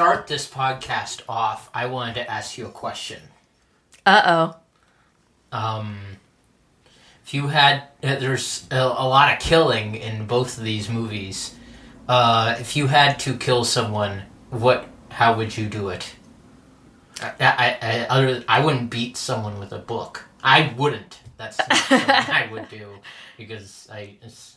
start this podcast off, I wanted to ask you a question. Uh oh. Um, if you had, uh, there's a, a lot of killing in both of these movies. Uh, if you had to kill someone, what? How would you do it? I, I, I, other, I wouldn't beat someone with a book. I wouldn't. That's not something I would do because I. It's,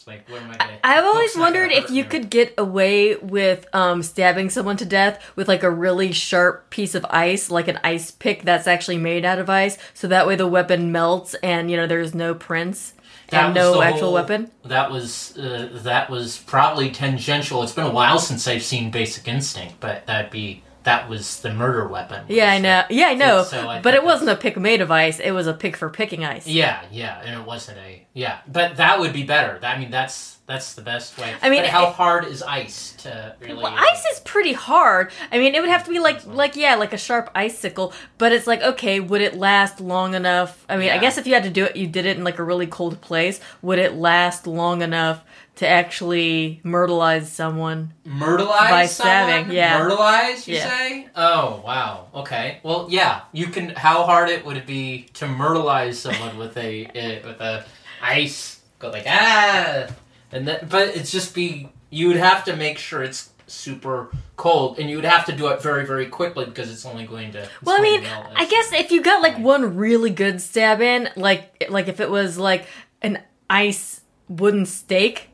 it's like, am I gonna? I've always book's not gonna wondered if you could get away with um, stabbing someone to death with like a really sharp piece of ice, like an ice pick that's actually made out of ice, so that way the weapon melts and you know there's no prints That and no actual whole- weapon. That was uh, that was probably tangential. It's been a while since I've seen Basic Instinct, but that'd be that was the murder weapon. Yeah, I know. Yeah, I know. So I but it wasn't a pick made of ice. It was a pick for picking ice. Yeah, yeah, and it wasn't a yeah, but that would be better. I mean, that's that's the best way. I mean, But how it- hard is ice to really? Well, ice is pretty hard. I mean, it would have to be like, like yeah, like a sharp icicle. But it's like, okay, would it last long enough? I mean, I guess if you had to do it, you did it in like a really cold place. Would it last long enough to actually myrtleize someone? myrtleize by someone? stabbing, yeah. Myrtleize, you Yeah. say? Oh wow. Okay. Well, yeah. You can. How hard it would it be to myrtleize someone with a uh, with a ice? Go like ah, and then but it's just be. You would have to make sure it's super cold, and you would have to do it very very quickly because it's only going to. Well, I mean, I guess if you got like one really good stab in, like like if it was like an ice wooden stake.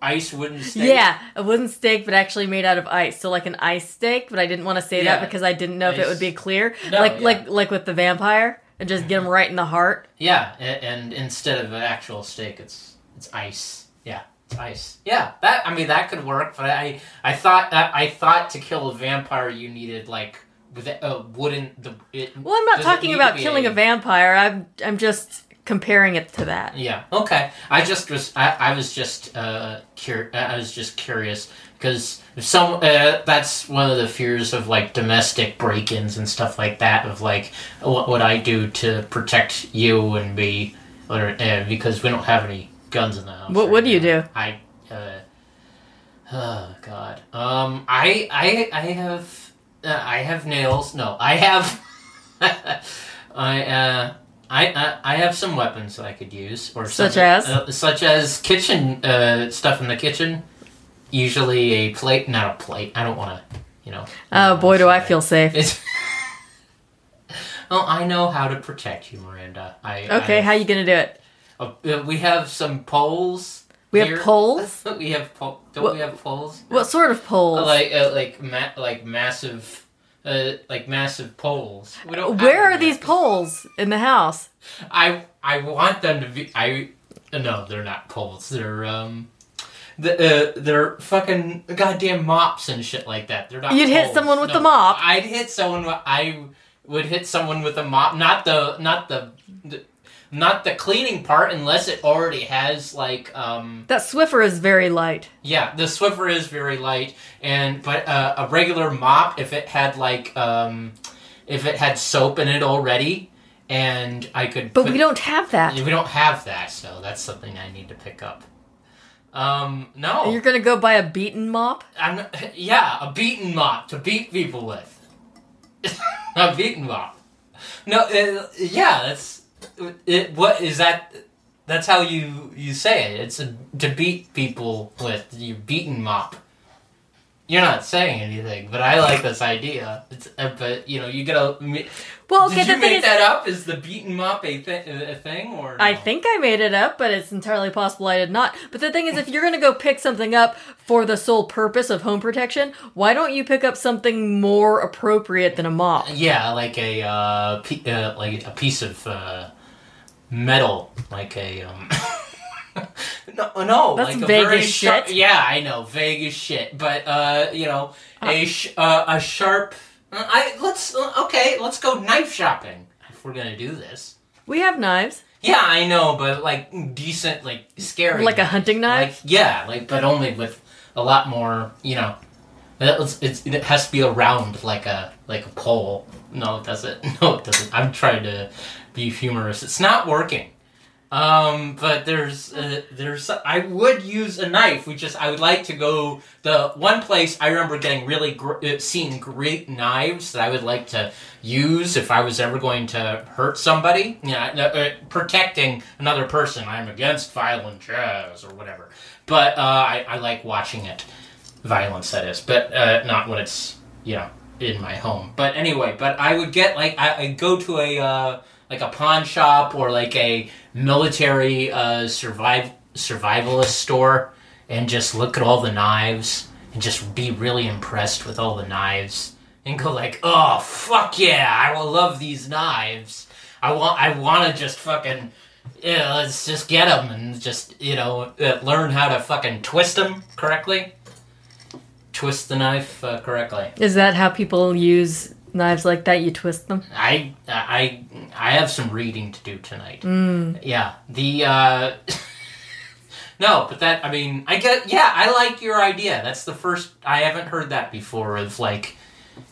Ice wooden steak. Yeah, a wooden steak, but actually made out of ice. So like an ice steak, but I didn't want to say Yeah. that because I didn't know if it would be clear. No, like yeah. like like with the vampire, and just get him right in the heart. Yeah, and instead of an actual steak, it's it's ice. Yeah, it's ice. Yeah, that I mean that could work, but I I thought that I thought to kill a vampire you needed like with a uh, wooden the. It, Well, I'm not talking about killing a, vampire. I'm I'm just comparing it to that. Yeah. Okay. I just was. I, I was just. Uh, cur- I was just curious because if some. Uh, that's one of the fears of like domestic break-ins and stuff like that. Of like, what would I do to protect you and me, or uh, because we don't have any guns in the house. What right would you now. do? I. Uh, oh God. Um. I. I. I have. Uh, I have nails. No. I have. I. Uh. I, I I have some weapons that I could use, or Such something- as? uh, such as kitchen uh, stuff in the kitchen. Usually a plate, not a plate. I don't want to, you know. Oh boy, do I feel safe. It's. oh, I know how to protect you, Miranda. I Okay, I, how you gonna do it? uh, we have some poles. We have here. poles. we have po- don't What- we have poles? What sort of poles? Like uh, like ma- like massive, uh, like massive poles. We don't Where are these poles in the house? I I want them to be. I no, they're not poles. They're um, the, uh, they're fucking goddamn mops and shit like that. They're not. You'd hit someone with No, the mop. I'd hit someone. with- I would hit someone with a mop. Not the not the. the not the cleaning part, unless it already has like um That Swiffer is very light. yeah the Swiffer is very light and but uh, a regular mop if it had like um if it had soap in it already and I could But put- we don't have that. we don't have that, so that's something I need to pick up. Um, no, You're gonna go buy a beaten mop? I'm yeah, a beaten mop to beat people with. a beaten mop. No, uh, yeah, that's it. What is that? That's how you you say it. It's a, to beat people with your beaten mop. You're not saying anything, but I like this idea. It's, uh, but you know, you gotta. Well, okay, Did you make is, that up? Is the beaten mop a, th- a thing or? I think I made it up, but it's entirely possible I did not. But the thing is, if you're gonna go pick something up for the sole purpose of home protection, why don't you pick up something more appropriate than a mop? Yeah, like a uh, pe- uh, like a piece of uh, metal, like a um. no, no, That's like a vague very as sharp. Yeah, I know, vague as shit. But uh, you know, a sh- uh, a sharp. uh, I let's uh, okay, let's go knife shopping if we're gonna do this. We have knives, Yeah, I know, but like decent, like scary, like a hunting knife. like yeah, like but only with a lot more, you know. It's, it's, it has to be around like a like a pole. No, it doesn't. No, it doesn't. I'm trying to be humorous. It's not working. Um, but there's uh, there's I would use a knife. We just I would like to go the one place I remember getting really gr- uh, seeing great knives that I would like to use if I was ever going to hurt somebody. Yeah, uh, uh, protecting another person. I'm against violent jazz or whatever. But uh, I I like watching it, violence that is, but uh, not when it's you know in my home. But anyway, but I would get like I I'd go to a. Like a pawn shop or like a military uh, survive survivalist store and just look at all the knives and just be really impressed with all the knives and go like, oh fuck yeah, I will love these knives. I want I want to just fucking yeah, let's just get them and just you know uh, learn how to fucking twist them correctly. Twist the knife uh, correctly. Is that how people use knives like that? You twist them. I I I have some reading to do tonight. Mm. Yeah. The uh No, but that I mean, I get yeah, I like your idea. That's the first I haven't heard that before of like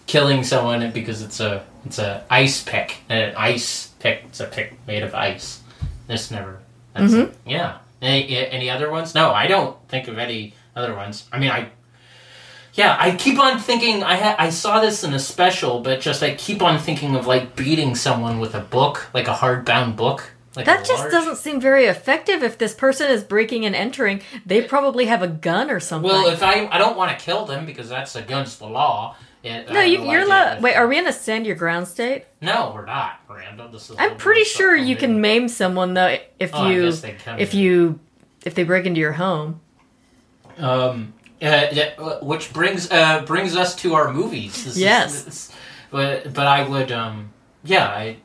killing someone because it's a it's a ice pick. An ice pick. It's a pick made of ice. This never that's Mhm. yeah. Any, any other ones? No, I don't think of any other ones. I mean, I yeah, I keep on thinking. I ha- I saw this in a special, but just I keep on thinking of like beating someone with a book, like a hardbound book. Like That just large- doesn't seem very effective. If this person is breaking and entering, they probably have a gun or something. Well, if I I don't want to kill them because that's against the law. No, you, you're idea allowed. Wait, are we in a stand your ground state? No, we're not, Miranda. This is I'm pretty sure you can maim someone though if Oh, you guess they can. if you if they break into your home. Um, uh, yeah, uh, which brings uh brings us to our movies. This is- Yes. this- but but I would um yeah I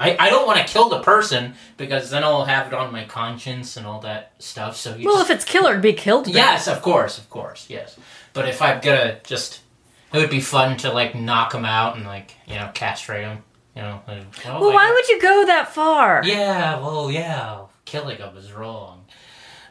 I- I, don't want to kill the person because then I'll have it on my conscience and all that stuff. So you Well, just, if it's killer, be killed. then. yes, of course, of course, yes. But if I'm gonna just, it would be fun to like knock him out and like you know castrate him. You know. and- oh, Well, like- why would you go that far? Yeah, well, yeah, killing him is wrong.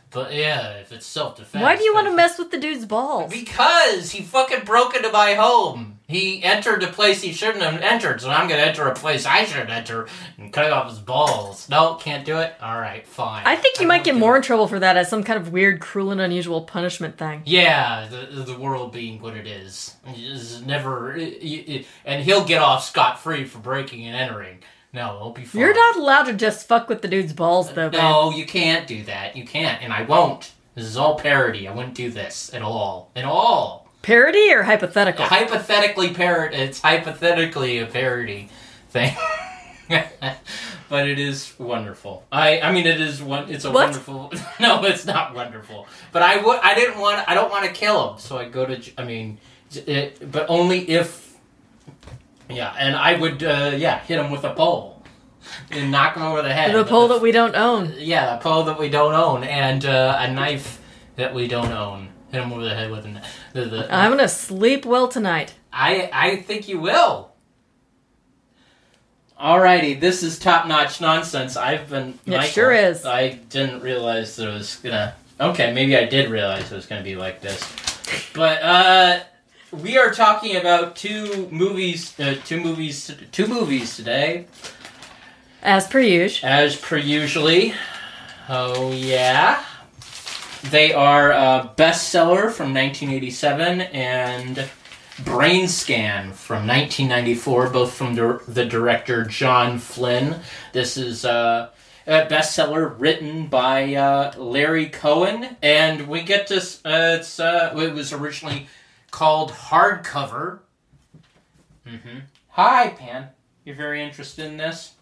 But yeah, if it's self defense. Why do you want to mess with the dude's balls? Because he fucking broke into my home. He entered a place he shouldn't have entered, so I'm gonna enter a place I shouldn't enter and cut off his balls. No, can't do it. All right, fine. I think you I might get more it. in trouble for that as some kind of weird, cruel, and unusual punishment thing. Yeah, the, the world being what it is, is never, and he'll get off scot free for breaking and entering. No, it'll be fine. You're not allowed to just fuck with the dude's balls, though. man. No, you can't do that. You can't, and I won't. This is all parody. I wouldn't do this at all. At all. Parody or hypothetical? Hypothetically parrot. It's hypothetically a parody thing. but it is wonderful. I I mean it is one. It's a What? wonderful. No, it's not wonderful. But I would. I didn't want. I don't want to kill him. So I go to. I mean, it, but only if. Yeah, and I would. Uh, yeah, hit him with a pole. And knock him over the head. the pole that we don't own. yeah, a pole that we don't own, and uh, a knife that we don't own. Hit him over the head with a the, the, I'm gonna sleep well tonight. I I think you will. Alrighty, this is top notch nonsense. I've been. It Michael, sure is. I didn't realize that it was gonna. Okay, maybe I did realize it was gonna be like this, but uh, we are talking about two movies. Uh, two movies. Two movies today. As per usual. As per usually. Oh, yeah. They are a bestseller from 1987 and Brain Scan from 1994, both from the, the director John Flynn. This is uh, a bestseller written by uh, Larry Cohen, and we get to. Uh, it's uh, it was originally called Hardcover. hmm Hi, Pan. You're very interested in this.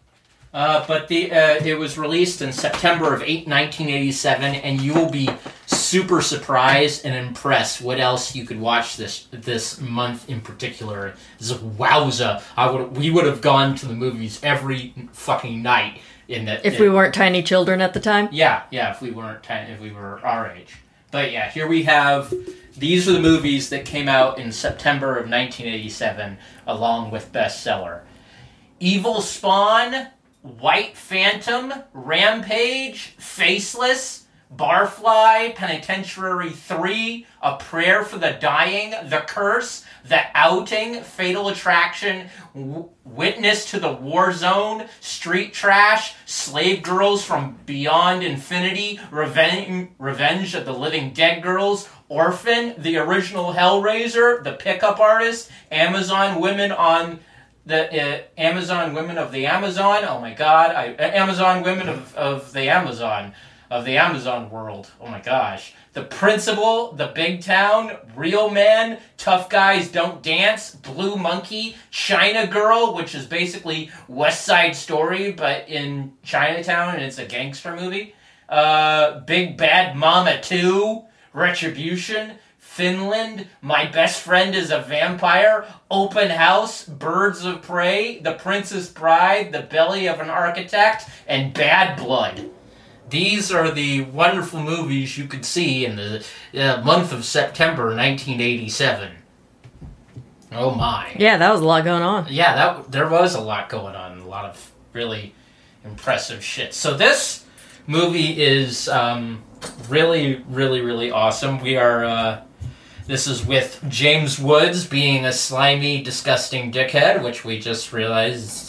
Uh, but the uh, it was released in September of eight, 1987, and you will be super surprised and impressed what else you could watch this this month in particular. This is wowza! I would we would have gone to the movies every fucking night in the If we weren't tiny children at the time. yeah, yeah, if we weren't ten, if we were our age. But yeah, here we have these are the movies that came out in September of 1987 along with bestseller. Evil Spawn, White Phantom, Rampage, Faceless, Barfly, Penitentiary 3, A Prayer for the Dying, The Curse, The Outing, Fatal Attraction, w- Witness to the War Zone, Street Trash, Slave Girls from Beyond Infinity, Revenge, Revenge of the Living Dead Girls, Orphan, the original Hellraiser, The Pickup Artist, Amazon Women on the uh, Amazon Women of the Amazon. Oh my God, I, uh, Amazon Women of, of the Amazon of the Amazon world. Oh my gosh. The Principal, The Big Town, Real Man, Tough Guys Don't Dance, Blue Monkey, China Girl, which is basically West Side Story, but in Chinatown, and it's a gangster movie. Uh, Big Bad Mama 2, Retribution, Finland, My Best Friend is a Vampire, Open House, Birds of Prey, The Princess Bride, The Belly of an Architect, and Bad Blood. These are the wonderful movies you could see in the uh, month of September 1987. Oh my. Yeah, that was a lot going on. Yeah, that there was a lot going on, a lot of really impressive shit. So this movie is um, really, really, really awesome. We are. Uh, this is with James Woods being a slimy, disgusting dickhead, which we just realized is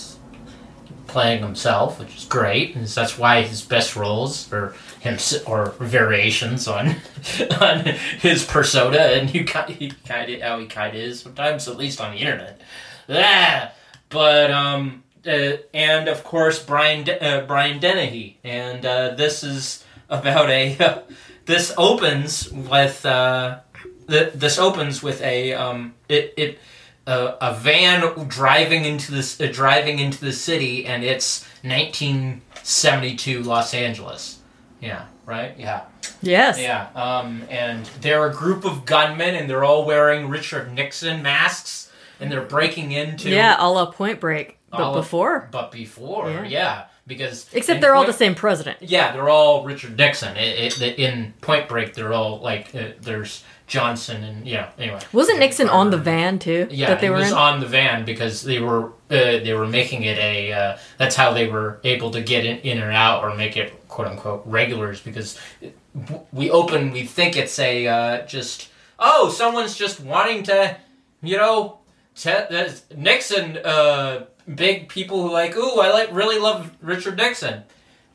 playing himself, which is great. And that's why his best roles are him or variations on on his persona, and you kind he kind of how he kind of is sometimes, at least on the internet. Ah, but um, uh, and of course Brian De- uh, Brian Dennehy, and uh, this is about a. this opens with uh, the, this opens with a um, it it uh, a van driving into this uh, driving into the city, and it's 1972 Los Angeles. Yeah, right. Yeah, Yes. yeah. Um, and they're a group of gunmen, and they're all wearing Richard Nixon masks, and they're breaking into Yeah, all a Point Break. But of- before. but before, Yeah. yeah, because Except they're all the same president. yeah, they're all Richard Nixon. It, it, in Point Break, they're all like uh, there's Johnson and yeah. Anyway, Wasn't Nixon on the van too? Yeah, that they he were was in. on the van because they were uh, they were making it a. Uh, that's how they were able to get in, in or out or make it quote unquote regulars because we open we think it's a uh, just oh someone's just wanting to you know te- uh, Nixon uh, big people who like ooh I like really love Richard Nixon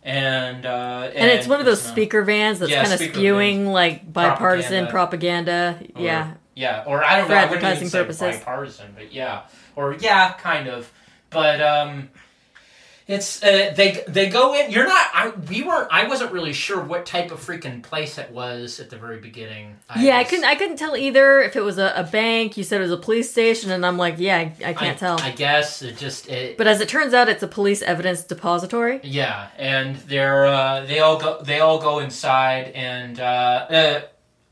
and uh, and it's one of those speaker vans that's Yeah, kind of spewing like bipartisan propaganda. Or- yeah. Yeah, or I don't For know. I wouldn't even say purposes. bipartisan, but yeah, or yeah, kind of. But um, it's uh, they they go in. You're not. I we weren't. I wasn't really sure what type of freaking place it was at the very beginning. yeah, I couldn't. I couldn't tell either if it was a, a bank. You said it was a police station, and I'm like, yeah, I, I can't tell. I guess it just it. but as it turns out, it's a police evidence depository. Yeah, and they're uh, they all go they all go inside, and uh, uh,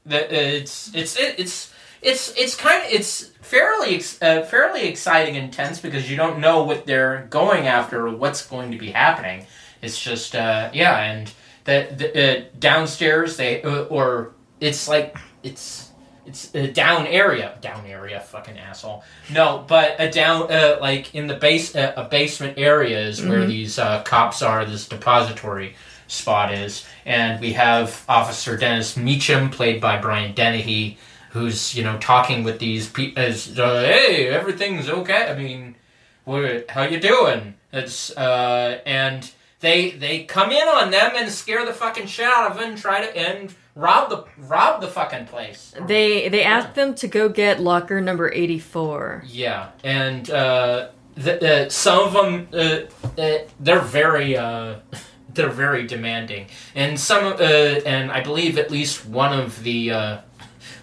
the, it's it's it, it's it's it's kind of it's fairly uh, fairly exciting and intense because you don't know what they're going after or what's going to be happening. It's just uh, yeah, and the, the uh, downstairs they uh, or it's like it's it's a down area. Down area fucking asshole. No but a down uh, like in the base uh, a basement area is where these uh, cops are this depository spot is. And we have officer dennis meacham played by brian dennehy who's you know talking with these people as uh, hey everything's okay. I mean what, how you doing? It's uh and they they come in on them and scare the fucking shit out of them and try to and rob the rob the fucking place. They they asked them to go get locker number eighty four. yeah, and uh, the, uh, some of them uh, uh, they're very uh, they're very demanding, and some uh, and I believe at least one of the uh,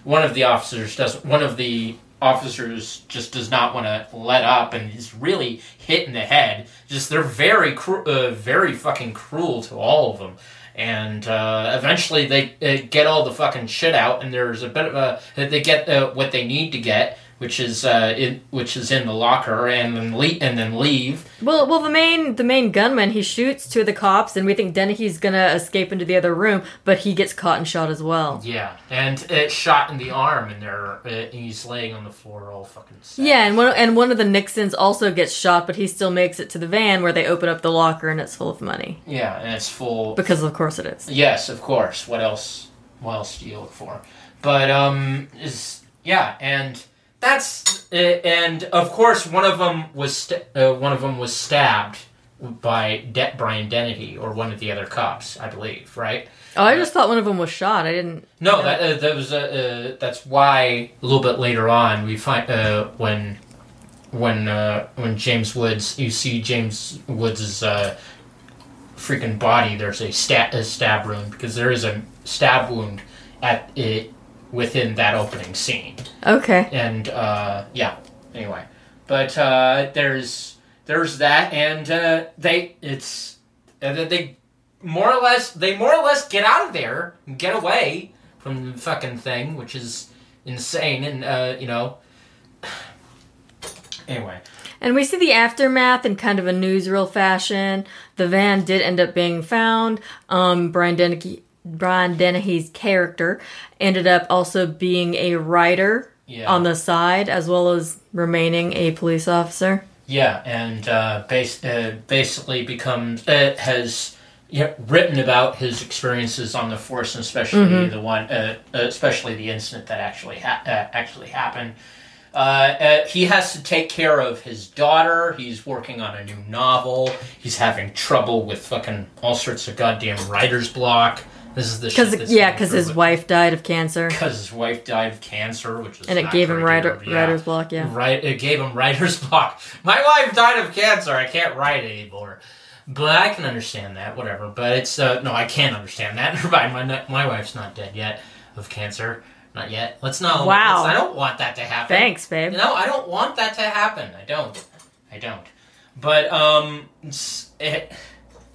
one of the officers does one of the officers just does not want to let up and is really hit in the head. Just they're very cru- uh, very fucking cruel to all of them. And uh, eventually they uh, get all the fucking shit out, and there's a bit of a they get uh, what they need to get, which is uh, in, which is in the locker, and then le- and then leave. Well, well, the main the main gunman he shoots two of the cops, and we think Dennehy's gonna escape into the other room, but he gets caught and shot as well. Yeah, and it's shot in the arm, and they're uh, he's laying on the floor all fucking. Sad. Yeah, and one and one of the Nixons also gets shot, but he still makes it to the van where they open up the locker and it's full of money yeah, and it's full. because of course it is. Yes, of course. What else? What else do you look for? But um, is yeah, and that's uh, and of course one of them was st- uh, one of them was stabbed by De- Brian Dennehy or one of the other cops, I believe, right? Oh, I just thought one of them was shot. I didn't. No, that uh, that was uh, uh, that's why a little bit later on we find uh, when when uh, when James Woods you see James Woods's uh, freaking body. There's a stab a stab wound because there is a stab wound at it within that opening scene Okay. and uh, yeah. Anyway, but uh, there's there's that, and uh, they it's they more or less they more or less get out of there and get away from the fucking thing, which is insane, and uh, you know. Anyway, And we see the aftermath in kind of a newsreel fashion. The van did end up being found. Um, Brian Dennehy, Brian Dennehy's character ended up also being a writer yeah, on the side, as well as remaining a police officer. yeah, and uh, base, uh, basically becomes uh, has yeah, written about his experiences on the force, and especially the one, uh, uh, especially the incident that actually ha- uh, actually happened. Uh, uh, he has to take care of his daughter. He's working on a new novel. He's having trouble with fucking all sorts of goddamn writer's block. This is the Because yeah, because his wife died of cancer, because his wife died of cancer, which is and it gave him writer. Yeah. writer's block. Yeah. Right, it gave him writer's block. My wife died of cancer. I can't write anymore. But I can understand that, whatever. But it's uh, no, I can't understand that. Never mind. My my wife's not dead yet of cancer. Not yet. Let's not. Wow. let's- I don't want that to happen. Thanks, babe. No, I don't want that to happen. I don't. I don't. But um, it's it,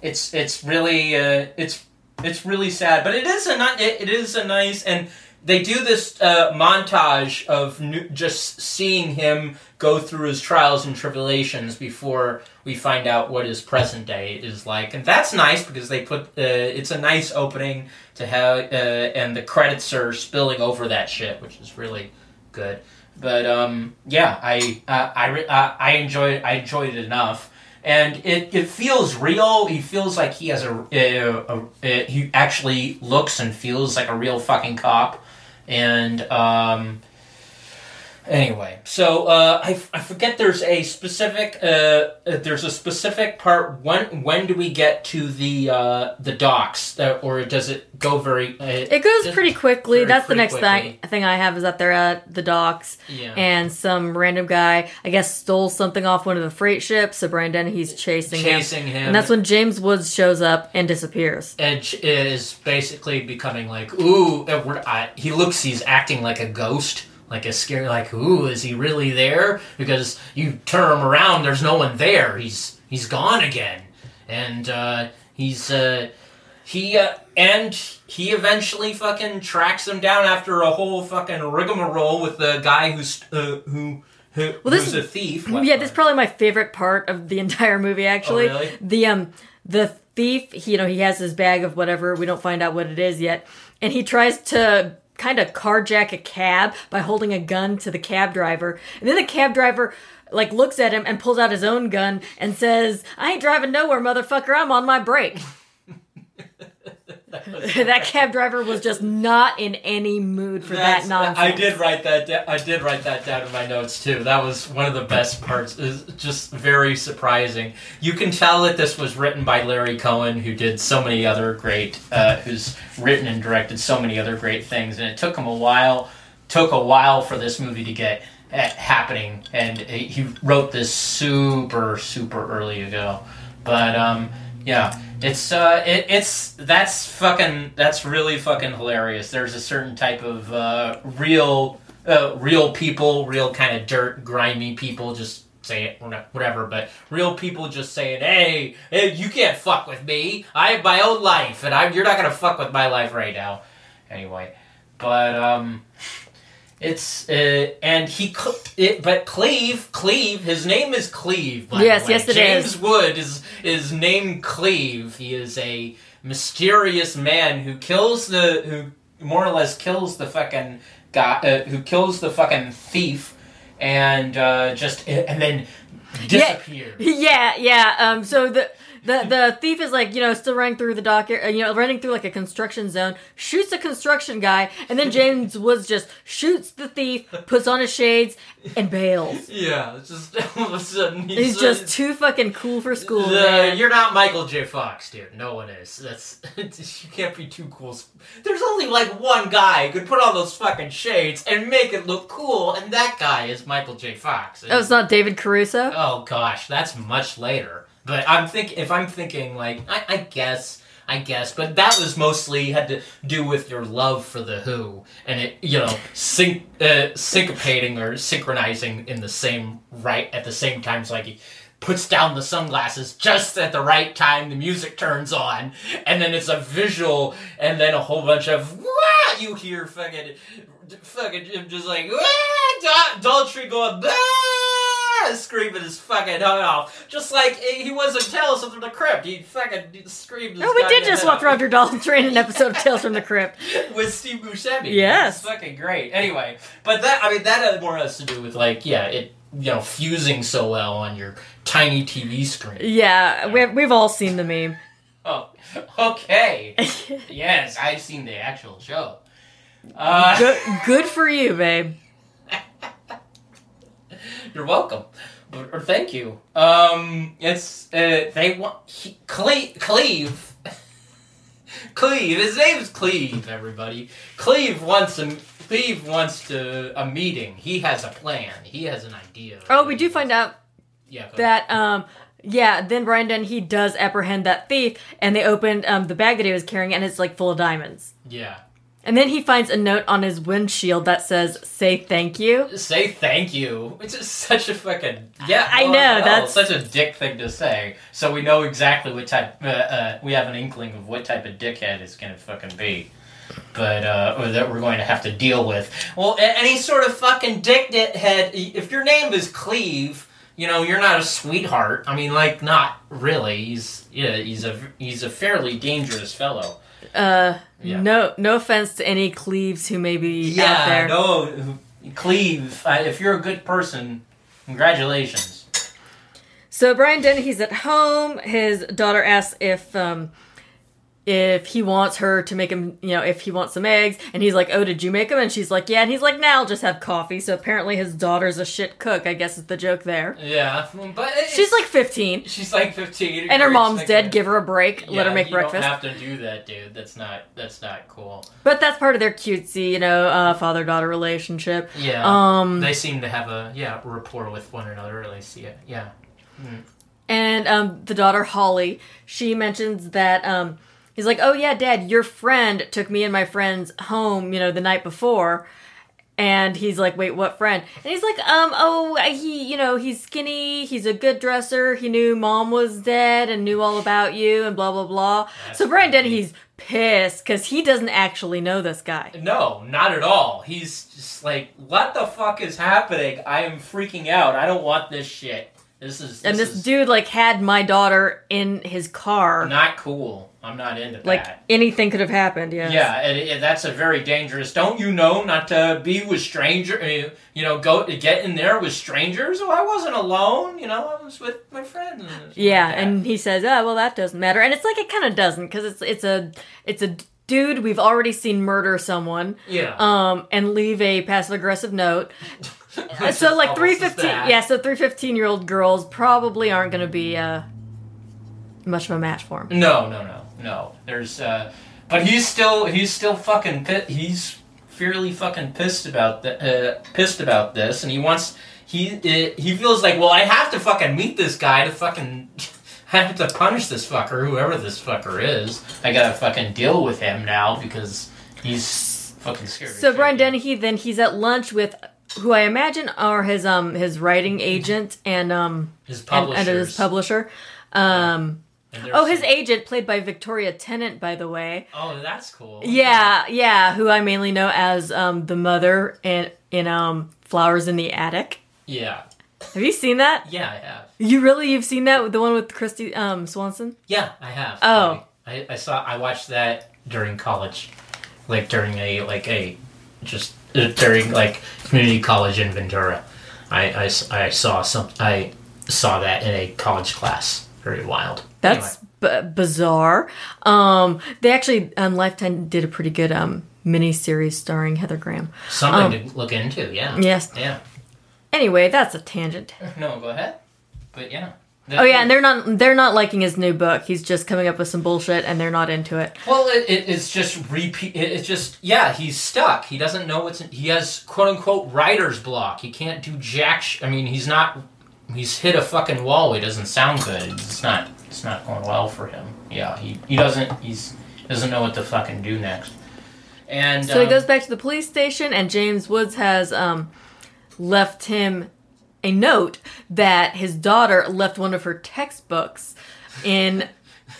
it's it's really uh, it's it's really sad. But it is a it, it is a nice and they do this uh, montage of new, just seeing him go through his trials and tribulations before we find out what his present day is like, and that's nice because they put uh, it's a nice opening to have, uh, and the credits are spilling over that shit, which is really good. But um, yeah, I I uh, I enjoyed I enjoyed it enough, and it, it feels real. He feels like he has a, a, a, he actually looks and feels like a real fucking cop, and um. Anyway, so uh, I, I forget there's a specific uh, uh, there's a specific part when when do we get to the uh, the docks uh, or does it go very uh, It goes pretty quickly. very That's the next thing quickly. thing I have is that they're at the docks, yeah and some random guy, I guess, stole something off one of the freight ships. So Brian Dennehy's chasing, him, chasing him and that's when James Woods shows up and disappears. Edge is basically becoming like, ooh, I, he looks, he's acting like a ghost, like a scary, like, ooh, is he really there? Because you turn him around, there's no one there. He's he's gone again, and uh, he's uh, he uh, and he eventually fucking tracks him down after a whole fucking rigmarole with the guy who's uh, who. Who, Well, this who's is- a thief? yeah, this is probably my favorite part of the entire movie. Actually, Oh, really? the um the thief, he, you know, he has his bag of whatever. We don't find out what it is yet, and he tries to kind of carjack a cab by holding a gun to the cab driver, and then the cab driver. Like looks at him and pulls out his own gun and says, "I ain't driving nowhere, motherfucker. I'm on my break." that cab driver was just not in any mood for That's- that nonsense. I did write that. Da- I did write that down in my notes too. That was one of the best parts. Is just very surprising. You can tell that this was written by Larry Cohen, who did so many other great, uh, who's written and directed so many other great things, and it took him a while. Took a while for this movie to get uh, happening, and he wrote this super super early ago. But um, yeah, it's uh, it, it's that's fucking that's really fucking hilarious. There's a certain type of uh, real uh, real people, real kind of dirt, grimy people. Just say it, whatever. But real people just saying, "Hey, hey, you can't fuck with me. I have my own life, and I'm you're not gonna fuck with my life right now." Anyway, but um. It's uh, and he it, but Cleve Cleve his name is Cleve. Yes, yes, it James is. Wood is is named Cleve. He is a mysterious man who kills the who more or less kills the fucking guy uh, who kills the fucking thief and uh, just and then disappears. Yeah, yeah. Um, so the the the thief is like you know still running through the dock, uh, you know, running through like a construction zone, shoots a construction guy, and then James Woods just shoots the thief, puts on his shades, and bails. Yeah, it's just all of a sudden He's just too fucking cool for school, The- man. you're not Michael J. Fox, dude. No one is. That's you can't be too cool. There's only like one guy who could put on those fucking shades and make it look cool, and that guy is Michael J. Fox. Oh, it's not David Caruso. Oh gosh, that's much later. But I'm think if I'm thinking like I, I guess I guess, but that was mostly had to do with your love for the Who and it you know sync uh, syncopating or synchronizing in the same right at the same times like he puts down the sunglasses just at the right time the music turns on and then it's a visual and then a whole bunch of Wah! you hear fucking fucking just like Daltrey going! Screaming his fucking head off, just like he was in Tales from the Crypt. He fucking screamed. His Oh, we did just watch. Roger Daltrey in an episode of Tales from the Crypt. with Steve Buscemi. Yes. it's fucking great. Anyway, but that I mean that had more has to do with like yeah it you know fusing so well on your tiny TV screen. Yeah, we've, we've all seen the meme. Oh, okay. yes, I've seen the actual show. Uh, Good, good for you, babe. You're welcome. Or, or thank you. Um, it's uh, they want he, Cle- Cleve. Cleve. His name's Cleve. Everybody. Cleve wants a Cleve wants to a meeting. He has a plan. He has an idea. Oh, we do find out yeah, that um yeah then Brian Dennehy does apprehend that thief and they opened um the bag that he was carrying and it's like full of diamonds. Yeah. And then he finds a note on his windshield that says say thank you Say thank you. It's just such a fucking yeah. I know, hell, that's- such a dick thing to say. So we know exactly what type. Uh, uh, we have an inkling of what type of dickhead it's gonna fucking be. But uh, or that we're going to have to deal with. Well, any sort of fucking dickhead. If your name is Cleve, you know you're not a sweetheart. I mean, like not really. He's yeah. He's a he's a fairly dangerous fellow. Uh Yeah. no no offense to any Cleves who may be out there no, Cleve. Uh, if you're a good person, congratulations. so Brian Dennehy's at home his daughter asks if um if he wants her to make him, you know, if he wants some eggs, and he's like, "Oh, did you make them?" And she's like, "Yeah." And he's like, "Now I'll just have coffee." So apparently, his daughter's a shit cook. I guess is the joke there. Yeah, but She's like 15, she's like fifteen, and her mom's dead. Give her a break. Yeah, let her make you breakfast. Don't have to do that, dude. That's not that's not cool. But that's part of their cutesy, you know, uh, father daughter relationship. Yeah, Um, they seem to have a yeah rapport with one another. At least, yeah, yeah. and um, the daughter Holly, she mentions that um, he's like, "Oh yeah, Dad, your friend took me and my friends home, you know, the night before." And he's like, "Wait, what friend?" And he's like, "Um, oh, he, you know, he's skinny. He's a good dresser. He knew mom was dead and knew all about you and blah blah blah." That's so Brian Dennehy, he's pissed because he doesn't actually know this guy. No, not at all. He's just like, what the fuck is happening? I am freaking out. I don't want this shit. This is this and this is dude like had my daughter in his car. not cool. I'm not into like that. anything could have happened. Yeah. Yeah, and, that's a very dangerous. Don't you know not to be with stranger? uh, You know, go get in there with strangers. Oh, I wasn't alone. You know, I was with my friends. Yeah, like and he says, "Oh, well, that doesn't matter," and it's like it kind of doesn't because it's it's a it's a dude we've already seen murder someone, yeah. um, and leave a passive aggressive note. Uh, so like three fifteen, yeah, so three fifteen year old girls probably aren't going to be uh much of a match for him. No, no, no, no. There's, uh, but he's still he's still fucking pit. He's fairly fucking pissed about that. Uh, pissed about this, and he wants he uh, he feels like well I have to fucking meet this guy to fucking. I have to punish this fucker, whoever this fucker is. I gotta fucking deal with him now because he's fucking scared. So. Brian Dennehy then he's at lunch with who I imagine are his um his writing agent and um his and, and his publisher. Um oh his some- agent played by Victoria Tennant by the way. Oh, that's cool. Yeah, yeah, who I mainly know as um the mother in in um Flowers in the Attic. Yeah. Have you seen that? Yeah, I have. You really you've seen that the one with Kristy um Swanson? Yeah, I have. Oh. I, I saw. I watched that during college, like during a like a just uh, during like community college in Ventura. i i saw some. I saw that in a college class. Very wild. That's b- bizarre. Um, they actually on Lifetime did a pretty good um mini series starring Heather Graham. Anyway, something to look into. Yeah. Yes. Yeah. Anyway, that's a tangent. No, go ahead. But yeah. Oh yeah, and they're not they're not liking his new book. He's just coming up with some bullshit, and they're not into it. Well, it, it, it's just repeat. It, it's just yeah. He's stuck. He doesn't know what's. In, he has quote unquote writer's block. He can't do jack. Sh- I mean, he's not. He's hit a fucking wall. He doesn't sound good. It's not. It's not going well for him. Yeah. He he doesn't. He's doesn't know what to fucking do next. And So he um, goes back to the police station, and James Woods has um, left him a note that his daughter left one of her textbooks in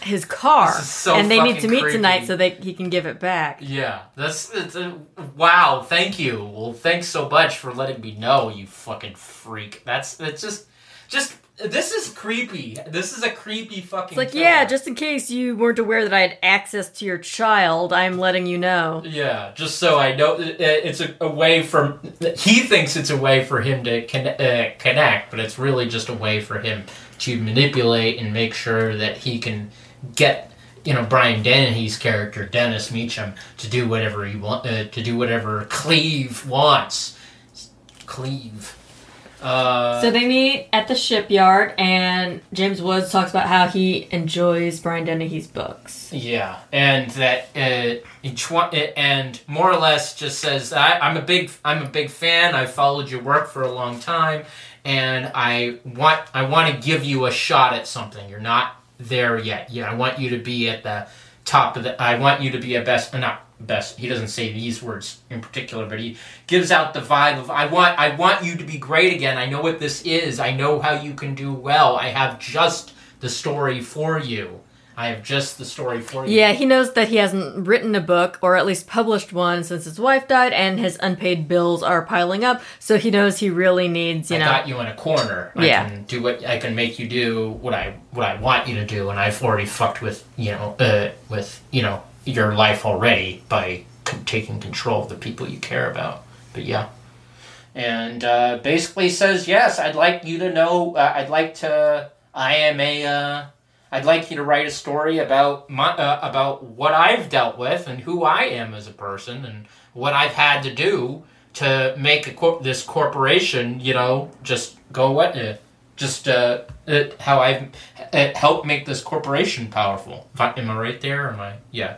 his car, so and they need to meet creepy. tonight so that he can give it back. Yeah, that's it's a, wow. Thank you. Well, thanks so much for letting me know, you fucking freak. That's it's just just this is creepy. This is a creepy fucking. It's like, killer. yeah, just in case you weren't aware that I had access to your child, I'm letting you know. yeah. Just so I know, it's a, a way from. he thinks it's a way for him to con- uh, connect, but it's really just a way for him to manipulate and make sure that he can get. You know Brian Dennehy's character Dennis Meacham to do whatever he want uh, to do whatever Cleve wants. Cleve. Uh, So they meet at the shipyard, and James Woods talks about how he enjoys Brian Dennehy's books. Yeah, and that uh, each and more or less just says I, I'm a big I'm a big fan. I've followed your work for a long time, and I want I want to give you a shot at something. You're not there yet. Yeah, I want you to be at the top of the. I want you to be a best, not best. He doesn't say these words in particular, but he gives out the vibe of I want I want you to be great again. I know what this is. I know how you can do well. I have just the story for you. I have just the story for you. Yeah, he knows that he hasn't written a book, or at least published one, since his wife died, and his unpaid bills are piling up. So he knows he really needs, you know, I know. got you in a corner. Yeah. I can do what I can make you do what I what I want you to do, and I've already fucked with you know uh, with you know your life already by taking control of the people you care about. But yeah, and uh, basically says yes. I'd like you to know. Uh, I'd like to. I am a. Uh, I'd like you to write a story about my uh, about what I've dealt with and who I am as a person and what I've had to do to make cor- this corporation, you know, just go what, just uh, how I've helped make this corporation powerful. Am I right there? Am I? Yeah.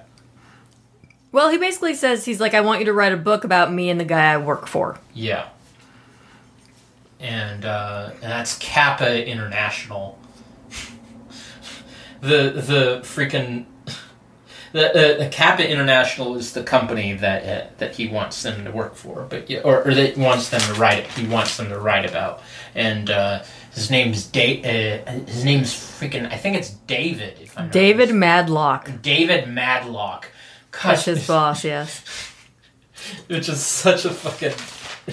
Well, he basically says he's like, I want you to write a book about me and the guy I work for. Yeah. And, uh, and that's Kappa International. the the freaking the, uh, the Kappa International is the company that uh, that he wants them to work for, but yeah, or, or that wants them to write. He wants them to write about, and uh, his name's da- uh, His name's freaking. I think it's David. If I'm David Madlock. David Madlock. Gosh, his boss, yes. which is such a fucking.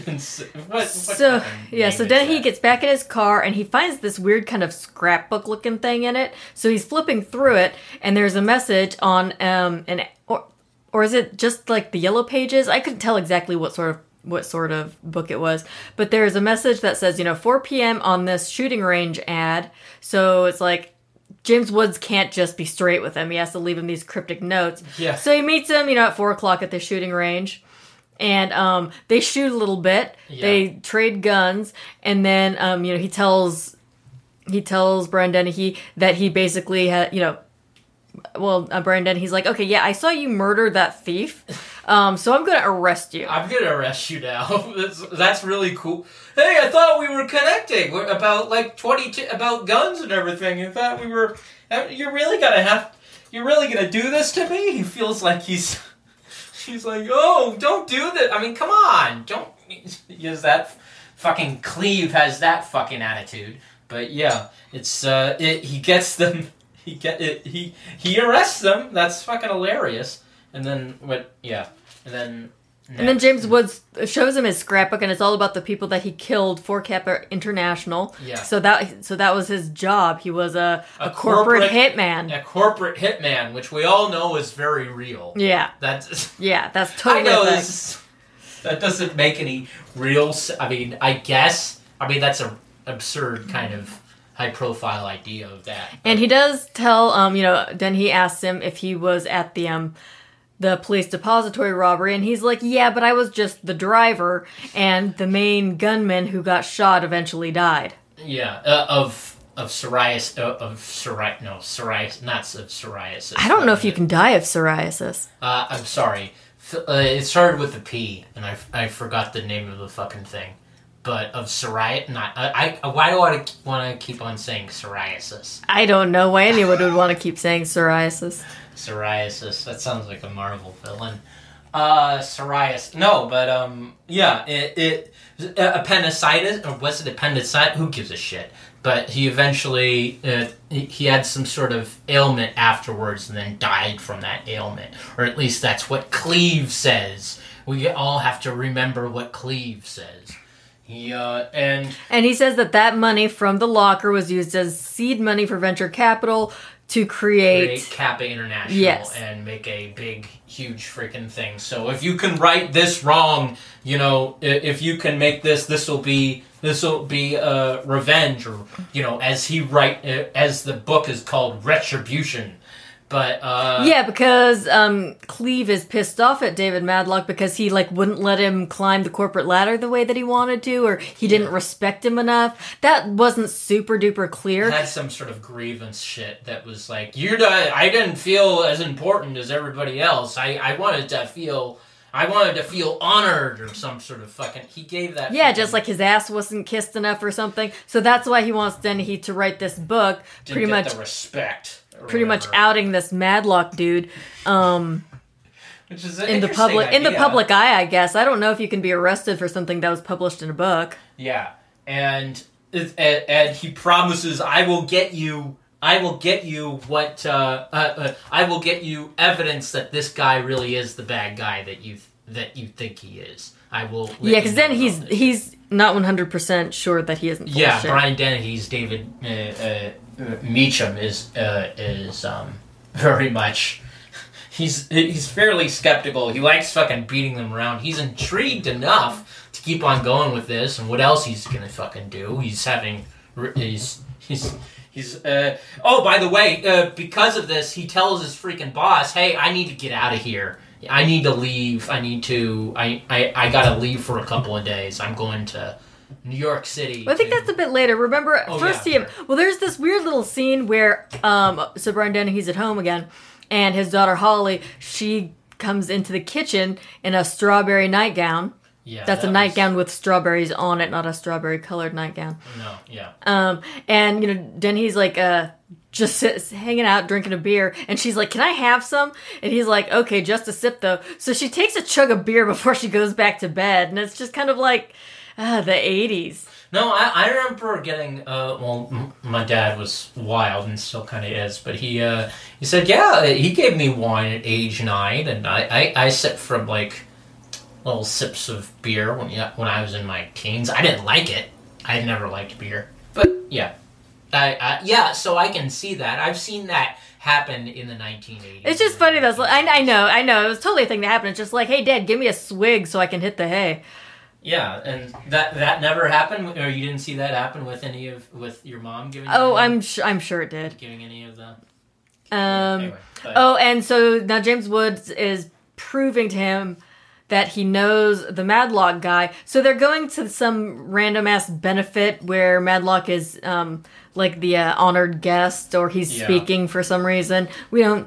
ins- What, what So yeah, so then he gets back in his car and he finds this weird kind of scrapbook looking thing in it. So he's flipping through it and there's a message on um an or or is it just like the yellow pages? I couldn't tell exactly what sort of what sort of book it was, but there's a message that says, you know, 4 p.m. on this shooting range ad. So it's like James Woods can't just be straight with him. He has to leave him these cryptic notes. Yeah. So he meets him, you know, at four o'clock at the shooting range, and um, they shoot a little bit. They trade guns, and then um, you know he tells he tells Brian Dennehy that he basically had you know. Well, uh, Brian Dennehy's like, okay, yeah, I saw you murder that thief, um, so I'm gonna arrest you. I'm gonna arrest you now. that's, that's really cool. Hey, I thought we were connecting We're about like twenty t- about guns and everything. I thought we were. uh, You're really gonna have. You're really gonna do this to me? He feels like he's. He's like, oh, don't do that. I mean, come on, don't use that. Fucking Cleve has that fucking attitude. But yeah, it's uh, it, he gets them. He get it. He he arrests them. That's fucking hilarious. And then what? Yeah. And then. And then James Woods shows him his scrapbook, and it's all about the people that he killed for Kappa International. Yeah. So that so that was his job. He was a, a, A corporate, corporate- hitman. a corporate hitman, which we all know is very real. Yeah, That's yeah, that's totally. I know this. That doesn't make any real. I mean, I guess. I mean, that's a absurd kind of high profile idea of that. And he does tell, um, you know, then he asks him if he was at the um, the police depository robbery, and he's like, "Yeah, but I was just the driver, and the main gunman who got shot eventually died." Yeah, uh, of of psoriasis uh, of psori no psoriasis not of psoriasis. I don't know if you can die of psoriasis. Uh, I'm sorry. Uh, it started with a P, and I, I forgot the name of the fucking thing. But of psoriasis, not I, I. Why do I want to keep on saying psoriasis? I don't know why anyone would want to keep saying psoriasis. Psoriasis. That sounds like a Marvel villain. Uh, psoriasis. No, but um, yeah, it, it uh, appendicitis or was it appendicitis? Who gives a shit? But he eventually uh, he had some sort of ailment afterwards, and then died from that ailment, or at least that's what Cleve says. We all have to remember what Cleve says. He uh, and And he says that that money from the locker was used as seed money for venture capital to create. create Kappa International Yes. and make a big, huge freaking thing. So if you can write this wrong, you know, if you can make this, this will be this will be uh, revenge, or you know, as he write uh, as the book is called Retribution. But uh, Yeah, because um, Cleve is pissed off at David Madlock because he like wouldn't let him climb the corporate ladder the way that he wanted to, or he didn't respect him enough. That wasn't super duper clear. had some sort of grievance shit that was like you're not, I didn't feel as important as everybody else. I I wanted to feel. I wanted to feel honored or some sort of fucking. He gave that. Yeah, just like his ass wasn't kissed enough or something. So that's why he wants Dennehy to write this book, pretty much, the respect. pretty much outing this Madlock dude um, Which is in the public in the public eye. I guess I don't know if you can be arrested for something that was published in a book. Yeah, and and, and he promises, "I will get you." I will get you what uh, uh, uh, I will get you evidence that this guy really is the bad guy that you that you think he is. I will. Yeah, because then he's this. he's not one hundred percent sure that he isn't. Full yeah. Brian Dennehy's David uh, uh, uh, Meechum is uh, is um, very much. He's he's fairly skeptical. He likes fucking beating them around. He's intrigued enough to keep on going with this, and what else he's gonna fucking do? He's having he's he's he's uh oh by the way uh, because of this he tells his freaking boss hey i need to get out of here i need to leave i need to i i, I gotta leave for a couple of days i'm going to new york city Well, I think to- that's a bit later. Remember, Oh, first yeah, he well, there's this weird little scene where um, so Brian Dennehy's at home again, and his daughter Holly she comes into the kitchen in a strawberry nightgown. Yeah That's a that was- nightgown with strawberries on it, not a strawberry colored nightgown. no yeah Um, and you know, Dennehy's like, uh, just sits, hanging out, drinking a beer, and she's like, "Can I have some?" And he's like, "Okay, just a sip though." So she takes a chug of beer before she goes back to bed, and it's just kind of like, ah, the '80s. No, I, I remember getting. Uh, well, m- my dad was wild and still kind of is, but he uh, he said, yeah, he gave me wine at age nine, and I I, I sipped from like little sips of beer when yeah, when I was in my teens. I didn't like it. I never liked beer, but yeah, I, I yeah. So I can see that. I've seen that happen in the 1980s. It's just funny. That's I, I know, I know. It was totally a thing that happened. It's just like, hey, Dad, give me a swig so I can hit the hay. yeah, and that that never happened, or you didn't see that happen with any of with your mom giving. Oh, I'm sure. I'm sure it did. giving any of the. Um, anyway, Oh, and so now James Woods is proving to him that he knows the Madlock guy. So they're going to some random ass benefit where Madlock is um, like the uh, honored guest or he's Yeah. speaking for some reason. We don't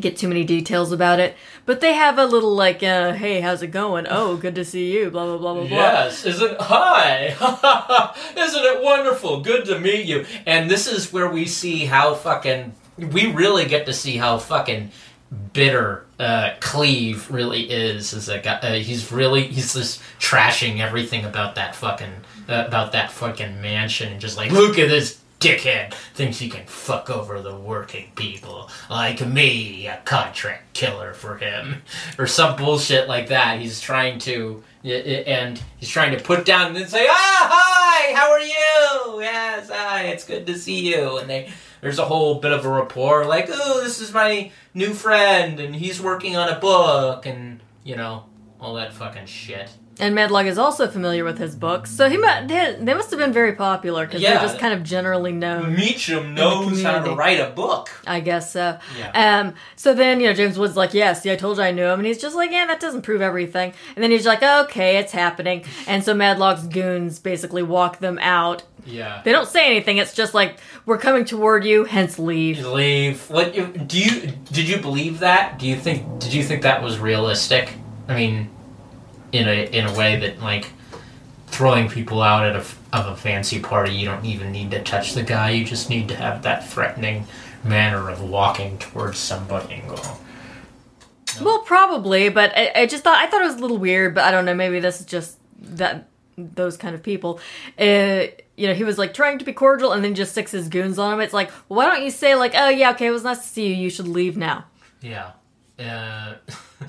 get too many details about it, but they have a little like, uh, "Hey, how's it going? Oh, good to see you." Blah blah blah blah blah. Yes, isn't hi, isn't it wonderful? Good to meet you. And this is where we see how fucking we really get to see how fucking bitter uh, Cleve really is. As a guy, uh, he's really he's just trashing everything about that fucking uh, about that fucking mansion and just like look at this dickhead thinks he can fuck over the working people like me, a contract killer for him, or some bullshit like that. He's trying to, and he's trying to put down and say, "Ah, hi, how are you? Yes, hi, it's good to see you." And they, there's a whole bit of a rapport, like, "Oh, this is my new friend, and he's working on a book," and you know, all that fucking shit. And Madlock is also familiar with his books, so he mu- they, must have been very popular because Yeah. they're just kind of generally known. Meechum knows how to write a book. I guess so. Yeah. Um. So then, you know, James Woods like, "Yes, yeah, I told you I knew him," and he's just like, "Yeah, that doesn't prove everything." And then he's like, "Okay, it's happening." And so Madlock's goons basically walk them out. Yeah. They don't say anything. It's just like, "We're coming toward you, hence leave." leave. What you, do you did you believe that? Do you think did you think that was realistic? I mean, in a in a way that like throwing people out at a of a fancy party, you don't even need to touch the guy. You just need to have that threatening manner of walking towards somebody and go. Well, probably, but I, I just thought I thought it was a little weird. But I don't know. Maybe this is just that those kind of people. Uh, you know, he was like trying to be cordial, and then just sticks his goons on him. It's like, well, why don't you say like, "Oh yeah, okay, it was nice to see you. You should leave now." Yeah. Uh,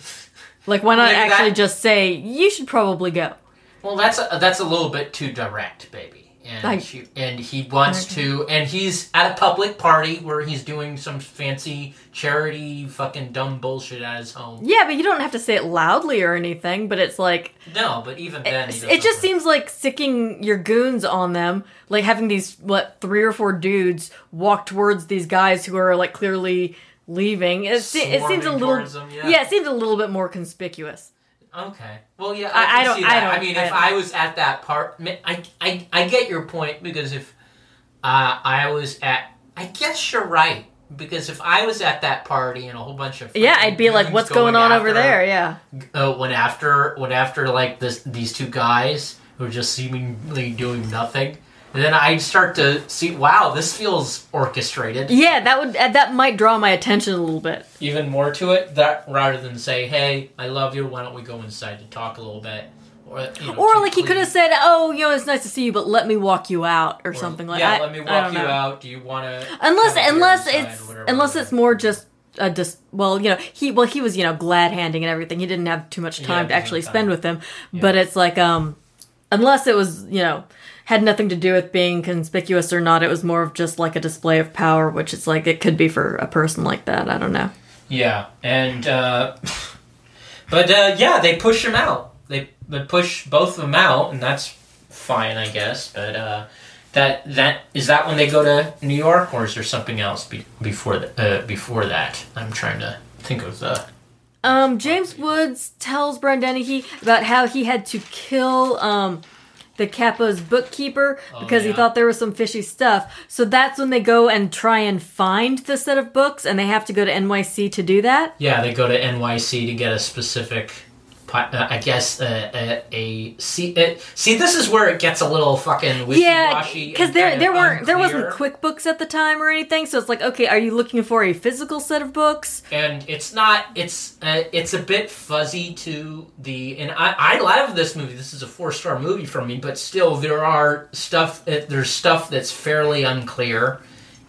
Like, why not that- actually just say you should probably go? Well, that's a, that's a little bit too direct, baby. And Like- she, and he wants to, and he's at a public party where he's doing some fancy charity fucking dumb bullshit at his home. Yeah, but you don't have to say it loudly or anything. But it's like No, but even then, he it, it just seems like sicking your goons on them, like having these what three or four dudes walk towards these guys who are like clearly leaving. It, se- it seems a little them, yeah. it seems a little bit more conspicuous. Okay. Well, yeah, I- I, I don't- see I that. don't- I, mean, I if I was at that part, I, I, I get your point because if uh, I was at, I guess you're right because if I was at that party and a whole bunch of Yeah, I'd be like, "What's going on over there?" Yeah, uh, when after when after like this these two guys who are just seemingly doing nothing and then i'd start to see wow this feels orchestrated yeah, that would uh, that might draw my attention a little bit. even more to it that rather than say hey i love you why don't we go inside to talk a little bit or, you know, Or like he could have said, "Oh, you know, it's nice to see you, but let me walk you out," or, or, something like that. yeah that. let me walk you know. out do you want to unless unless it's unless it's more just a dis- well you know he well he was you know glad handing and everything he didn't have too much Yeah, time to actually have spend time. with them but it's like um unless it was you know had nothing to do with being conspicuous or not it was more of just like a display of power which it's like it could be for a person like that i don't know Yeah, and uh, but uh, yeah, they push him out. They, they push both of them out, and that's fine, I guess. But uh, that that is that when they go to New York, or is there something else be, before the, uh, before that? I'm trying to think of the. Um, James Woods tells Brian Dennehy about how he had to kill um, the Kappa's bookkeeper oh, because he Oh, yeah. thought there was some fishy stuff. So that's when they go and try and find the set of books, and they have to go to NYC to do that. Yeah, they go to NYC to get a specific. Uh, I guess uh, a, a see it, see this is where it gets a little fucking wishy Yeah, because there there weren't there wasn't. QuickBooks at the time or anything. So it's like, okay, are you looking for a physical set of books? and it's not it's uh, it's a bit fuzzy to the and I, I love this movie this is a four star movie for me but still there are stuff uh, there's stuff that's fairly unclear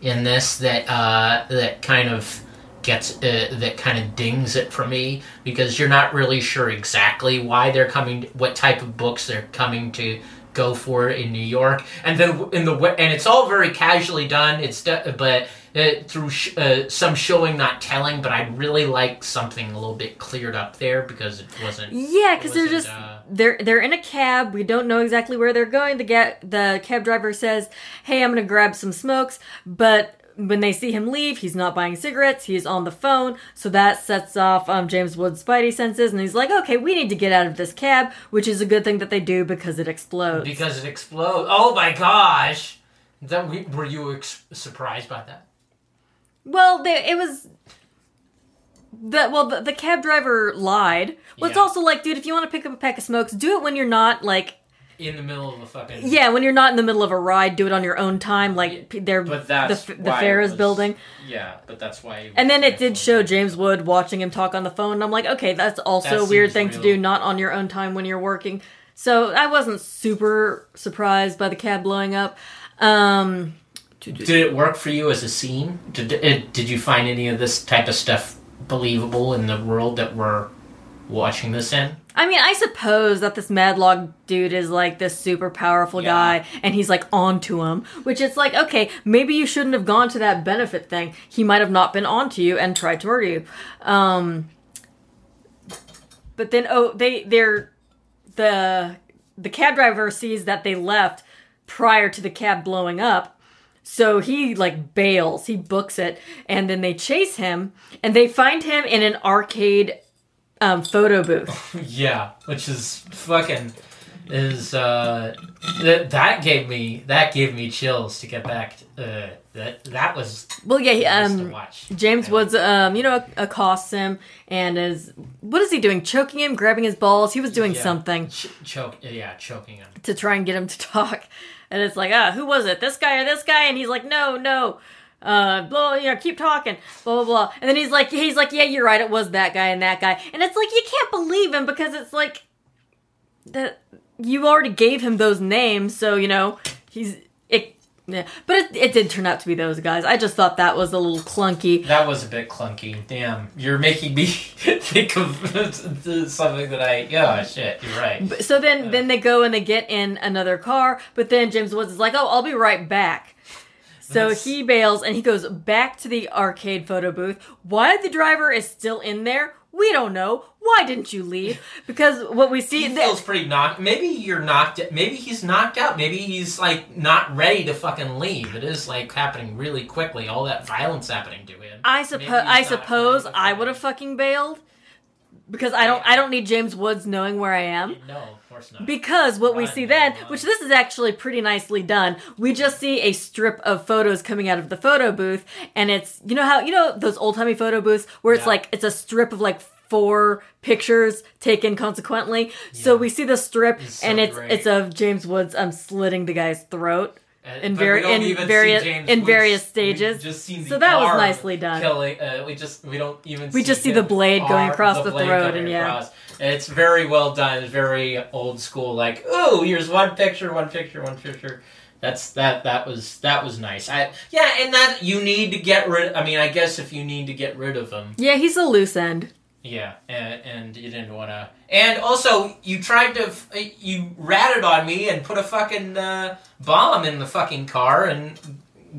in this that uh, that kind of gets uh, that kind of dings it for me because you're not really sure exactly why they're coming what type of books they're coming to go for in New York and then in the and it's all very casually done it's but uh, through sh- uh, some showing not telling but I'd really like something a little bit cleared up there because it wasn't Yeah, because they're just uh, they're they're in a cab. We don't know exactly where they're going. The ga- the cab driver says, "Hey, I'm gonna grab some smokes," but when they see him leave, he's not buying cigarettes. He's on the phone, so that sets off um, James Wood's spidey senses, and he's like, "Okay, we need to get out of this cab," which is a good thing that they do because it explodes. because it explodes oh my gosh that we, were you ex- surprised by that Well, they, it was. The, well, the, the cab driver lied. Well, it's also like, dude, if you want to pick up a pack of smokes, do it when you're not like in the middle of a fucking Yeah, when you're not in the middle of a ride, do it on your own time, like p- they're But that's the, f- the why fair it is was- building. yeah but that's why And then it did show James Wood watching him talk on the phone. And I'm like, okay, that's also That a weird seems thing to do, not on your own time when you're working. So I wasn't super surprised by the cab blowing up. Um, Did it work for you as a scene? Did it, did you find any of this type of stuff believable in the world that we're watching this in? I mean, I suppose that this Madlock dude is like this super powerful Yeah. guy, and he's like onto him. Which it's like, okay, maybe you shouldn't have gone to that benefit thing. He might have not been onto you and tried to murder you. Um, but then, oh, they they're the the cab driver sees that they left prior to the cab blowing up. So he like bails, he books it, and then they chase him, and they find him in an arcade um, photo booth. Yeah, which is fucking is uh that that gave me that gave me chills to get back. Uh, that that was Well, yeah, to um, watch. James. Woods, um, you know, accosts him and is what is he doing? Choking him, grabbing his balls. He was doing Yeah. something Ch- choke, yeah, choking him. to try and get him to talk. And it's like, ah, who was it? This guy or this guy? And he's like, no, no. Uh, blah, you know, keep talking, blah, blah, blah. And then he's like, he's like, yeah, you're right. It was that guy and that guy. And it's like, you can't believe him because it's like, that you already gave him those names. So, you know, he's, it, yeah. But it, it did turn out to be those guys. I just thought that was a little clunky. That was a bit clunky. Damn, you're making me think of something that I. Yeah, shit. You're right. So then, Yeah. then they go and they get in another car. But then James Woods is like, "Oh, I'll be right back." So That's- he bails and he goes back to the arcade photo booth. Why the driver is still in there? We don't know. Why didn't you leave? Because what we see, He feels pretty knocked. Maybe you're knocked. Maybe he's knocked out. Maybe he's like not ready to fucking leave. It is like happening really quickly. All that violence happening to him. I Maybe suppose, I suppose, I would have fucking bailed because I don't, I don't need James Woods knowing where I am. No, course not. Because what we see then, run. which this is actually pretty nicely done, we just see a strip of photos coming out of the photo booth, and it's you know how you know those old timey photo booths where it's Yeah. like it's a strip of like four pictures taken consequently. So we see the strip, It's so and it's great. it's of James Woods um slitting the guy's throat Uh, in very- in various- in Woods. various stages. just So that was nicely done. Killing, uh, we just we don't even. We just see the him blade going across the blade throat, and yeah. across. It's very well done. It's very old school. Like, oh, here's one picture, one picture, one picture. That's that. That was that was nice. I yeah, and that you need to get rid. I mean, I guess if you need to get rid of him, Yeah, he's a loose end. yeah, and, and you didn't want to. And also, you tried to, you ratted on me and put a fucking uh, bomb in the fucking car and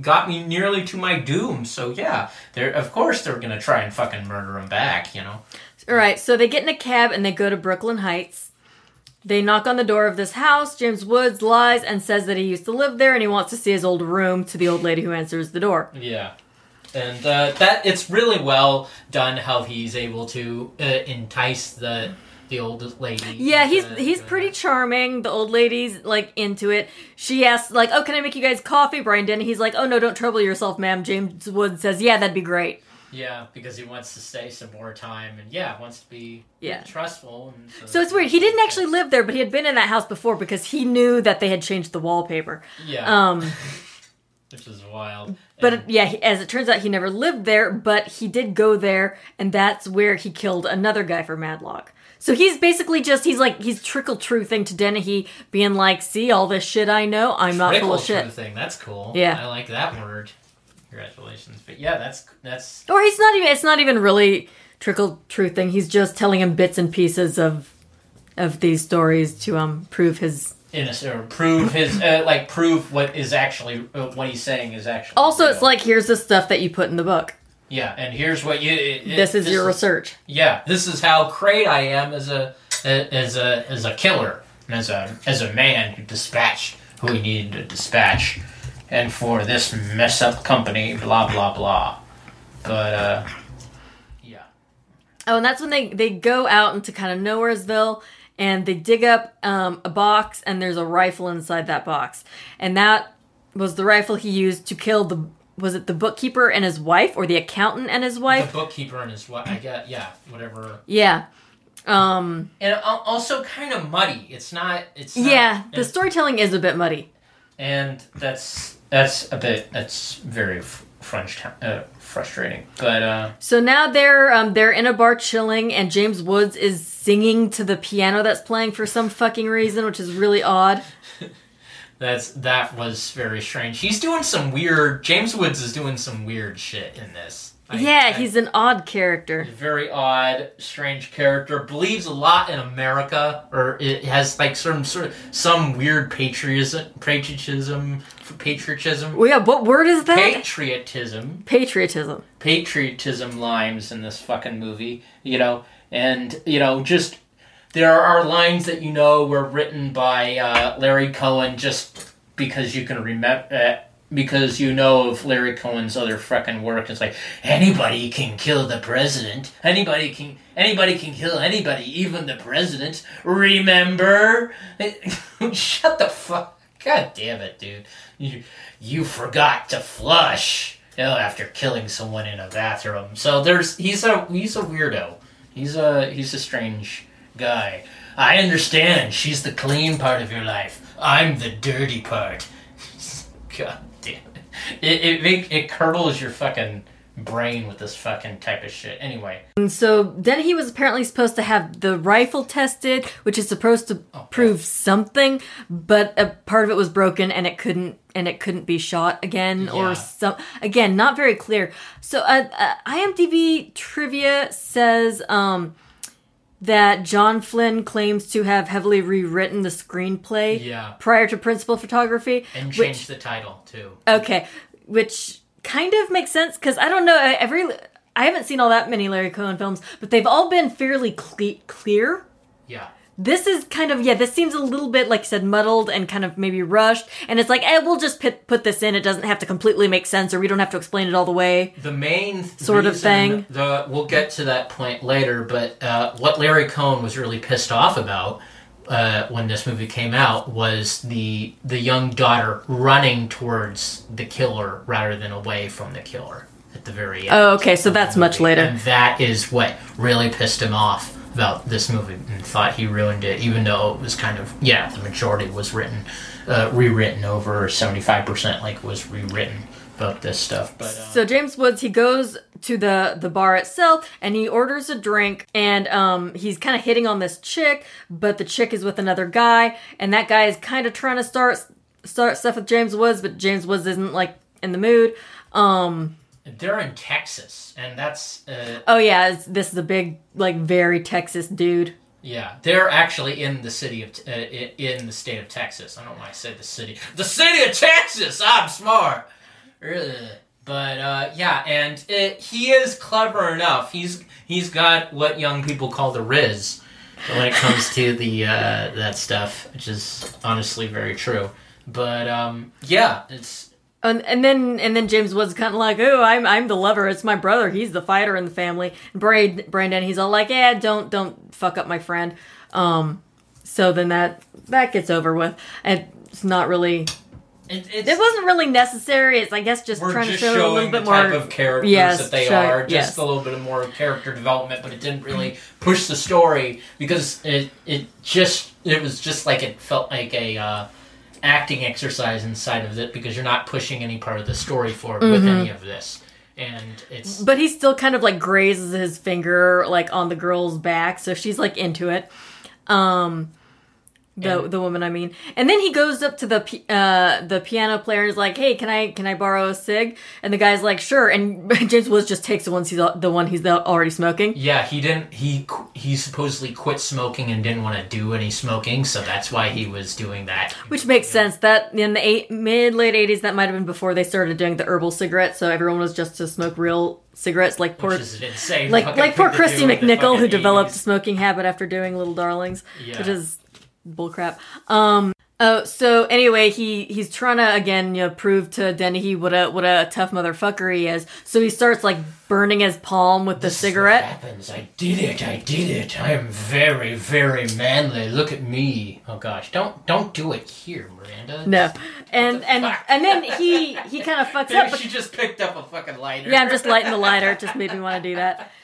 got me nearly to my doom. So yeah, they're of course they're gonna try and fucking murder him back. You know. All right, so they get in a cab and they go to Brooklyn Heights. They knock on the door of this house. James Woods lies and says that he used to live there and he wants to see his old room to the old lady who answers the door. Yeah. And uh, that it's really well done how he's able to uh, entice the the old lady. Yeah, he's uh, he's pretty charming. The old lady's like into it. She asks like, "Oh, can I make you guys coffee, Brian Dennehy?" He's like, "Oh no, don't trouble yourself, ma'am." James Woods says, "Yeah, that'd be great." Yeah, because he wants to stay some more time, and yeah, wants to be Yeah. trustful. And So it's weird. He didn't actually live there, but he had been in that house before because he knew that they had changed the wallpaper. Yeah, Um, which is wild. But And- yeah, he, as it turns out, he never lived there, but he did go there, and that's where he killed another guy for Madlock. So he's basically just he's like he's trickle truthing to Dennehy, being like, "See all this shit I know, I'm not full of shit." thing. That's cool. Yeah. I like that word. Congratulations. But yeah, that's that's Or he's not even it's not even really trickle truthing. He's just telling him bits and pieces of of these stories to um prove his. innocent or prove his uh, like prove what is actually uh, what he's saying is actually. Also, it's like here's the stuff that you put in the book. yeah, and here's what you. It, it- This is your research. Yeah, this is how great I am as a as a as a killer and as a as a man who dispatched who he needed to dispatch, and for this mess up company, blah blah blah. But uh, yeah, Oh, and that's when they they go out into kind of nowheresville and they dig up um, a box and there's a rifle inside that box, and that was the rifle he used to kill the was it the bookkeeper and his wife or the accountant and his wife the bookkeeper and his what I get yeah whatever, Yeah. Um and also kind of muddy. It's not. It's not, yeah, the storytelling is a bit muddy. and that's that's a bit that's very f- frunch- uh, frustrating. But uh, So now they're um, they're in a bar chilling, and James Woods is singing to the piano that's playing for some fucking reason, which is really odd. That's that was very strange. He's doing some weird. James Woods is doing some weird shit in this. I- yeah, I- he's an odd character. very odd, strange character. Believes a lot in America, or it has like some sort of some weird patriotism, patriotism, patriotism, Well, yeah, what word is that? patriotism, Patriotism. patriotism lines in this fucking movie. You know, and you know just there are lines that you know were written by uh, Larry Cohen just because you can remember. Uh, because you know of Larry Cohen's other freaking work, it's like anybody can kill the president. Anybody can anybody can kill anybody, even the president. Remember? Shut the fuck. God damn it, dude. You you forgot to flush. You know, after killing someone in a bathroom. So there's he's a he's a weirdo. He's a he's a strange guy. I understand. She's the clean part of your life. I'm the dirty part. God it! It make, it curdles your fucking brain with this fucking type of shit. Anyway, And so then he was apparently supposed to have the rifle tested, which is supposed to prove something, but a part of it was broken and it couldn't and it couldn't be shot again Yeah. or some again not very clear. So uh, uh, IMDb trivia says um that John Flynn claims to have heavily rewritten the screenplay Yeah. prior to principal photography and which- the title too. Okay, which kind of makes sense because I don't know I- every. I haven't seen all that many Larry Cohen films, but they've all been fairly cle- clear. Yeah. This is kind of yeah. This seems a little bit like I said, muddled and kind of maybe rushed. And it's like, eh, we'll just put put this in. It doesn't have to completely make sense, or we don't have to explain it all the way. The main Sort of thing. The we'll get to that point later, but uh, what Larry Cohen was really pissed off about uh, when this movie came out was the the young daughter running towards the killer rather than away from the killer at the very end. Oh, okay, so that's much later. And that is what really pissed him off about this movie and thought he ruined it, even though it was kind of, yeah, the majority was written, uh, rewritten over 75% like was rewritten about this stuff. But, uh, So James Woods, he goes to the the bar itself and he orders a drink and um he's kind of hitting on this chick, but the chick is with another guy and that guy is kind of trying to start start stuff with James Woods, but James Woods isn't like in the mood. Um they're in Texas, and that's, uh, oh yeah, this is a big like very Texas dude. yeah, they're actually in the city of, uh, in the state of Texas. I don't know why I said the city. The city of Texas! I'm smart! Ugh. But uh, yeah, and it, he is clever enough. He's he's got what young people call the riz when it comes to the uh, that stuff, which is honestly very true. But um, yeah, it's And, and then and then James was kind of like, oh, I'm I'm the lover. It's my brother. He's the fighter in the family. And Brad, Brandon, he's all like, yeah, don't don't fuck up my friend. Um, so then that that gets over with, and it's not really. it, It wasn't really necessary. It's I guess just trying just to show a little bit the more. type of characters Yes, that they show- are, just yes. a little bit more character development, but it didn't really push the story because it it just it was just like it felt like a uh, acting exercise inside of it because you're not pushing any part of the story forward with Mm-hmm. any of this, and it's but he still kind of like grazes his finger like on the girl's back, so she's like into it. Um, the And- the woman, I mean, and then he goes up to the uh the piano player and is like, "Hey, can I can I borrow a cig?" And the guy's like, "Sure." And James Woods just takes the ones he's the one he's already smoking. yeah he didn't he he supposedly quit smoking and didn't want to do any smoking, so that's why he was doing that. Which makes sense. That in the eight, mid late eighties, that might have been before they started doing the herbal cigarettes. So everyone was just to smoke real cigarettes, like poor, Which is an insane like like poor Kristy do in the McNichol, who developed a smoking habit after doing Little Darlings, Yeah. which is bullcrap. Um. Oh, so anyway, he he's trying to again you know prove to Dennehy what a what a tough motherfucker he is. So he starts like burning his palm with the This is what cigarette. happens. I did it. I did it. I am very, very manly. Look at me. Oh gosh, don't don't do it here, Miranda. No, and and fuck? and then he he kind of fucks up. Maybe she just picked up a fucking lighter. Yeah, I'm just lighting the lighter. It just made me want to do that.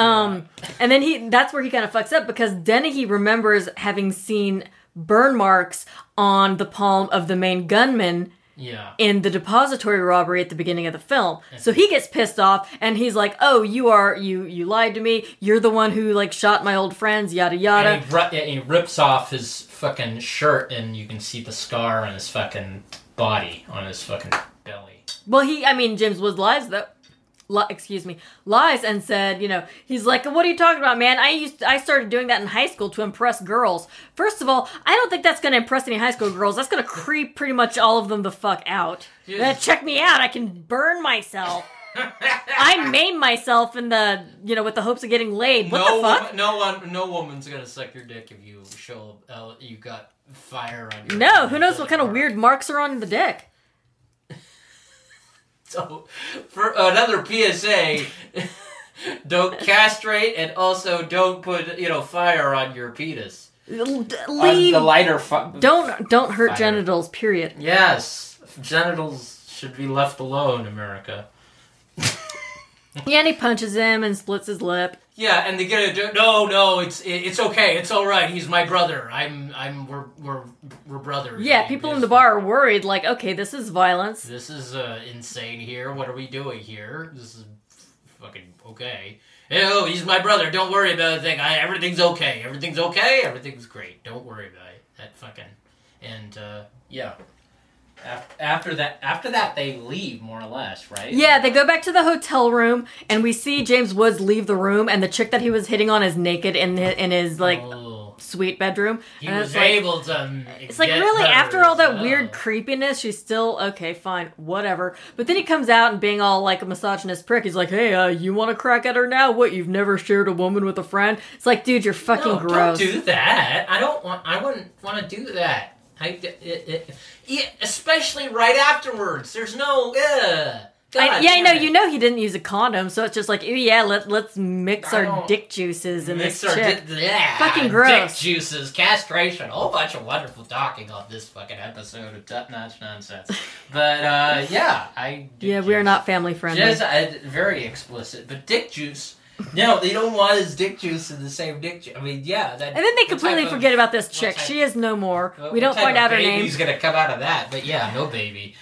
Um, and then he that's where he kind of fucks up because Dennehy remembers having seen burn marks on the palm of the main gunman yeah. in the depository robbery at the beginning of the film. So he gets pissed off and he's like, "Oh, you are you you lied to me. You're the one who like shot my old friends, yada yada." And he, and he rips off his fucking shirt, and you can see the scar on his fucking body, on his fucking belly. Well, he, I mean, James was lies though. Li- excuse me, lies and said, you know, he's like, what are you talking about, man? I used, I started doing that in high school to impress girls. First of all, I don't think that's going to impress any high school girls. That's going to creep pretty much all of them the fuck out. Yeah. Uh, check me out, I can burn myself. I maim myself in the, you know, with the hopes of getting laid. What no, the fuck? Woman, no one, no woman's gonna suck your dick if you show uh, you got fire on your. No, who knows what kind of weird marks are on the dick? So, for another PSA, don't castrate and also don't put you know fire on your penis. L- d- On Leave. the lighter. Fi- Don't don't hurt Fire. genitals. Period. Yes, genitals should be left alone, America. Yeah, and he punches him and splits his lip. Yeah, and they get a no, no. It's it's okay. It's all right. He's my brother. I'm I'm we're we're we're brothers. Yeah, I- people in the bar are worried. Like, okay, this is violence. This is uh, insane here. What are we doing here? This is fucking okay. Oh, he's my brother. Don't worry about a thing. I, everything's okay. Everything's okay. Everything's great. Don't worry about it. That fucking and uh, yeah. Af- After that, after that, they leave more or less, right? Yeah, they go back to the hotel room, and we see James Woods leave the room, and the chick that he was hitting on is naked in his, in his like Oh, sweet bedroom. he and was like, able to. It's like really her after all that well. weird creepiness, she's still okay, fine, whatever. But then he comes out and being all like a misogynist prick. He's like, "Hey, uh, you want to crack at her now? What? You've never shared a woman with a friend?" It's like, dude, you're fucking no, gross. Don't do that. I don't want. I wouldn't want to do that. I, it, it, yeah, especially right afterwards. There's no. Uh, I, yeah, I know. You know he didn't use a condom, so it's just like, ooh, yeah, let let's mix I our dick juices in Mix this dick, yeah, Fucking gross. Dick juices, castration, a whole bunch of wonderful talking on this fucking episode of Top Notch Nonsense. But uh, yeah, I. yeah, we are not family friendly. Just uh, very explicit, but dick juice. No, they don't want his dick juice in the same dick juice. I mean, yeah, that. and then they completely of- forget about this chick. type- She is no more. what- we don't find out her name. Baby's gonna come out of that, but yeah, no baby,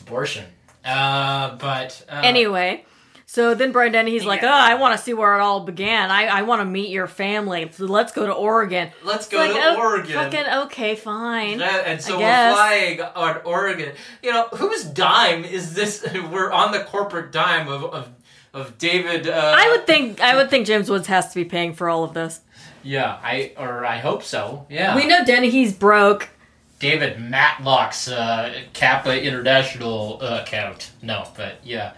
abortion. Uh, but uh, Anyway, so then Brian Dennehy, he's like, oh, I want to see where it all began. I, I want to meet your family. So let's go to Oregon. let's go like, to oh, Oregon. Fucking okay, fine. That- and so we're flying on Oregon. You know, whose dime is this? We're on the corporate dime of of, of David. Uh, I would think I would think James Woods has to be paying for all of this. Yeah, I or I hope so. Yeah, We know Dennehy, he's broke. David Madlock's uh, Kappa International uh, account. No, but yeah.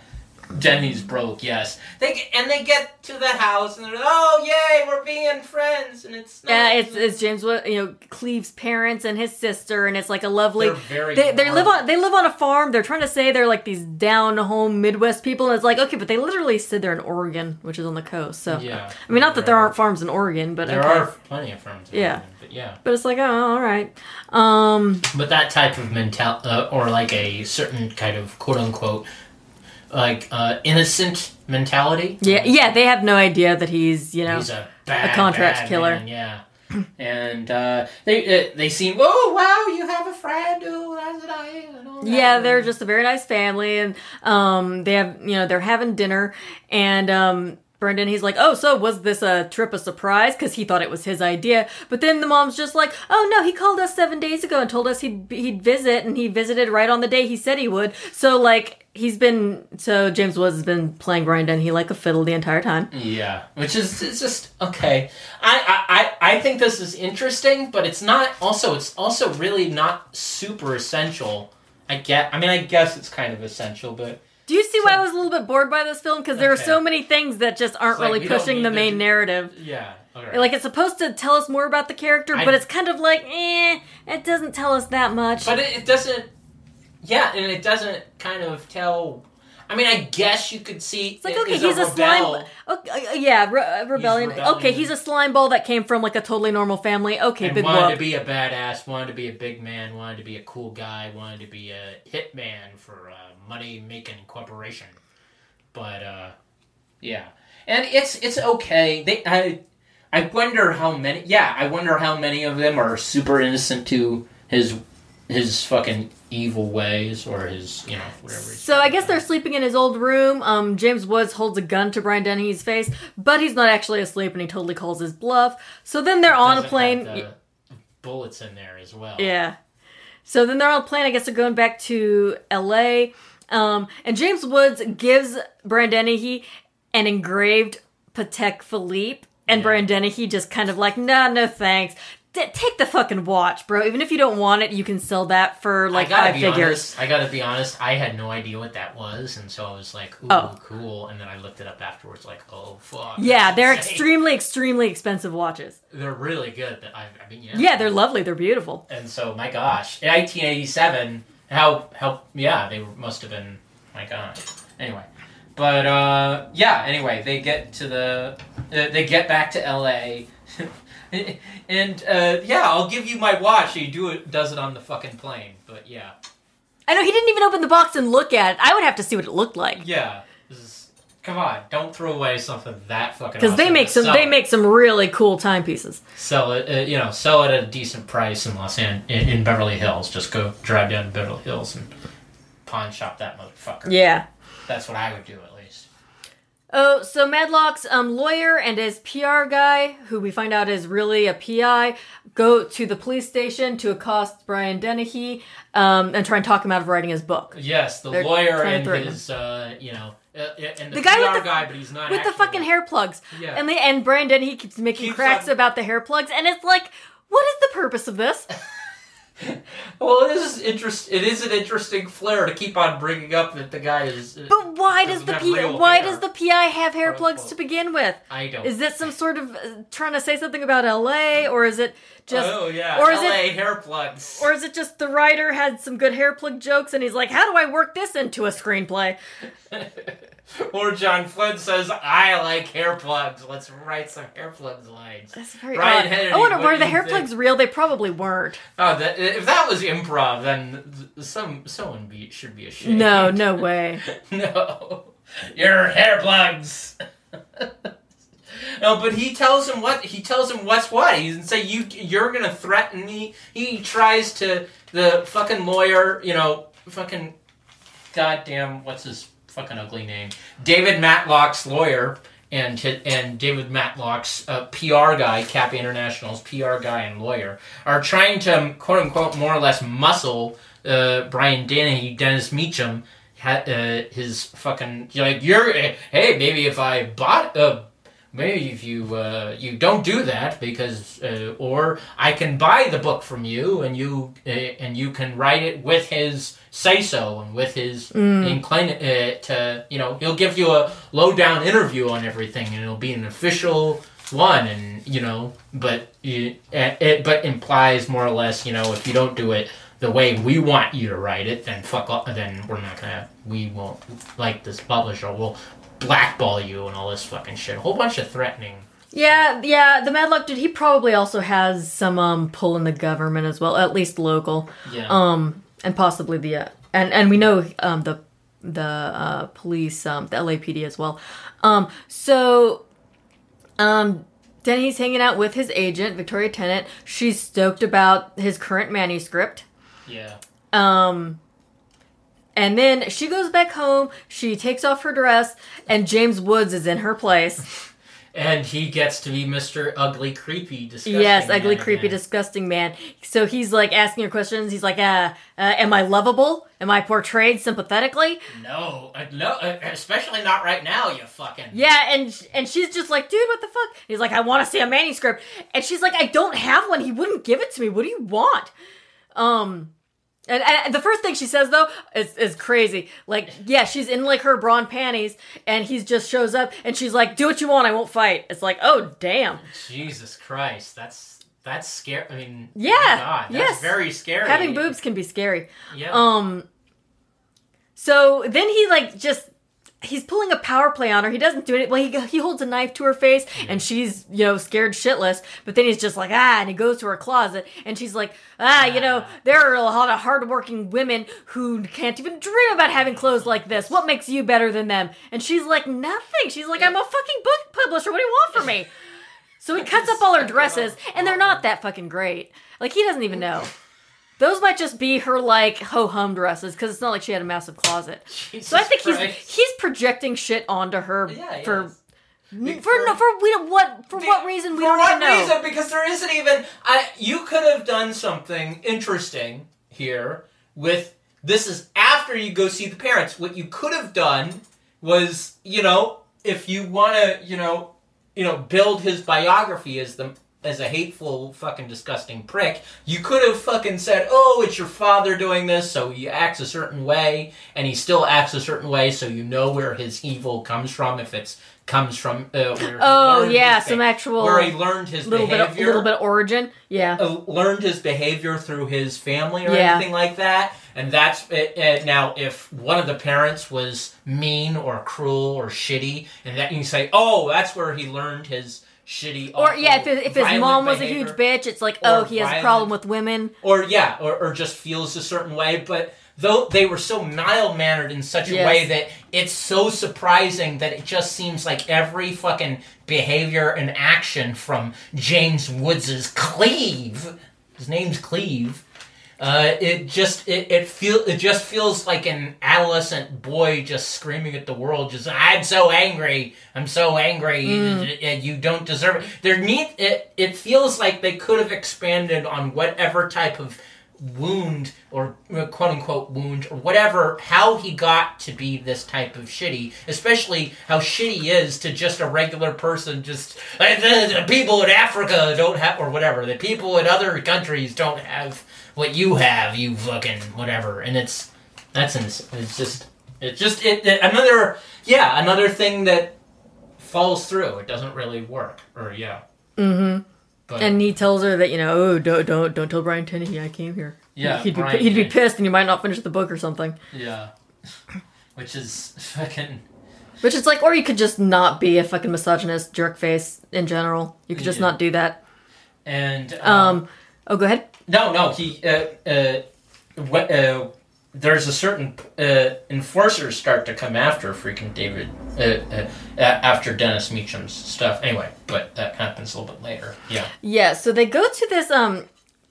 Dennehy's broke, yes. They get, and they get to the house and they're like, oh yay, we're being friends and it's not, Yeah, it's it's James you know, Cleve's parents and his sister, and it's like a lovely. They're very They, they live on they live on a farm. They're trying to say they're like these down home Midwest people, and it's like okay, but they literally said they're in Oregon, which is on the coast. So Yeah, I mean, not that there aren't farms in Oregon, but There okay. are plenty of farms. in Yeah. Oregon, but yeah. But it's like, oh, all right. Um, But that type of mental, uh, or like a certain kind of quote unquote, like uh, innocent mentality. yeah, yeah. They have no idea that he's, you know, He's a bad, contract bad killer. man, yeah. and uh, they uh, they seem oh wow you have a friend nice and all that. yeah, they're just a very nice family, and um, they have, you know, they're having dinner, and um. Brendan, he's like, oh, so was this a trip a surprise? Because he thought it was his idea. But then the mom's just like, oh no, he called us seven days ago and told us he'd he'd visit, and he visited right on the day he said he would. So like, he's been so James Woods has been playing Brian He like a fiddle the entire time. Yeah, which is it's just okay. I, I I I think this is interesting, but it's not. Also, it's also really not super essential. I get. I mean, I guess it's kind of essential, but Do you see why I was a little bit bored by this film? Because there are so many things that just aren't like, really pushing the main do- narrative. yeah. Okay. Like it's supposed to tell us more about the character, I- but it's kind of like, eh, it doesn't tell us that much. But it, it doesn't. Yeah, and it doesn't kind of tell. I mean, I guess you could see. it's like okay, he's a, slime. Okay, uh, yeah, re- uh, rebellion. rebellion. Okay, he's a slime ball that came from like a totally normal family. Okay, and big wanted to be a badass, wanted to be a big man, wanted to be a cool guy, wanted to be a hitman for a money making corporation. But uh, yeah, and it's it's okay. They I I wonder how many. Yeah, I wonder how many of them are super innocent to his his fucking evil ways or his you know whatever. he's So I guess they're sleeping in his old room. Um, James Woods holds a gun to Brian Dennehy's face, but he's not actually asleep, and he totally calls his bluff. So then they're on a plane. have the bullets in there as well. Yeah. So then they're on a plane. I guess they're going back to L.A. Um, and James Woods gives Brian Dennehy an engraved Patek Philippe, and Yeah. Brian just kind of like, nah, no thanks. t- take the fucking watch, bro. Even if you don't want it, you can sell that for like five figures. honest. I gotta be honest. I had no idea what that was, and so I was like, "Ooh, Oh. cool!" And then I looked it up afterwards, like, "Oh, fuck." Yeah, they're insane. extremely, extremely expensive watches. They're really good. I, I mean, yeah. Yeah, they're lovely. They're beautiful. And so, my gosh, in 1987, how how yeah, they must have been. My God. Anyway, but uh, yeah. Anyway, they get to the uh, they get back to L.A. and uh, yeah, I'll give you my watch. He do it does it on the fucking plane. But yeah, I know he didn't even open the box and look at it. I would have to see what it looked like yeah. Come on, don't throw away something that fucking. because they make some. Sell They it. make some really cool timepieces. sell it. Uh, you know, sell it at a decent price in Los An- in, in Beverly Hills. Just go drive down to Beverly Hills and pawn shop that motherfucker. Yeah. That's what I would do at least. Oh, so Madlock's um, lawyer and his PR guy, who we find out is really a PI, go to the police station to accost Brian Dennehy um, and try and talk him out of writing his book. Yes, the They're lawyer and his, uh, you know, uh, and the, The guy PR with the- guy, but he's not With the fucking hair plugs. Yeah. And, they, and Brian Dennehy keeps making Keeps cracks on- about the hair plugs, and it's like, what is the purpose of this? Well, it is interest. It is an interesting flair to keep on bringing up that the guy is. Uh, But why does the P- why hair. does the PI have hair Quote, plugs unquote. to begin with? I don't. Is this some sort of uh, trying to say something about LA, or is it just oh yeah, or is LA it- hair plugs. Or is it just the writer had some good hair plug jokes and he's like, how do I work this into a screenplay? or John Flynn says, "I like hair plugs. Let's write some hair plugs lines." That's very Brian odd. Dennehy, I wonder, were the hair think? plugs real? They probably weren't. Oh, that, if that was improv, then some someone be should be ashamed. No, no way. no, your hair plugs. no, but he tells him what he tells him what's what. He doesn't say you you're gonna threaten me. He tries to the fucking lawyer. You know, fucking goddamn what's his fucking ugly name? David Madlock's lawyer. And and David Madlock's uh, PR guy, Kappa International's PR guy and lawyer, are trying to quote unquote more or less muscle uh, Brian Dennehy, Dennis Meechum, ha- uh, his fucking like you're hey maybe if I bought uh maybe if you uh, you don't do that because uh, or I can buy the book from you and you uh, and you can write it with his say so and with his incline uh, to you know he'll give you a low down interview on everything and it'll be an official one and you know but uh, it but implies more or less you know if you don't do it the way we want you to write it then fuck off then we're not gonna we won't like this publisher. We'll blackball you and all this fucking shit a whole bunch of threatening Yeah, yeah. The Madlock dude, he probably also has some um pull in the government as well, at least local, yeah um, and possibly the uh, and and we know um the the uh, police, um, the LAPD as well. Um, so um. Dennehy's hanging out with his agent, Victoria Tennant. She's stoked about his current manuscript. yeah Um, and then she goes back home. She takes off her dress, and James Woods is in her place. and he gets to be mr ugly creepy disgusting yes, ugly, man creepy, disgusting man. So he's like asking her questions. He's like, uh, uh, "Am I lovable? Am I portrayed sympathetically?" no uh, no uh, especially not right now you fucking Yeah, and and she's just like, "Dude, what the fuck?" He's like, "I want to see a manuscript," and she's like, "I don't have one. He wouldn't give it to me. What do you want?" Um. And, and the first thing she says though is, is crazy. Like, yeah, she's in like her bra and panties, and he just shows up, and she's like, "Do what you want. I won't fight." It's like, oh damn. jesus christ that's that's scary i mean Yeah, God, that's yes. very scary Having boobs can be scary. yeah Um. So then he like just he's pulling a power play on her. He doesn't do it. Well, he he holds a knife to her face, and she's you know scared shitless. But then he's just like ah, and he goes to her closet, and she's like ah, you know there are a lot of hardworking women who can't even dream about having clothes like this. What makes you better than them? And she's like nothing. She's like I'm a fucking book publisher. What do you want from me? So he cuts up all her dresses, and they're not that fucking great. Like he doesn't even know. Those might just be her like ho hum dresses because it's not like she had a massive closet. Jesus So I think he's Christ. he's projecting shit onto her Yeah, he for is. for for, no, for we don't what for what reason we For don't what even know. reason? Because there isn't even. I. You could have done something interesting here with. This is after you go see the parents. What you could have done was, you know, if you want to, you know, you know, build his biography as the as a hateful fucking disgusting prick. You could have fucking said, "Oh, it's your father doing this, so he acts a certain way, and he still acts a certain way, so you know where his evil comes from. If it's comes from uh, where Oh yeah, some actual where he learned his little bit, behavior, of, little bit of origin. Yeah. uh, learned his behavior through his family or Yeah. anything like that. And that's it, it. Now, if one of the parents was mean or cruel or shitty, and that you say, oh, that's where he learned his shitty. Or yeah, if, if his mom was a huge bitch, it's like, oh, he has a problem with women. or yeah, or, or just feels a certain way. But though they were so mild mannered in such a Yes. way that it's so surprising that it just seems like every fucking behavior and action from James Woods's Cleve, his name's Cleve. Uh, it just it, it feel it just feels like an adolescent boy just screaming at the world. Just I'm so angry. I'm so angry. Mm. Uh, You don't deserve it. There need it. It feels like they could have expanded on whatever type of wound or uh, quote unquote wound or whatever how he got to be this type of shitty especially how shitty is to just a regular person just "Uh, the, the people in africa don't have or whatever the people in other countries don't have what you have you fucking whatever and it's that's ins- it's just it's just it, it another yeah another thing that falls through it doesn't really work or yeah Mm-hmm. but And he tells her that you know, oh, don't don't don't tell Brian Dennehy I came here. Yeah, he'd be Brian he'd be pissed, and you might not finish the book or something. yeah which is fucking Which is like, or you could just not be a fucking misogynist jerk face in general. You could just Yeah. not do that. and Um, oh, go ahead. No, no, he. Uh, uh, uh, there's a certain uh, enforcers start to come after freaking David uh, uh, after Dennis Meechum's stuff. Anyway, but that happens a little bit later. Yeah. Yeah, so they go to this um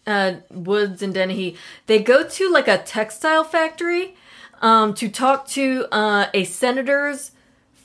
uh Woods and Dennehy. They go to like a textile factory um to talk to uh a senator's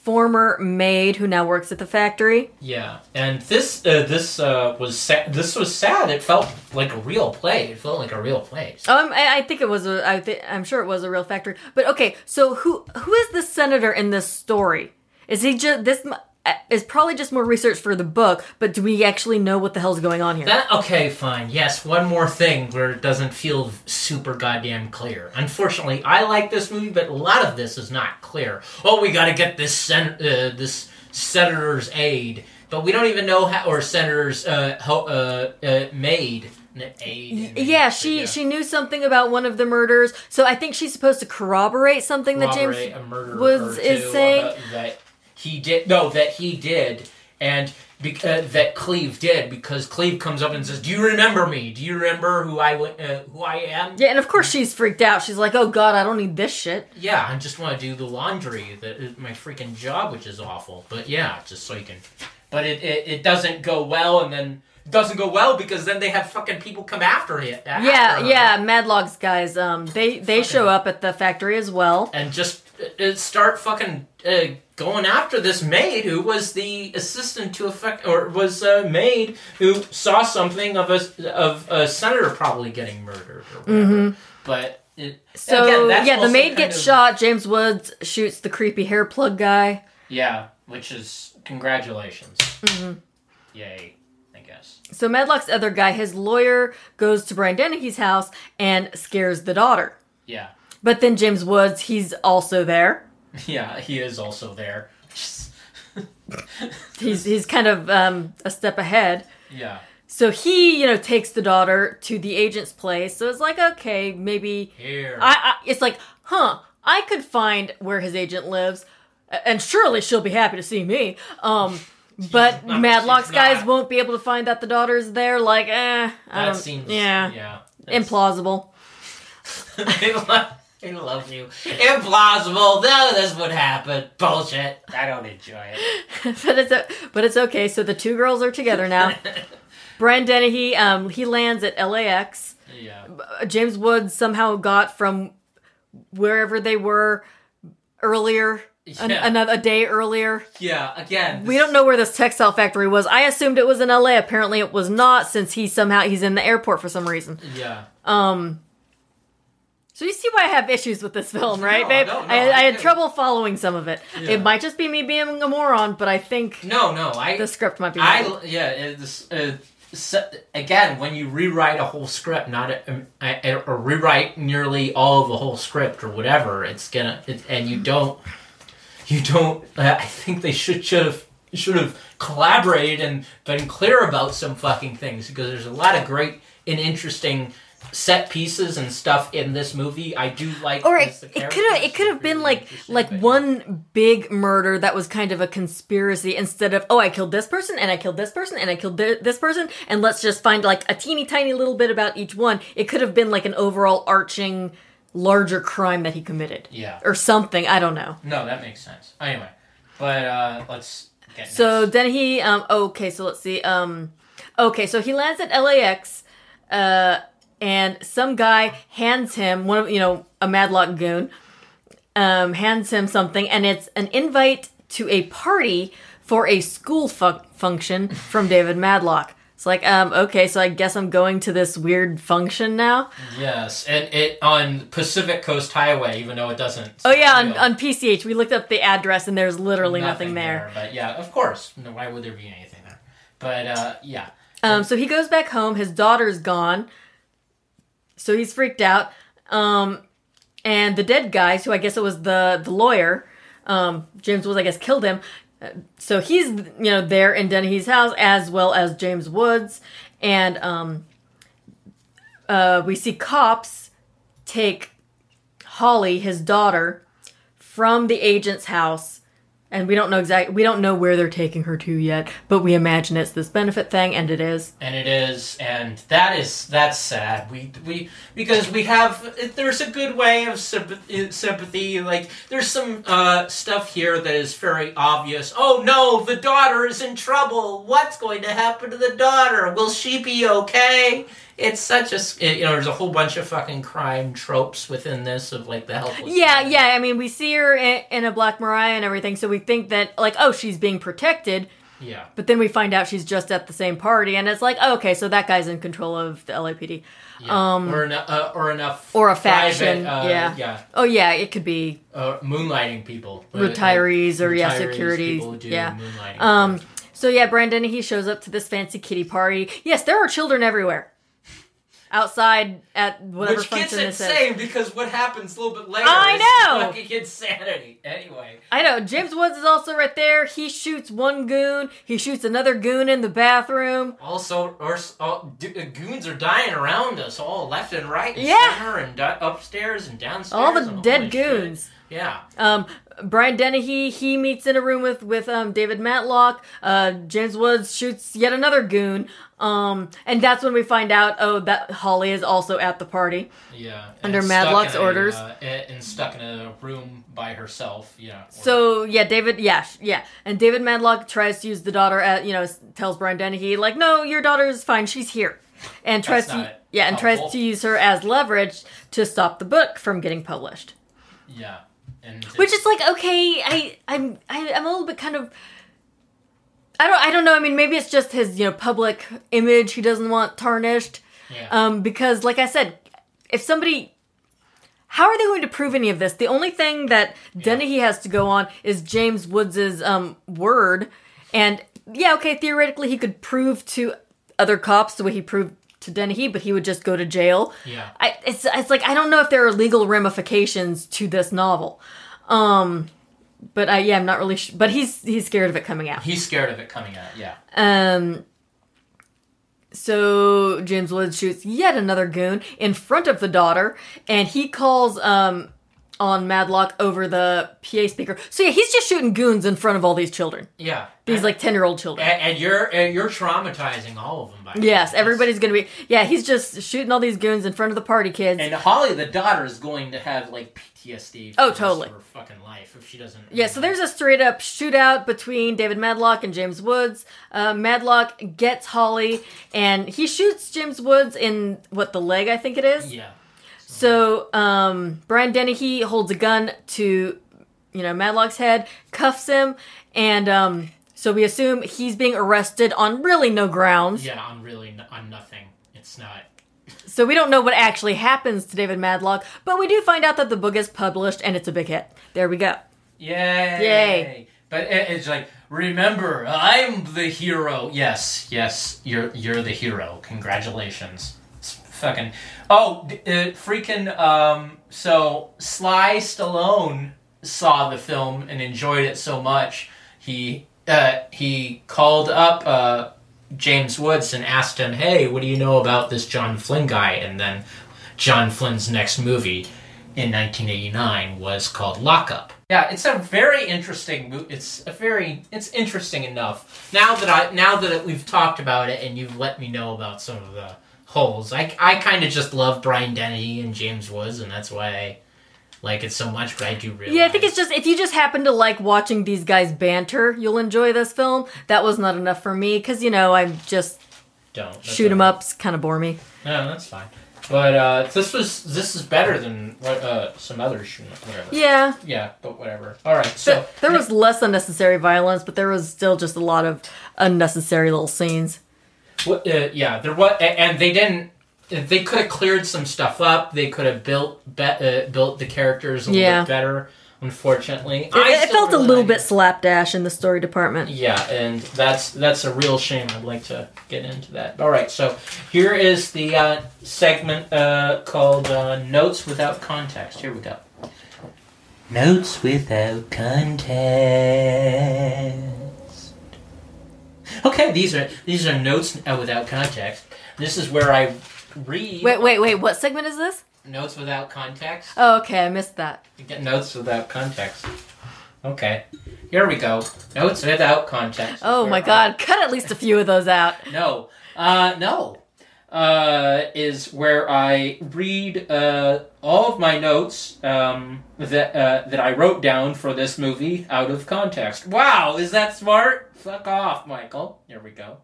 former maid who now works at the factory. Yeah, and this uh, this uh, was sa- this was sad. It felt like a real play. It felt like a real place. Um, I, I think it was a. I th- I'm sure it was a real factory. But okay, so who who is the senator in this story? Is he just this? Uh, Is probably just more research for the book. But do we actually know what the hell's going on here? That okay, fine. Yes, one more thing where it doesn't feel super goddamn clear. Unfortunately, I like this movie, but a lot of this is not clear. Oh, we got to get this sen- uh, this senator's aid, but we don't even know how or senator's uh, ho- uh, uh, maid. Aid. yeah, she she knew something about one of the murders, so I think she's supposed to corroborate something that James. corroborate a murder Woods or is saying- that he did. No, that he did, and be, uh, that Cleve did because Cleve comes up and says, "Do you remember me? Do you remember who I w- uh, who I am?" Yeah, and of course she's freaked out. She's like, "Oh God, I don't need this shit." Yeah, I just want to do the laundry. That is my freaking job, which is awful. But yeah, just so you can. But it, it, it doesn't go well, and then it doesn't go well because then they have fucking people come after it. after Yeah, her. yeah. Madlock's guys, um, they they show up at the factory as well. And just uh, start fucking uh, going after this maid who was the assistant to effect, or was a maid who saw something of a of a senator probably getting murdered or whatever. But it, Mm-hmm. So again, yeah, the maid gets of- shot. James Woods shoots the creepy hair plug guy. Yeah, which is congratulations. Mm-hmm. Yay, I guess. So Madlock's other guy, his lawyer, goes to Brian Dennehy's house and scares the daughter. Yeah, But then James Woods, he's also there. yeah, he is also there. He's he's kind of um, a step ahead. yeah, So he, you know, takes the daughter to the agent's place. So it's like, okay, maybe here. I, I it's like, huh, I could find where his agent lives, and surely she'll be happy to see me. Um, but not- Madlock's guys not. won't be able to find that the daughter's there. Like, eh, I that don't, seems yeah, yeah. that's- implausible. I love, I love you. Implausible. No, this would happen. Bullshit. I don't enjoy it. but it's o- but it's okay. So the two girls are together now. Brian Dennehy, um, he lands at LAX. yeah. Uh, James Woods somehow got from wherever they were earlier, an- Yeah. another a day earlier. Yeah. Again, We don't know where this textile factory was. I assumed it was in LA. Apparently, it was not, since he somehow he's in the airport for some reason. Yeah. Um. So you see why I have issues with this film, right, No, babe? no, I, I I had trouble following some of it. Yeah. It might just be me being a moron, but I think No, no. I. the script might be. I. right. Yeah. It's. Uh, so, again, when you rewrite a whole script, not a, a, or rewrite nearly all of the whole script or whatever, it's gonna it, and you don't you don't. Uh, I think they should should have should have collaborated and been clear about some fucking things because there's a lot of great and interesting set pieces and stuff in this movie. I do like. Or it, it could have it could have been like like one big murder that was kind of a conspiracy instead of oh I killed this person and I killed this person and I killed thi- this person and let's just find like a teeny tiny little bit about each one. It could have been like an overall arching larger crime that he committed. Yeah. Or something, I don't know. No, that makes sense. Anyway, but uh let's get So next. then he um okay, so let's see. Um okay, so he lands at LAX uh and some guy hands him one of you know, a Madlock goon um hands him something and it's an invite to a party for a school fu- function from David Madlock. It's like um okay, so I guess I'm going to this weird function now. yes, and it on Pacific Coast Highway, even though it doesn't. Oh yeah, on, on PCH we looked up the address and there's literally nothing, there. But yeah, of course. No, why would there be anything there? But uh yeah. Um, so he goes back home. His daughter's gone, so he's freaked out. Um, and the dead guys, who I guess it was the the lawyer, um, James Woods, I guess killed him. Uh, So he's you know there in Dennehy's house as well as James Woods, and um, uh, we see cops take Holly, his daughter, from the agent's house. And we don't know exactly, we don't know where they're taking her to yet, but we imagine it's this benefit thing, and it is. and it is and that is that's sad. We we because we have there's a good way of sympathy, sympathy like there's some uh stuff here that is very obvious. Oh no the daughter is in trouble. What's going to happen to the daughter? Will she be okay it's such a you know there's a whole bunch of fucking crime tropes within this of like the helpless Yeah, man. yeah. I mean, we see her in, in a Black Mariah and everything, so we think that, like, oh, she's being protected, yeah but then we find out she's just at the same party, and it's like, oh, okay, so that guy's in control of the LAPD. yeah. um, or, eno- uh, or enough or a private, faction, uh, yeah. yeah Oh, yeah, it could be uh, moonlighting people Uh, Retirees or, yeah, security, people who do yeah. moonlighting Um, so yeah, Brandon, he shows up to this fancy kitty party. Yes, there are children everywhere. Outside at whatever Which gets function this is. insane because what happens a little bit later I is know! fucking insanity. Anyway, I know. James Woods is also right there. He shoots one goon. He shoots another goon in the bathroom. also, or, all, uh, goons are dying around us all left and right, and Yeah. center and di- upstairs and downstairs. All the and dead holy shit. goons. Yeah, Um, Brian Dennehy, he meets in a room with with um, David Madlock. Uh, James Woods shoots yet another goon. Um, and that's when we find out, oh, that Holly is also at the party. yeah. Under Madlock's a, orders. uh, and stuck in a room by herself. Yeah. So yeah, David, yeah, yeah, and David Madlock tries to use the daughter at you know tells Brian Dennehy like, no, your daughter is fine, she's here, and tries to yeah, and tries to use her as leverage to stop the book from getting published. yeah, and Which is like okay, I I'm I, I'm a little bit kind of. I don't. I don't know. I mean, maybe it's just his, you know, public image he doesn't want tarnished. yeah. Um, because, like I said, if somebody, how are they going to prove any of this? The only thing that Dennehy has to go on is James Woods's um word, and yeah, okay, theoretically he could prove to other cops the way he proved to Dennehy, but he would just go to jail. Yeah. I, it's it's like I don't know if there are legal ramifications to this novel. Um, but I yeah, I'm not really. Sh- but he's he's scared of it coming out. He's scared of it coming out. Yeah. Um. So James Woods shoots yet another goon in front of the daughter, and he calls um on Madlock over the PA speaker. So yeah, he's just shooting goons in front of all these children. Yeah. These And- like ten year old children. and, and you're and you're traumatizing all of them. By Yes, everybody's gonna be. Yeah, he's just shooting all these goons in front of the party kids. And Holly, the daughter, is going to have like PTSD. For Oh, totally. Her fucking life if she doesn't. Yeah, so there's a straight up shootout between David Madlock and James Woods. Uh, Madlock gets Holly, and he shoots James Woods in what the leg, I think it is. Yeah. So um, Brian Dennehy holds a gun to, you know, Madlock's head, cuffs him, and um, so we assume he's being arrested on really no grounds. Yeah, on really n- on nothing. It's not. So we don't know what actually happens to David Madlock, but we do find out that the book is published and it's a big hit. There we go. Yay! Yay. But it's like, remember, I'm the hero. Yes, yes, you're you're the hero. Congratulations. It's fucking. Oh, uh, freaking. Um. So Sly Stallone saw the film and enjoyed it so much, he uh he called up uh James Woods and asked him, "Hey, what do you know about this John Flynn guy?" And then John Flynn's next movie in 1989 was called Lockup. Yeah, it's a very interesting. It's a very. It's interesting enough. Now that I now that we've talked about it and you've let me know about some of the holes, I I kind of just love Brian Dennehy and James Woods, and that's why I like it so much. But I do realize. Yeah, I think it's just if you just happen to like watching these guys banter, you'll enjoy this film. That was not enough for me because you know I'm just don't shoot 'em ups kind of bore me. No, that's fine. But uh, this was this is better than what uh, some other shoot 'em whatever. Yeah, Yeah, but whatever. All right, so Th- there was less unnecessary violence, but there was still just a lot of unnecessary little scenes. What, uh, yeah, there was, and they didn't. They could have cleared some stuff up. They could have built be, uh, built the characters a Yeah. little bit better. Unfortunately, It, I it still felt a little like bit slapdash in the story department. Yeah, and that's that's a real shame. I'd like to get into that. All right, so here is the uh, segment uh, called uh, "Notes Without Context." Here we go. Notes without context. Okay, these are these are notes uh, without context. This is where I read Wait, wait, wait. What segment is this? notes without context. Oh, okay, I missed that. You get notes without context. Okay, here we go. Notes without context. Oh my I- god, cut at least a few of those out. No, uh, no. Uh, is where I read uh, all of my notes um, that uh, that I wrote down for this movie out of context. Wow, is that smart? Fuck off, Michael. Here we go.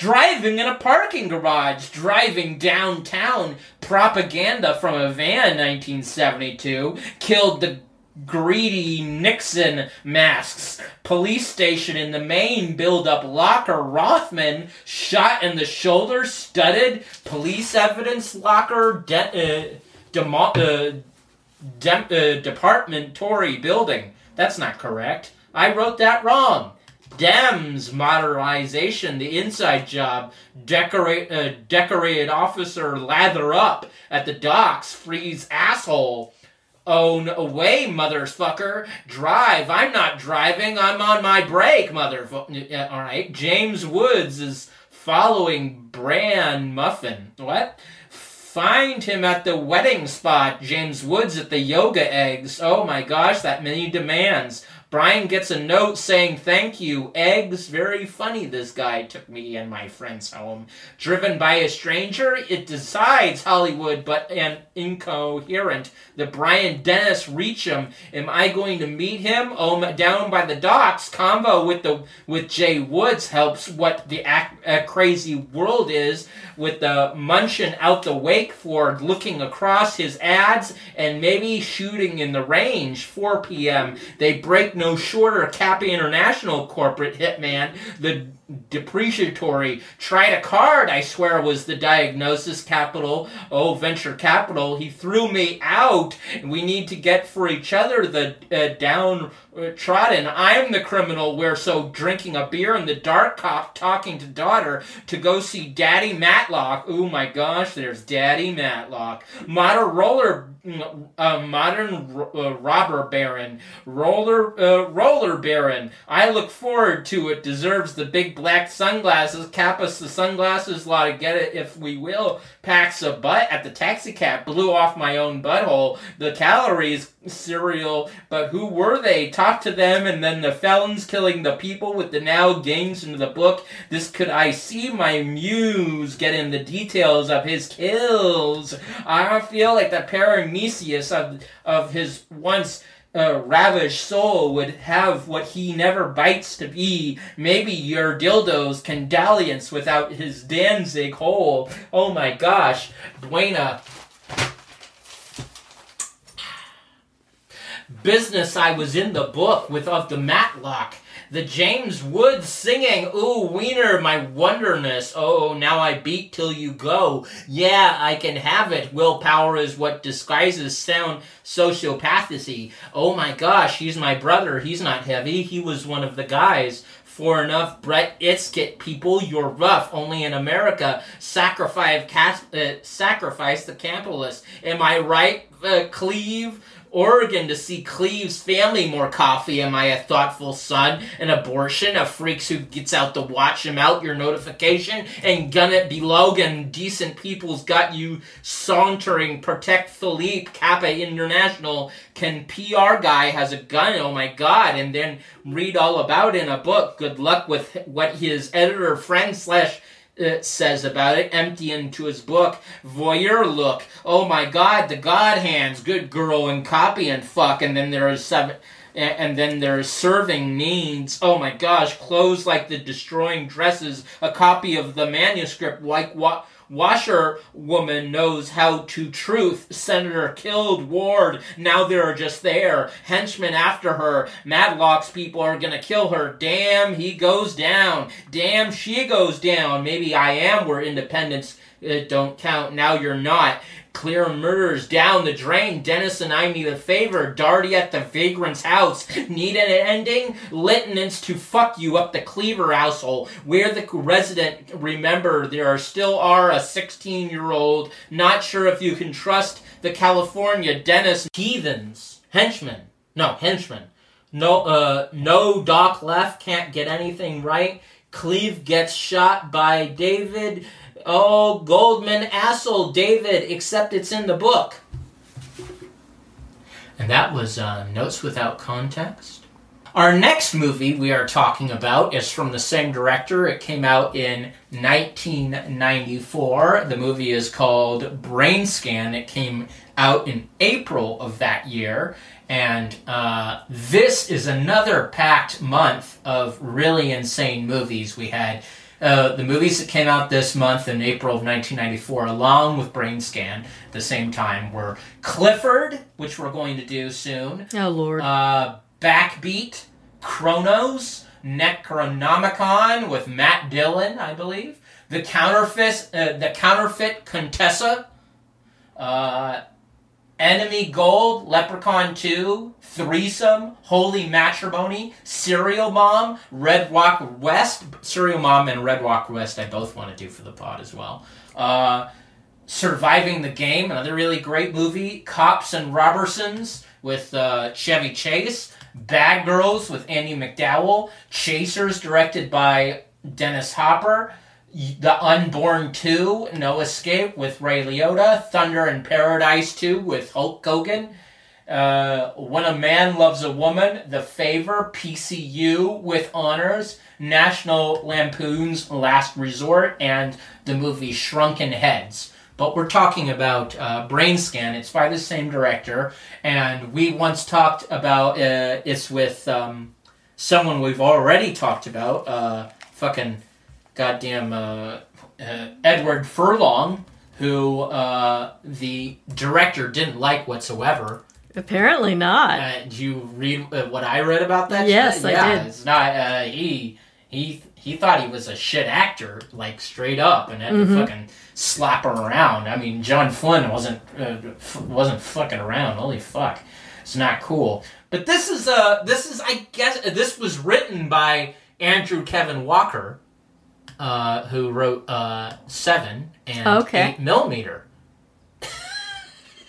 Driving in a parking garage, driving downtown, propaganda from a van 1972 killed the greedy Nixon masks. Police station in the main build up locker. Rothman shot in the shoulder, studded. Police evidence locker. De- uh, demo- uh, dem- uh, department Tory building. That's not correct. I wrote that wrong. Dems modernization, the inside job. Decorate, uh, decorated officer lather up at the docks. Freeze asshole. Own away, motherfucker. Drive. I'm not driving. I'm on my break, motherfucker. All right. James Woods is following Bran Muffin. What? Find him at the wedding spot. James Woods at the yoga eggs. Oh my gosh, that many demands. Brian gets a note saying thank you. Eggs, very funny. This guy took me and my friends home. Driven by a stranger, it decides Hollywood, but an incoherent. The Brian Dennis reach him. Am I going to meet him? Oh, down by the docks. Convo with the with Jay Woods helps. What the ac- uh, crazy world is with the Munchin out the wake for looking across his ads and maybe shooting in the range. 4 p.m. They break no shorter. Kappa International corporate hitman. The depreciatory. Tried a card, I swear was the diagnosis capital. Oh, venture capital. He threw me out. We need to get for each other the uh, down uh, trodden. I'm the criminal. We're so drinking a beer in the dark, cop talking to daughter to go see Daddy Madlock. Oh my gosh, there's Daddy Madlock. Modern roller, mm, uh, modern uh, robber baron, roller, uh, roller baron. I look forward to it. Deserves the big black sunglasses. Cap us the sunglasses. Lot to get it if we will. Packs a butt at the taxi cab. Blew off my own butthole. The calories cereal, but who were they? Talk to them, and then the felons killing the people with the now gangs into the book. This could I see my muse get in the details of his kills. I feel like the Parametheus of of his once. Uh, ravished soul would have what he never bites to be. Maybe your dildos can dalliance without his Danzig hole. Oh my gosh, Buena business I was in the book with of the Madlock. The James Woods singing, Ooh, Wiener, my wonderness. Oh, now I beat till you go. Yeah, I can have it. Willpower is what disguises sound sociopathy. Oh my gosh, he's my brother. He's not heavy. He was one of the guys. For enough Bret Itzkit people, you're rough. Only in America, sacrifice, uh, sacrifice the capitalist. Am I right, uh, Cleve? Oregon to see Cleve's family more coffee. Am I a thoughtful son? An abortion? A freaks who gets out to watch him out your notification? And gun it below and decent people's got you sauntering. Protect Philippe Kappa International. Can PR guy has a gun? Oh my god. And then read all about in a book. Good luck with what his editor friend slash it says about it, empty into his book. Voyeur look. Oh my god, the god hands. Good girl and copy and fuck. And then there is seven. And then there's serving needs. Oh my gosh, clothes like the destroying dresses. A copy of the manuscript like what washerwoman knows how to truth. Senator killed Ward. Now they're just there. Henchmen after her. Madlock's people are gonna kill her. Damn, he goes down. Damn, she goes down. Maybe I am where independence uh, don't count. Now you're not. Clear murders down the drain. Dennis and I need a favor. Darty at the vagrant's house. Need an ending? Lieutenants to fuck you up the Cleaver household. Where the resident, remember, there are still are a 16 year old. Not sure if you can trust the California Dennis heathens. Henchmen. No, henchmen. No, uh, no Doc left. Can't get anything right. Cleve gets shot by David Oh, Goldman Assel, David, except it's in the book. And that was uh, Notes Without Context. Our next movie we are talking about is from the same director. It came out in 1994. The movie is called Brainscan. It came out in April of that year. And uh, this is another packed month of really insane movies. We had uh, the movies that came out this month in April of 1994, along with Brainscan, at the same time, were Clifford, which we're going to do soon. Oh Lord. Uh, Backbeat, Cronos, Necronomicon with Matt Dillon, I believe. The counterfeit, uh, the counterfeit Contessa. Enemy Gold, Leprechaun 2, Threesome, Holy Matrimony, Serial Mom, Red Rock West. Serial Mom and Red Rock West, I both want to do for the pod as well. Uh, Surviving the Game, another really great movie. Cops and Robbersons with uh, Chevy Chase. Bad Girls with Andie MacDowell. Chasers, directed by Dennis Hopper. The Unborn 2, No Escape with Ray Liotta, Thunder in Paradise 2 with Hulk Hogan, uh, When a Man Loves a Woman, The Favor, PCU with Honors, National Lampoon's Last Resort, and the movie Shrunken Heads. But we're talking about uh, Brainscan. It's by the same director, and we once talked about uh, it's with um, someone we've already talked about, uh, fucking goddamn uh, uh, Edward Furlong, who uh, the director didn't like whatsoever. Apparently not. Uh, did you read uh, what I read about that? Yes, shit? I did. It's not. Uh, he he he thought he was a shit actor, like straight up, and had Mm-hmm. to fucking slap him around. I mean, John Flynn wasn't uh, f- wasn't fucking around. Holy fuck, it's not cool. But this is uh this is I guess this was written by Andrew Kevin Walker, uh, who wrote uh Seven and Okay. Eight Millimeter.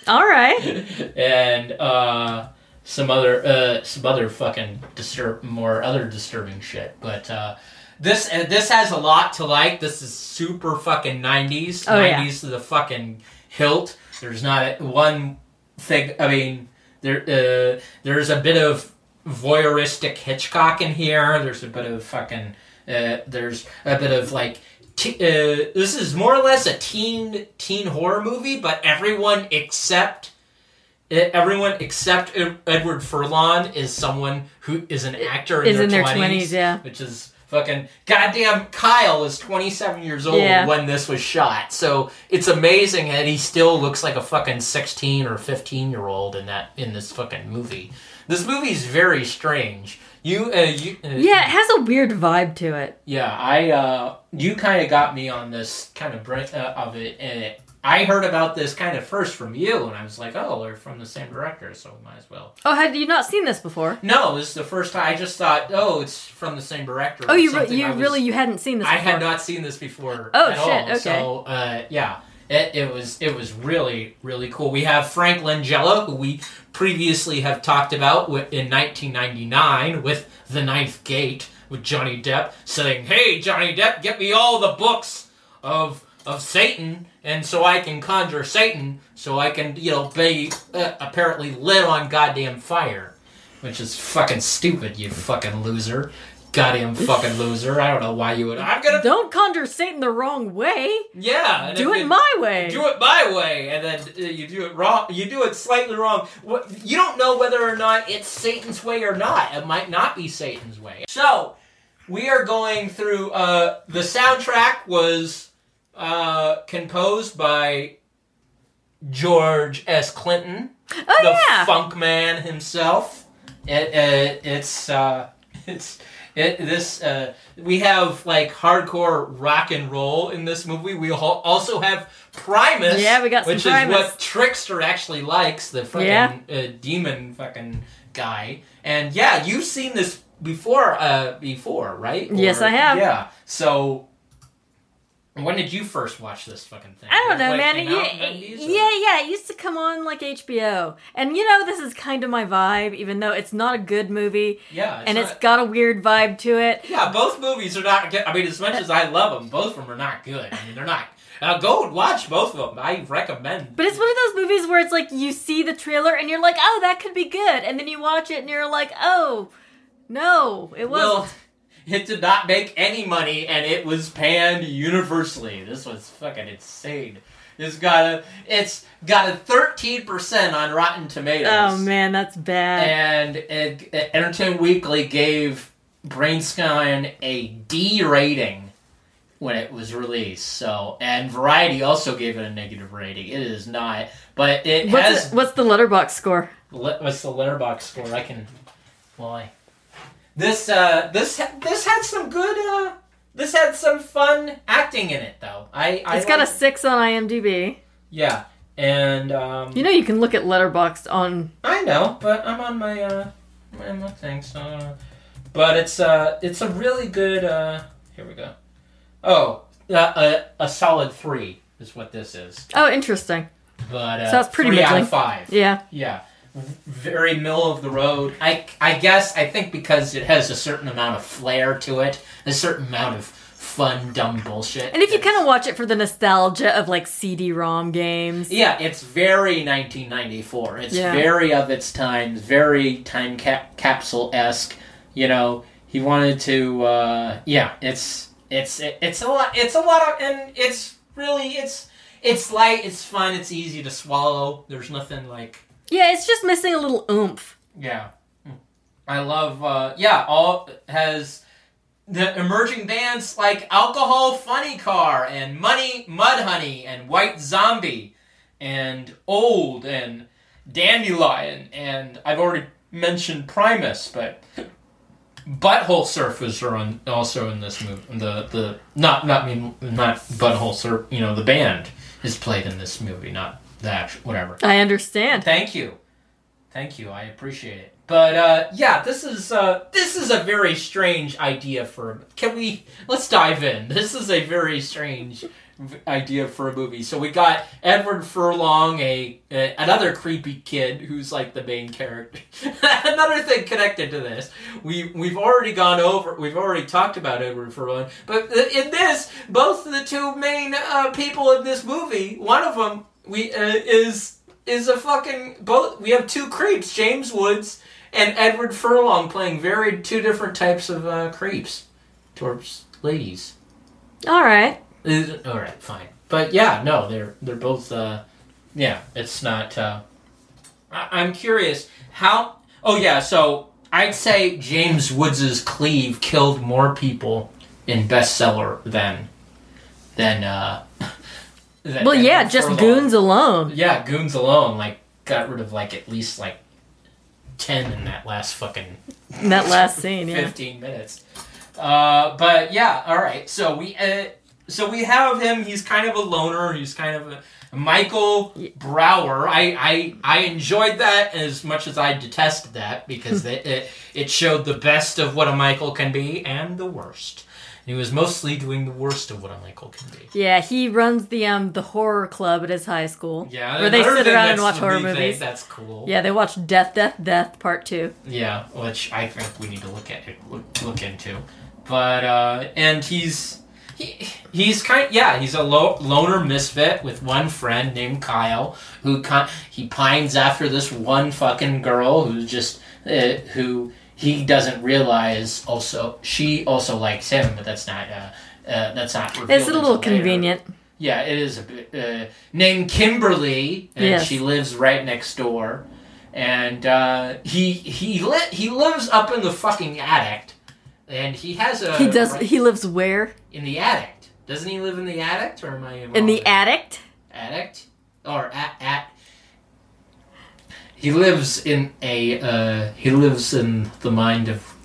All right. and uh, some other uh, some other fucking disturb more other disturbing shit. But uh, this uh, this has a lot to like. This is super fucking nineties, Oh, nineties to the fucking hilt. There's not one thing. I mean, there uh, there's a bit of voyeuristic Hitchcock in here. There's a bit of fucking. Uh, there's a bit of like. T- uh, this is more or less a teen teen horror movie, but everyone except everyone except Edward Furlong is someone who is an actor in Is their in their 20s, 20s, yeah. Which is fucking goddamn. Kyle is 27 years old Yeah. when this was shot, so it's amazing that he still looks like a fucking 16 or 15 year old in that in this fucking movie. This movie is very strange. You, uh, you, uh, Yeah, it has a weird vibe to it. yeah. I, uh, you kind of got me on this kind of uh, of it, and it, I heard about this kind of first from you, and I was like, oh, they're from the same director, so might as well. Oh, had you not seen this before? No, this is the first time. I just thought, oh, it's from the same director. Oh, you re- you was- really you hadn't seen this. I before. had not seen this before. Oh, at shit, All. okay. So uh, yeah, it, it was it was really really cool. We have Frank Langella, who we previously have talked about in 1999 with The Ninth Gate with Johnny Depp saying, "Hey, Johnny Depp, get me all the books of." Of Satan, and so I can conjure Satan, so I can, you know, be uh, apparently lit on goddamn fire, which is fucking stupid, you fucking loser, goddamn fucking loser. I don't know why you would. I'm gonna Don't conjure Satan the wrong way. yeah, Do if it my way. Do it my way, and then uh, you do it wrong. You do it slightly wrong. You don't know whether or not it's Satan's way or not. It might not be Satan's way. So we are going through. Uh, the soundtrack was uh, composed by George S. Clinton, Oh the yeah. funk man himself. It, it it's uh, it's it this uh, we have like hardcore rock and roll in this movie. We al- also have Primus. Yeah, we got which Primus. is what Trickster actually likes. The fucking Yeah. uh, demon fucking guy. And yeah, you've seen this before. Uh, before right? Yes, I have. Yeah. So. When did you first watch this fucking thing? I don't know, Like, man. Yeah, out in the 90s, or- yeah, yeah. It used to come on like HBO, and you know this is kind of my vibe, even though it's not a good movie, Yeah, it's and not- it's got a weird vibe to it. Yeah, both movies are not good. I mean, as much as I love them, both of them are not good. I mean, they're not. Uh, go and watch both of them. I recommend. But it's one of those movies where it's like you see the trailer and you're like, "Oh, that could be good," and then you watch it and you're like, "Oh, no, it wasn't." well, it did not make any money, and it was panned universally. This was fucking insane. It's got a it's got a thirteen percent on Rotten Tomatoes. oh man, that's bad. And it, it- Entertainment Weekly gave Brainscan a D rating when it was released. So, and Variety also gave it a negative rating. It is not, but it what's, has. the, what's the letterboxd score? Le- what's the letterboxd score? I can. Well, I. This uh this this had some good uh this had some fun acting in it though. I, I It's got a six on IMDb. yeah, and um You know you can look at letterboxd on. I know, but I'm on my uh my, my thing, so uh, but it's uh it's a really good uh here we go. Oh, uh, a a solid three is what this is. Oh, interesting. But uh, So that's pretty three out of five. Yeah. Yeah, very middle of the road. I I guess I think because it has a certain amount of flair to it, a certain amount of fun dumb bullshit. And if you kind of watch it for the nostalgia of like CD-ROM games, Yeah, it's very 1994. It's Yeah. very of its time, very time cap- capsule esque. You know, he wanted to. Uh, yeah, it's it's it's a lot. It's a lot of, and it's really it's it's light. It's fun. It's easy to swallow. There's nothing like. Yeah, it's just missing a little oomph. Yeah, I love. Uh, yeah, all has the emerging bands like Alcohol Funnycar and Money Mudhoney and White Zombie and Old and Dandelion and I've already mentioned Primus, but Butthole Surfers are on, also in this movie. The the not not mean not Butthole Surf. You know the band is played in this movie, not that whatever. I understand. Thank you, thank you. I appreciate it. But uh, yeah, this is uh, this is a very strange idea for. A. Can we let's dive in? This is a very strange idea for a movie. So we got Edward Furlong, a, a another creepy kid who's like the main character. another thing connected to this, we we've already gone over. We've already talked about Edward Furlong, but in this, both the two main uh, people in this movie, one of them we uh, is is a fucking both. We have two creeps, James Woods and Edward Furlong, playing very two different types of uh, creeps towards ladies. All right. Is- All right, fine. But yeah, no, they're they're both. Uh, yeah, it's not. Uh, I, I'm curious how. Oh yeah, so I'd say James Woods's Cleve killed more people in bestseller than than. Uh, than Well, yeah, just Furlong. Goons alone. Yeah, Goons alone like got rid of like at least like ten in that last fucking In that last scene, yeah. 15 minutes. Uh, but yeah, all right. So we uh, so we have him. He's kind of a loner. He's kind of a Michael Brower. I I, I enjoyed that as much as I detested that because it, it it showed the best of what a Michael can be and the worst. He was mostly doing the worst of what a Michael can be. Yeah, he runs the um the horror club at his high school. Yeah, where they sit around and watch horror thing, movies. That's cool. Yeah, they watch Death, Death, Death Part Two. Yeah, which I think we need to look at look, look into. But uh and he's he, he's kind of, yeah, he's a lo- loner misfit with one friend named Kyle who con- he pines after this one fucking girl who's just uh, who he doesn't realize also she also likes him, but that's not uh, uh, that's not It's a little convenient. Yeah, it is a bit uh, named Kimberly, and Yes. she lives right next door. And uh, he he li- he lives up in the fucking attic, and he has a He does. right- He lives where? in the attic. Doesn't he live in the attic, or am I In the attic. attic or at at? He lives in a uh, he lives in the mind of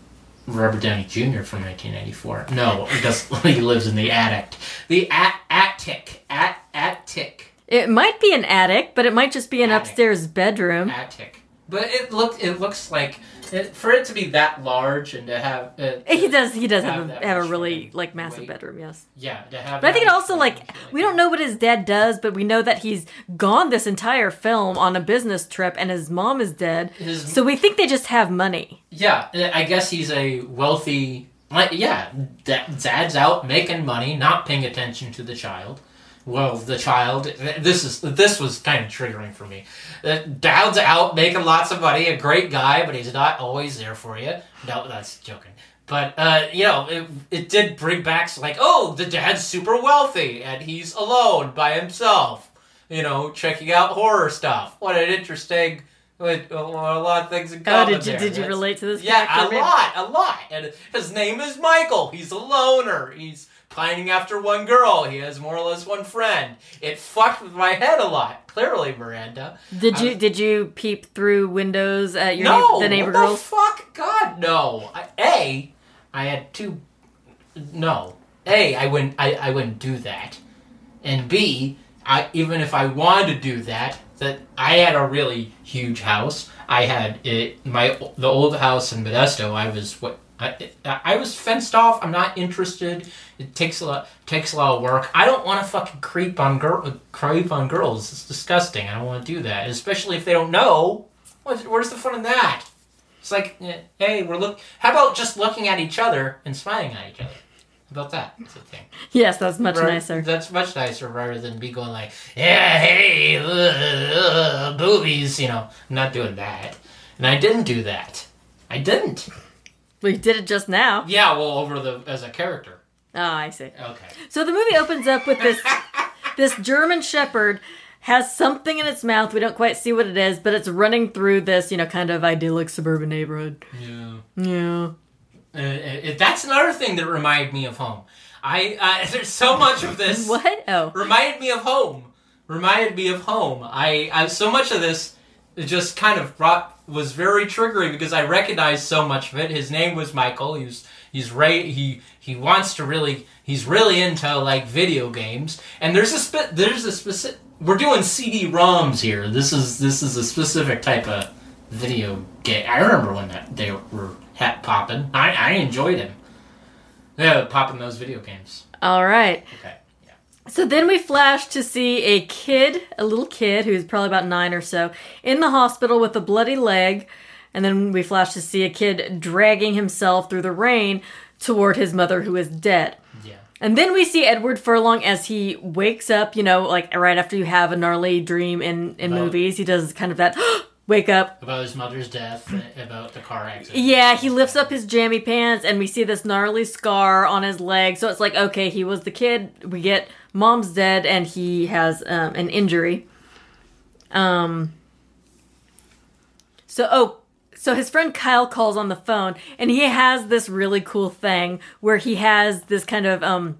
Robert Downey Jr. from 1994. No, because he lives in the attic. The at attic at attic. It might be an attic, but it might just be an Attic. upstairs bedroom. attic. But it look it looks like it, for it to be that large and to have uh, He does. He does Have have, a, have a really like massive weight. bedroom. Yes, yeah to have. but I think it also like we don't know what his dad does, but we know that he's gone this entire film on a business trip, and his mom is dead. His- So we think they just have money. Yeah, I guess he's a wealthy. Like, yeah, da- dad's out making money, not paying attention to the child. Well, the child. This is this was kind of triggering for me. Uh, Dad's out making lots of money, a great guy, but he's not always there for you. No, that's joking. But uh, you know, it, it did bring back like, oh, the dad's super wealthy and he's alone by himself. You know, checking out horror stuff. What an interesting. With a lot of things in Oh, did you there. did you That's- relate to this? yeah, a lot, a lot. And his name is Michael. He's a loner. He's pining after one girl. He has more or less one friend. It fucked with my head a lot. Clearly, Miranda. Did you did you peep through windows at your no, neigh- the neighbor what girls? The fuck, God, no. I, a, I had two. No, a, I wouldn't. I, I wouldn't do that. And B, I even if I wanted to do that, that I had a really huge house. I had it my the old house in Modesto. I was what I, I was fenced off. I'm not interested. It takes a lot takes a lot of work. I don't want to fucking creep on girl creep on girls. It's disgusting. I don't want to do that, especially if they don't know. What, where's the fun in that? It's like, eh, hey, we're look. How about just looking at each other and smiling at each other? How about that? That's a thing. Yes, that's much nicer. That's much nicer rather than be going like, yeah, hey, uh, uh, boobies. You know, I'm not doing that, and I didn't do that. I didn't. We did it just now. Yeah, well, over the as a character. Oh, I see. Okay. So the movie opens up with this this German Shepherd has something in its mouth. We don't quite see what it is, but it's running through this, you know, kind of idyllic suburban neighborhood. Yeah. Yeah. Uh, it, that's another thing that reminded me of home. I uh, there's so much of this. What? Oh. reminded me of home. Reminded me of home. I, I so much of this just kind of brought was very triggering because I recognized so much of it. His name was Michael. He was he's right. He he wants to really he's really into like video games. And there's a spe- there's a specific we're doing CD-ROMs here. This is this is a specific type of video game. I remember when that they were hat popping. I I enjoyed him. Yeah, popping those video games. All right. Okay. Yeah. So then we flash to see a kid, a little kid who's probably about nine or so, in the hospital with a bloody leg. And then we flash to see a kid dragging himself through the rain toward his mother who is dead. Yeah. And then we see Edward Furlong as he wakes up, you know, like right after you have a gnarly dream in, in About- movies. He does kind of that wake up. about his mother's death, about the car accident. Yeah, he lifts up his jammy pants and we see this gnarly scar on his leg. So it's like, okay, he was the kid. We get mom's dead and he has um, an injury. Um. So, oh, so his friend Kyle calls on the phone and he has this really cool thing where he has this kind of, um,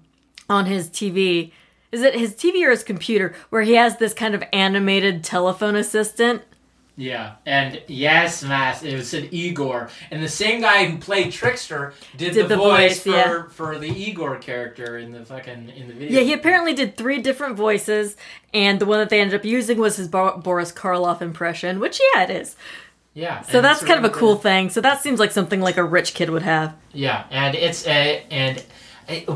on his TV. Is it his TV or his computer where he has this kind of animated telephone assistant? Yeah, and yes, Mass. It was an Igor, and the same guy who played Trickster did, Did the, the voice, voice, for yeah. for the Igor character in the fucking in the video. Yeah, he apparently did three different voices, and the one that they ended up using was his Bo- Boris Karloff impression, which, yeah, it is. Yeah. So that's kind of a cool thing. So that seems like something like a rich kid would have. Yeah, and it's a and it,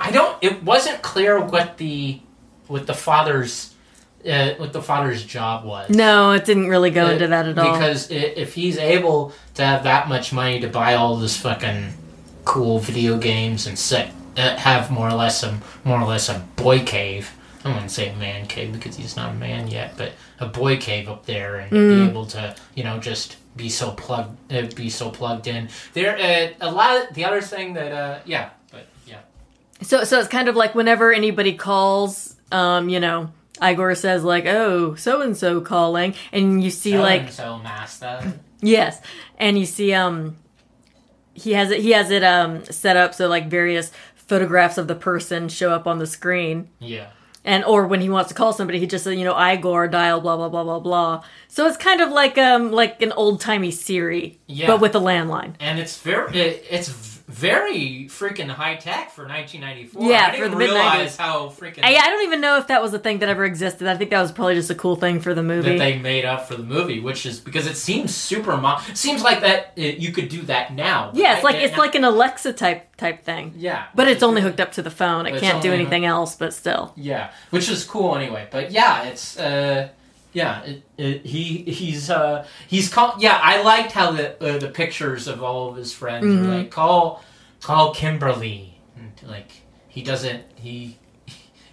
I don't. It wasn't clear what the what the father's uh, what the father's job was. No, it didn't really go Uh, into that at all. Because if he's able to have that much money to buy all this fucking cool video games and set uh, have more or less a more or less a boy cave. I wouldn't say man cave because he's not a man yet, but a boy cave up there and Mm. be able to you know just be so plugged uh, be so plugged in. There uh, a lot. the other thing that uh, yeah, but yeah. So, so it's kind of like whenever anybody calls, um, you know, Igor says like, "Oh, so and so calling," and you see like, so master. yes, and you see, um, he has it, he has it, um, set up so like various photographs of the person show up on the screen, Yeah. And or when he wants to call somebody, he just says, you know, Igor dial blah blah blah blah blah. So it's kind of like um like an old timey Siri, Yeah. but with a landline. and it's very it, it's very freaking high tech for 1994. Yeah, I for didn't the mid-nineties. realize how freaking I, I don't even know if that was a thing that ever existed. I think that was probably just a cool thing for the movie. that they made up for the movie, which is because it seems super mo- seems like that it, you could do that now. Yeah, it's like it's Now- like an Alexa type type thing. yeah, But it's only hooked up to the phone. It can't do anything else, but still. Yeah, which is cool anyway. But yeah, it's uh yeah, it, it, he he's uh he's call yeah, I liked how the uh, the pictures of all of his friends Mhm. were like call call Kimberly. And like he doesn't he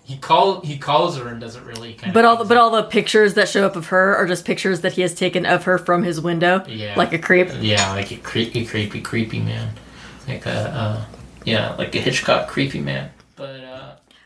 he call he calls her and doesn't really kind But all the, but all the pictures that show up of her are just pictures that he has taken of her from his window, yeah. Like a creep. yeah like a creepy creepy creepy man. Like a uh yeah like a Hitchcock creepy man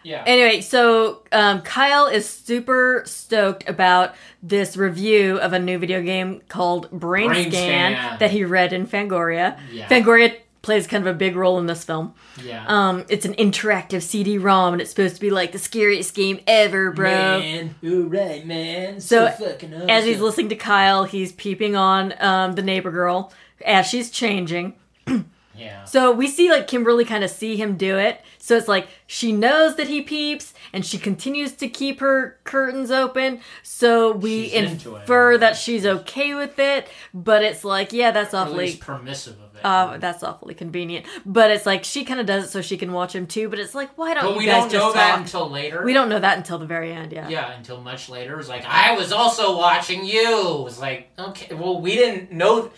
yeah Anyway, so um, Kyle is super stoked about this review of a new video game called Brain, Brain Scan, Scan. that he read in Fangoria. Yeah. Fangoria plays kind of a big role in this film. yeah Um, it's an interactive CD-ROM, and it's supposed to be like the scariest game ever, bro. Man, right, man. So, fucking awesome. As he's listening to Kyle, he's peeping on um, the neighbor girl as she's changing. yeah, So we see like Kimberly kind of see him do it. So it's like she knows that he peeps and she continues to keep her curtains open. So we She's infer that she's okay with it, but it's like, yeah, that's at awfully permissive of it. uh, that's awfully convenient. But it's like she kind of does it so she can watch him too, but it's like why don't but you we guys don't just know that talk? until later. we don't know that until the very end, yeah. Yeah, until much later. It's like I was also watching you. It was like okay, well, we didn't know.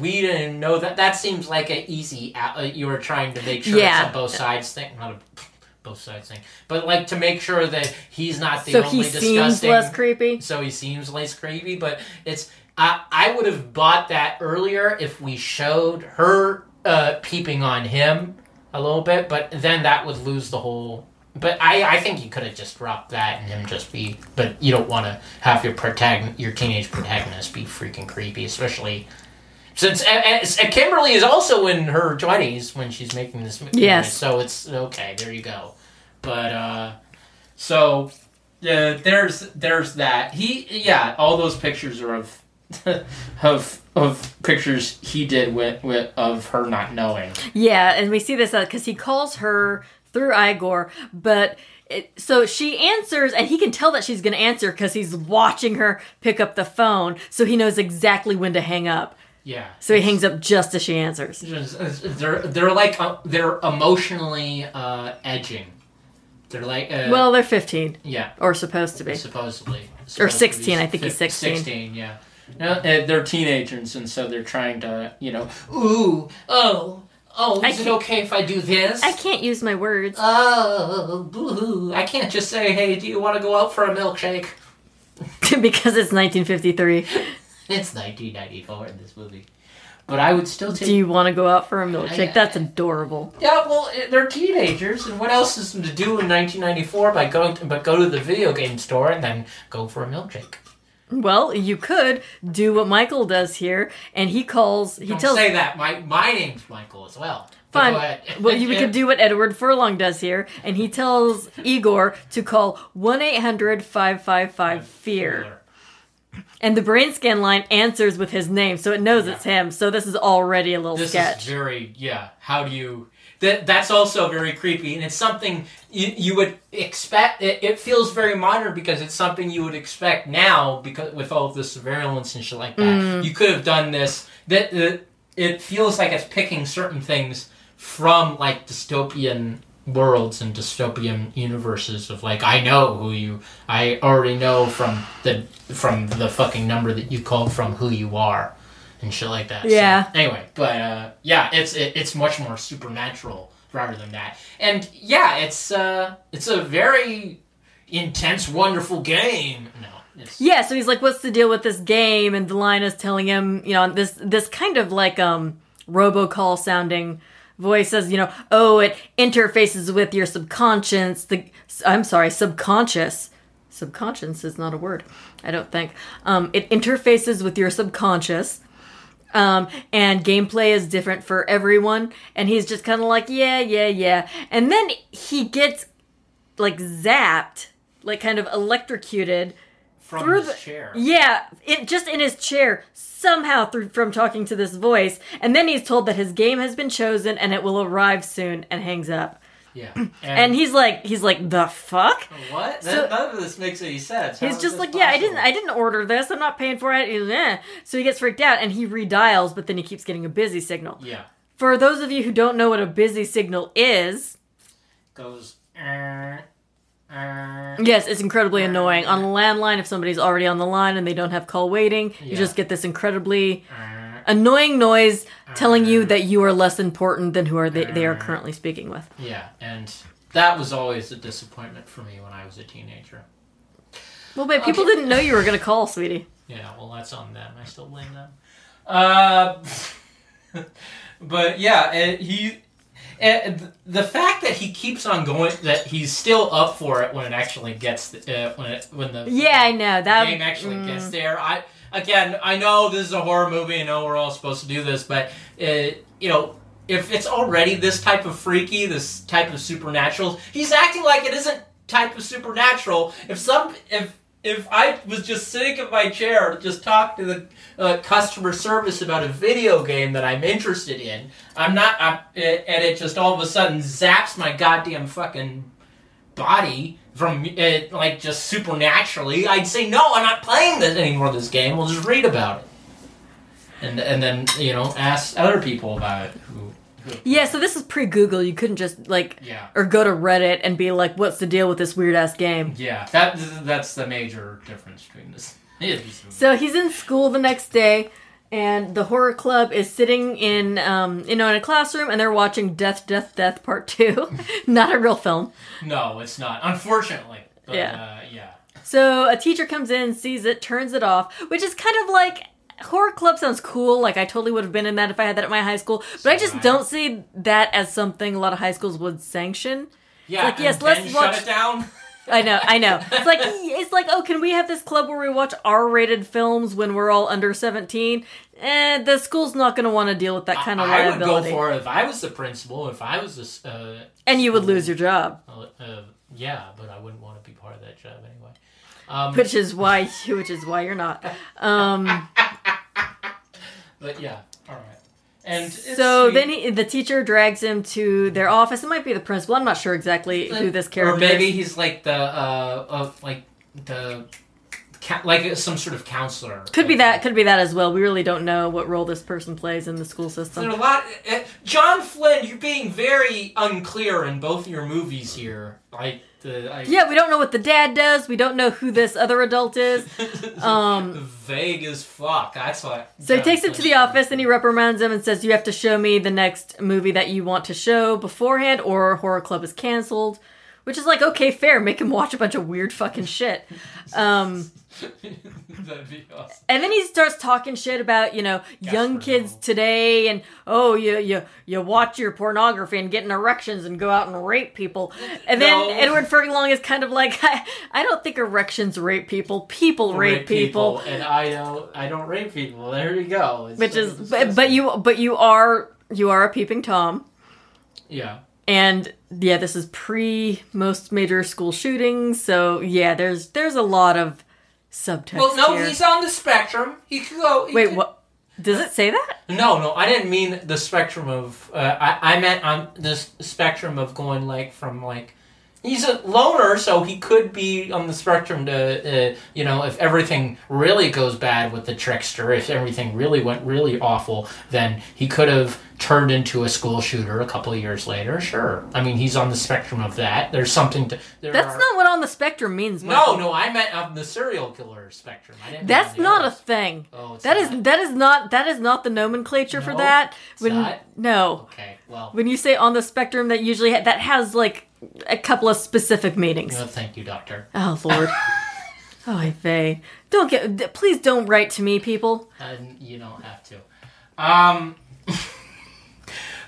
We didn't know that. That seems like an easy. out- Uh, you were trying to make sure Yeah. it's a both sides thing, not a both sides thing, but like to make sure that he's not the So only he disgusting. seems less creepy. so he seems less creepy. But it's I I would have bought that earlier if we showed her uh, peeping on him a little bit, but then that would lose the whole. But I I think you could have just dropped that and him just be. But you don't want to have your protagonist, your teenage protagonist, be freaking creepy, especially. Since and, and, and Kimberly is also in her twenties when she's making this movie, Yes. so it's okay. There you go. But uh, so uh, there's there's that. He yeah, all those pictures are of of of pictures he did with, with of her not knowing. Yeah, and we see this because he calls her through Igor, but it, so she answers, and he can tell that she's going to answer because he's watching her pick up the phone, so he knows exactly when to hang up. Yeah. So he hangs up just as she answers. They're they're like uh, they're emotionally uh, edging. They're like uh, Well, they're 15, yeah or supposed to be. supposedly Or Supposed 16, I think he's fif- 16. Sixteen, yeah. No, uh, they're teenagers, and so they're trying to you know. Ooh, oh, oh, is it okay if I do this? I can't use my words. Oh, boo! I can't just say, "Hey, do you want to go out for a milkshake?" because it's 1953. It's 1994 in this movie, but I would still take. Do you want to go out for a milkshake? I- uh, That's adorable. Yeah, well, they're teenagers, and what else is to do in 1994 by going to, but go to the video game store and then go for a milkshake? Well, you could do what Michael does here, and he calls. He Don't tells. say that. My my name's Michael as well. Fine. Well, you could do what Edward Furlong does here, and he tells Igor to call 1 800 555 FEAR. And the Brainscan line answers with his name, so it knows it's him. So this is already a little this sketch. is very yeah. How do you? That that's also very creepy, and it's something you you would expect. It, it feels very modern because it's something you would expect now because with all of the surveillance and shit like that. Mm. You could have done this. That that- it feels like it's picking certain things from like dystopian worlds and dystopian universes of like I know who you I already know from the from the fucking number that you called from who you are and shit like that. So, Yeah. anyway, but uh, yeah, it's it, it's much more supernatural rather than that. And yeah, it's uh it's a very intense, wonderful game. No, it's Yeah, so he's like, "What's the deal with this game?" And the line is telling him, you know, this this kind of like um robocall sounding voice says, you know, "Oh, it interfaces with your subconscious." The I'm sorry, subconscious. Subconscious is not a word, I don't think. Um, it interfaces with your subconscious. Um, and gameplay is different for everyone. And he's just kind of like, yeah, yeah, yeah. And then he gets like zapped, like kind of electrocuted from through his the chair. Yeah, it just in his chair somehow through from talking to this voice, and then he's told that his game has been chosen and it will arrive soon, and hangs up. Yeah, And he's like, he's like, the fuck? what? So- None of this makes any sense. How He's just like, yeah, I didn't, I didn't order this. I'm not paying for it. Eh. So he gets freaked out and he redials, but then he keeps getting a busy signal. Yeah, For those of you who don't know what a busy signal is, goes. Uh, Uh, yes, it's incredibly uh, annoying. On a landline, if somebody's already on the line and they don't have call waiting, you Yeah. just get this incredibly uh, annoying noise telling you that you are less important than who are they, they are currently speaking with. yeah, and that was always a disappointment for me when I was a teenager. Well, but people didn't know you were going to call, sweetie. Yeah, well, that's on them. I still blame them. Uh, but yeah, it, he. And the fact that he keeps on going, that he's still up for it when it actually gets, uh, when it, when the Yeah, I know that. game actually mm, gets there. I again, I know this is a horror movie. I know we're all supposed to do this, but uh, you know, if it's already this type of freaky, this type of supernatural, he's acting like it isn't type of supernatural. If some, if if I was just sitting in my chair, just talk to the uh, customer service about a video game that I'm interested in, I'm not, I'm, and it just all of a sudden zaps my goddamn fucking body from it like just supernaturally, I'd say no, I'm not playing this anymore. This game, we'll just read about it, and and then you know ask other people about it. Who Yeah, so this is pre Google. You couldn't just like yeah, or go to Reddit and be like, "What's the deal with this weird ass game?" yeah. That that's the major difference between this. So he's in school the next day, and the horror club is sitting in, um, you know, in a classroom, and they're watching Death, Death, Death Part Two, not a real film. no, it's not. Unfortunately, but, Yeah. uh, yeah. So a teacher comes in, sees it, turns it off, which is kind of like horror club sounds cool. Like I totally would have been in that if I had that at my high school. But I just I. don't see that as something a lot of high schools would sanction. Yeah, like, yes, let's watch- shut it down. I know, I know. It's like it's like, oh, can we have this club where we watch R-rated films when we're all under seventeen? Eh, the school's not going to want to deal with that kind of I would go for it if I was the principal. If I was this, uh, and you would lose your job, uh, uh, yeah, but I wouldn't want to be part of that job anyway. Um, which is why, which is why you're not. Um, but yeah, all right. And so then he, the teacher drags him to their office. It might be the principal. I'm not sure exactly who this character or maybe is. he's like the uh, uh like the like some sort of counselor. Could be that. Could be that as well. We really don't know what role this person plays in the school system. There's a lot. Uh, John Flynn, you're being very unclear in both your movies here. Like the I, Yeah, we don't know what the dad does. We don't know who this other adult is. Um, vague as fuck. That's what. So he takes him to the office and he reprimands him and says, "You have to show me the next movie that you want to show beforehand, or horror club is canceled." Which is like, okay, fair. Make him watch a bunch of weird fucking shit. Um, That'd be awesome. and then he starts talking shit about, you know, young kids today, and oh, you you you watch your pornography and getting erections and go out and rape people. And then Edward Furlong is kind of like, I, I don't think erections rape people. People rape, people. and I don't. I don't rape people. There you go. It's Which so is, but, but you, but you are, you are a peeping tom. Yeah. And yeah, this is pre most major school shootings, so yeah, there's there's a lot of subtext. Well, no, here. he's on the spectrum. He could go. he Wait, could- what? Does it say that? No, no, I didn't mean the spectrum of. Uh, I I meant on the s- spectrum of going like from like. He's a loner, so he could be on the spectrum to, uh, you know, if everything really goes bad with the trickster, if everything really went really awful, then he could have turned into a school shooter a couple of years later. Sure, I mean he's on the spectrum of that. There's something to. There That's are- not what on the spectrum means. No, Michael. no, I meant on the serial killer spectrum. I didn't. That's not a thing. Oh, it's That is not? that is not that is not the nomenclature for that. When not? no, Okay, well, when you say on the spectrum, that usually ha- that has like a couple of specific meetings. no, thank you, doctor. Oh Lord. oh, Faye. Don't get. Please don't write to me, people. And you don't have to. Um,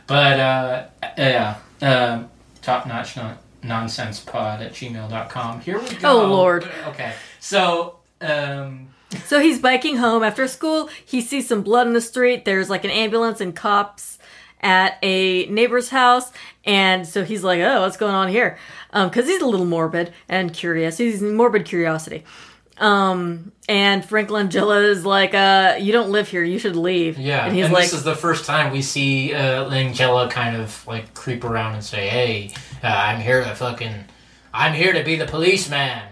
but uh, yeah, um, top notch non- nonsense pod at gmail.com. Here we go. Oh, Lord. Okay, so um, So he's biking home after school. He sees some blood in the street. There's like an ambulance and cops at a neighbor's house. And so he's like, oh, what's going on here? Because he's a little morbid and curious. He's morbid curiosity. Um, and Frank Langella is like, uh, you don't live here. You should leave. yeah, And he's like, this is the first time we see uh, Langella kind of like creep around and say, "Hey, uh, I'm here to fucking, I'm here to be the policeman."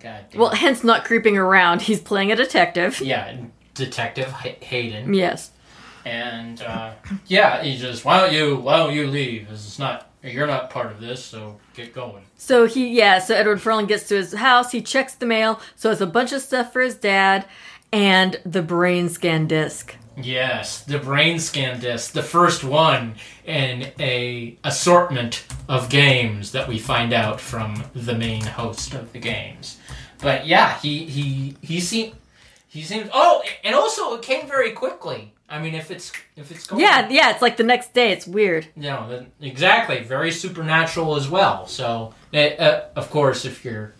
God damn. well, hence not creeping around. He's playing a detective. yeah, Detective Hay- Hayden. Yes. And uh, yeah, he just why don't you why don't you leave? This is not you're not part of this, so get going. So he, yeah, so Edward Furlong gets to his house. He checks the mail. So it's a bunch of stuff for his dad and the Brainscan disc. Yes, the Brainscan disc, the first one in a assortment of games that we find out from the main host of the games. But yeah, he he he seemed he seems oh, and also it came very quickly. I mean, if it's if it's going Yeah, yeah, it's like the next day. It's weird. you know, exactly, very supernatural as well. So, uh, of course, if you're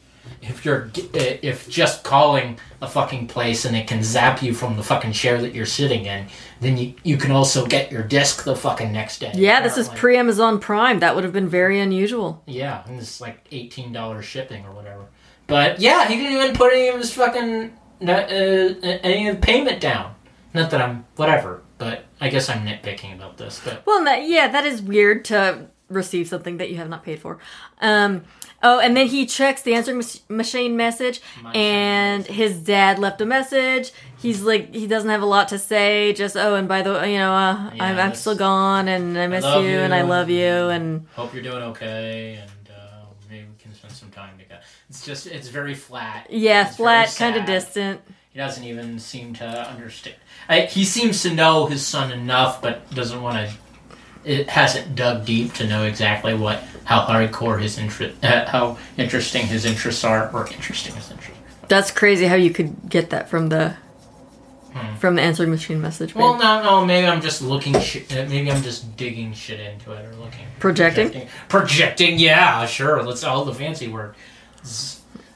if you're uh, if just calling a fucking place and it can zap you from the fucking chair that you're sitting in, then you you can also get your disc the fucking next day. Yeah, this is pre Amazon Prime. That would have been very unusual. Yeah, and it's like eighteen dollars shipping or whatever. But yeah, he didn't even put any of his fucking uh, any of the payment down. Not that I'm whatever, but I guess I'm nitpicking about this. But Well, that, yeah, that is weird to receive something that you have not paid for. Um, oh, and then he checks the answering mach- machine message, Machine and his dad left a message. He's like, he doesn't have a lot to say. Just oh, and by the way, you know, uh, I'm, I'm Yes. still gone, and I miss you, love and I you. love you, and hope you're doing okay, and uh, maybe we can spend some time together. It's just it's very flat. yeah, It's flat, kind of sad. distant. He doesn't even seem to understand. I, he seems to know his son enough, but doesn't want to. It hasn't dug deep to know exactly what how hardcore his interest, uh, how interesting his interests are, or interesting his interests. That's crazy how you could get that from the Hmm. from the answering machine message. Well, no, no. Maybe I'm just looking. Shit, uh, maybe I'm just digging shit into it or looking. Projecting? Projecting. Projecting. Yeah, sure. Let's all the fancy word.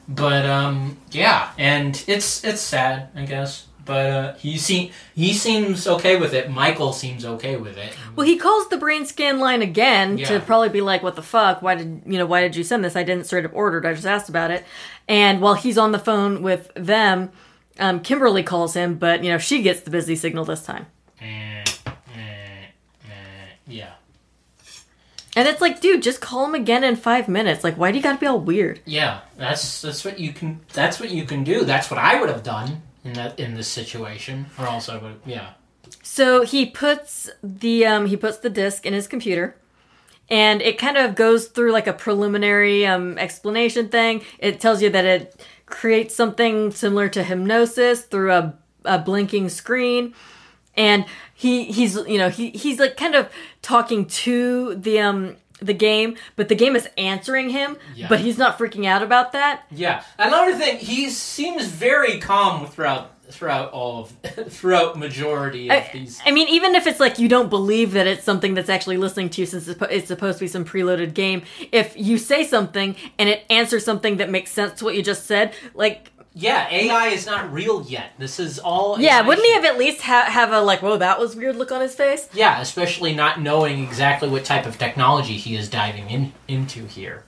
But um, yeah, and it's it's sad, I guess. But uh, he seem he seems okay with it. Michael seems okay with it. Well, he calls the Brainscan line again Yeah. to probably be like, "What the fuck? Why did you know? Why did you send this? I didn't straight up order it. I just asked about it." And while he's on the phone with them, um, Kimberly calls him, but you know she gets the busy signal this time. Eh, eh, eh, yeah, And it's like, dude, just call him again in five minutes. Like, why do you gotta be all weird? yeah. That's that's what you can. That's what you can do. That's what I would have done in that in this situation, or also, would. Yeah. So he puts the um, he puts the disc in his computer, and it kind of goes through like a preliminary um, explanation thing. It tells you that it creates something similar to hypnosis through a, a blinking screen, and he he's you know he he's like kind of talking to the um the game, but the game is answering him, Yeah. but he's not freaking out about that. Yeah. Another thing, he seems very calm throughout throughout all of throughout majority of I, these. I mean, even if it's like you don't believe that it's something that's actually listening to you, since it's it's supposed to be some preloaded game, if you say something and it answers something that makes sense to what you just said, like, Yeah, AI is not real yet. This is all. yeah, AI wouldn't he have at least ha- have a like, whoa, that was weird look on his face? Yeah, especially not knowing exactly what type of technology he is diving in into here.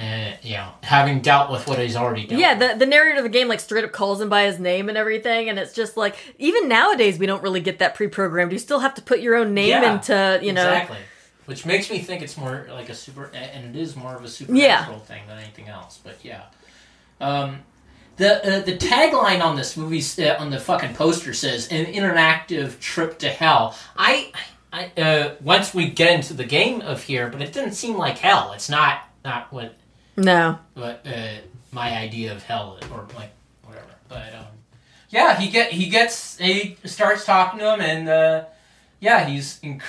uh, you know, having dealt with what he's already done. Yeah, the, the narrator of the game like straight up calls him by his name and everything, and it's just like even nowadays we don't really get that pre-programmed. You still have to put your own name Yeah, into you know. exactly. Which makes me think it's more like a super, and it is more of a supernatural thing than anything else. But yeah, um, the uh, the tagline on this movie uh, on the fucking poster says "an interactive trip to hell." I, I uh, once we get into the game of here, but it didn't seem like hell. It's not not what No. what uh, my idea of hell or like whatever. But um, yeah, he get he gets he starts talking to him, and uh, yeah, he's inc-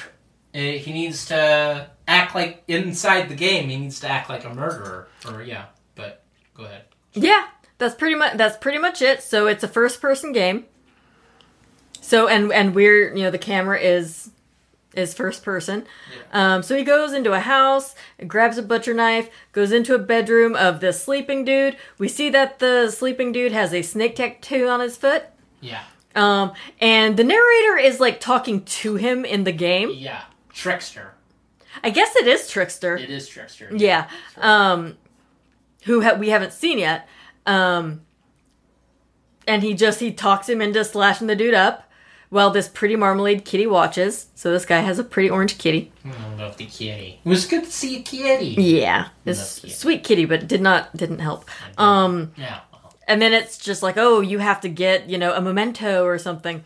uh, he needs to act like inside the game. He needs to act like a murderer, or yeah. But go ahead. Yeah, that's pretty much that's pretty much it. So it's a first person game. So and and we're you know the camera is is first person. Um, so he goes into a house, grabs a butcher knife, goes into a bedroom of this sleeping dude. We see that the sleeping dude has a snake tattoo on his foot. Yeah, Um, and the narrator is like talking to him in the game. yeah. Trickster. I guess it is Trickster. It is trickster. Yeah. Um, who ha- we haven't seen yet. Um, and he just he talks him into slashing the dude up while this pretty marmalade kitty watches. So this guy has a pretty orange kitty. I love the kitty. It was good to see a kitty. Yeah, this kitty. sweet kitty, but did not didn't help. Um, Yeah. and then it's just like, oh, you have to get you know a memento or something.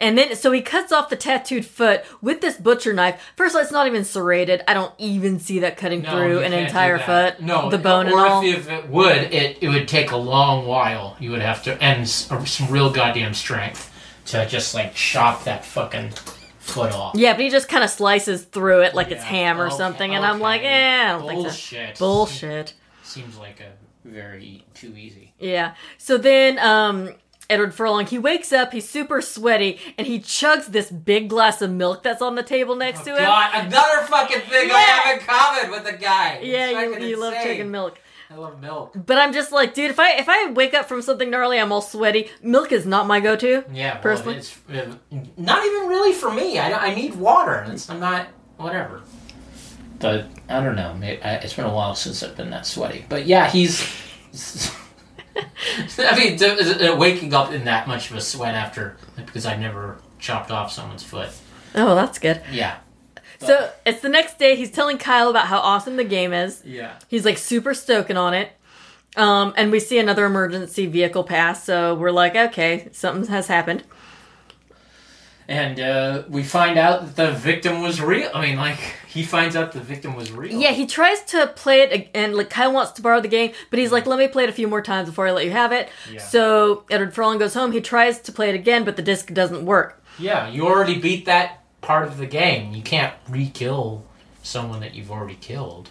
And then, so he cuts off the tattooed foot with this butcher knife. First of all, it's not even serrated. I don't even see that cutting No, through an entire foot. No, the bone or and all. if, if it would, it, it would take a long while. You would have to and some real goddamn strength to just like chop that fucking foot off. Yeah, but he just kind of slices through it like it's ham or okay, something, and I'm like, okay. eh, I don't think so. Bullshit. Bullshit. Seems like a very too easy. Yeah. So then, um, Edward Furlong, he wakes up, he's super sweaty, and he chugs this big glass of milk that's on the table next to him. Oh, God, another fucking thing I have in common with the guy. Yeah, you, you love insane. chugging milk. I love milk. But I'm just like, dude, if I if I wake up from something gnarly, I'm all sweaty. Milk is not my go-to. Yeah, well, Personally? it's uh, not even really for me. I, I need water. It's, I'm not whatever. But I don't know. It's been a while since I've been that sweaty. But yeah, he's. I mean, uh, waking up in that much of a sweat after because I've never chopped off someone's foot. Oh, that's good. Yeah. So it's the next day. He's telling Kyle about how awesome the game is. Yeah. He's like super stoking on it. Um, and we see another emergency vehicle pass, so we're like, okay, something has happened. And uh, we find out that the victim was real. I mean, like he finds out the victim was real. Yeah, he tries to play it, and like Kyle wants to borrow the game, but he's like, "Let me play it a few more times before I let you have it." Yeah. So Edward Furlong goes home. He tries to play it again, but the disc doesn't work. Yeah, you already beat that part of the game. You can't re-kill someone that you've already killed.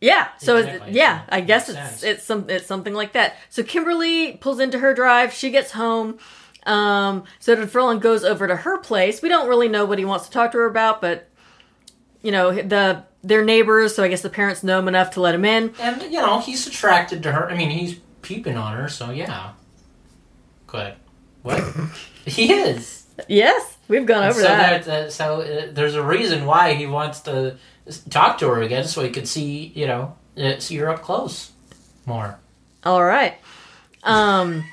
Yeah. So Exactly. yeah, I guess sense. it's it's some it's something like that. So Kimberly pulls into her drive. She gets home. Um, so Edward Furlong goes over to her place. We don't really know what he wants to talk to her about, but you know the they're neighbors, so I guess the parents know him enough to let him in. And you know, he's attracted to her. I mean, he's peeping on her, so yeah. Good. What? he is. Yes, we've gone over so that. that, uh, so uh, there's a reason why he wants to talk to her again, so he could see, you know, uh, see her up close more. All right. Um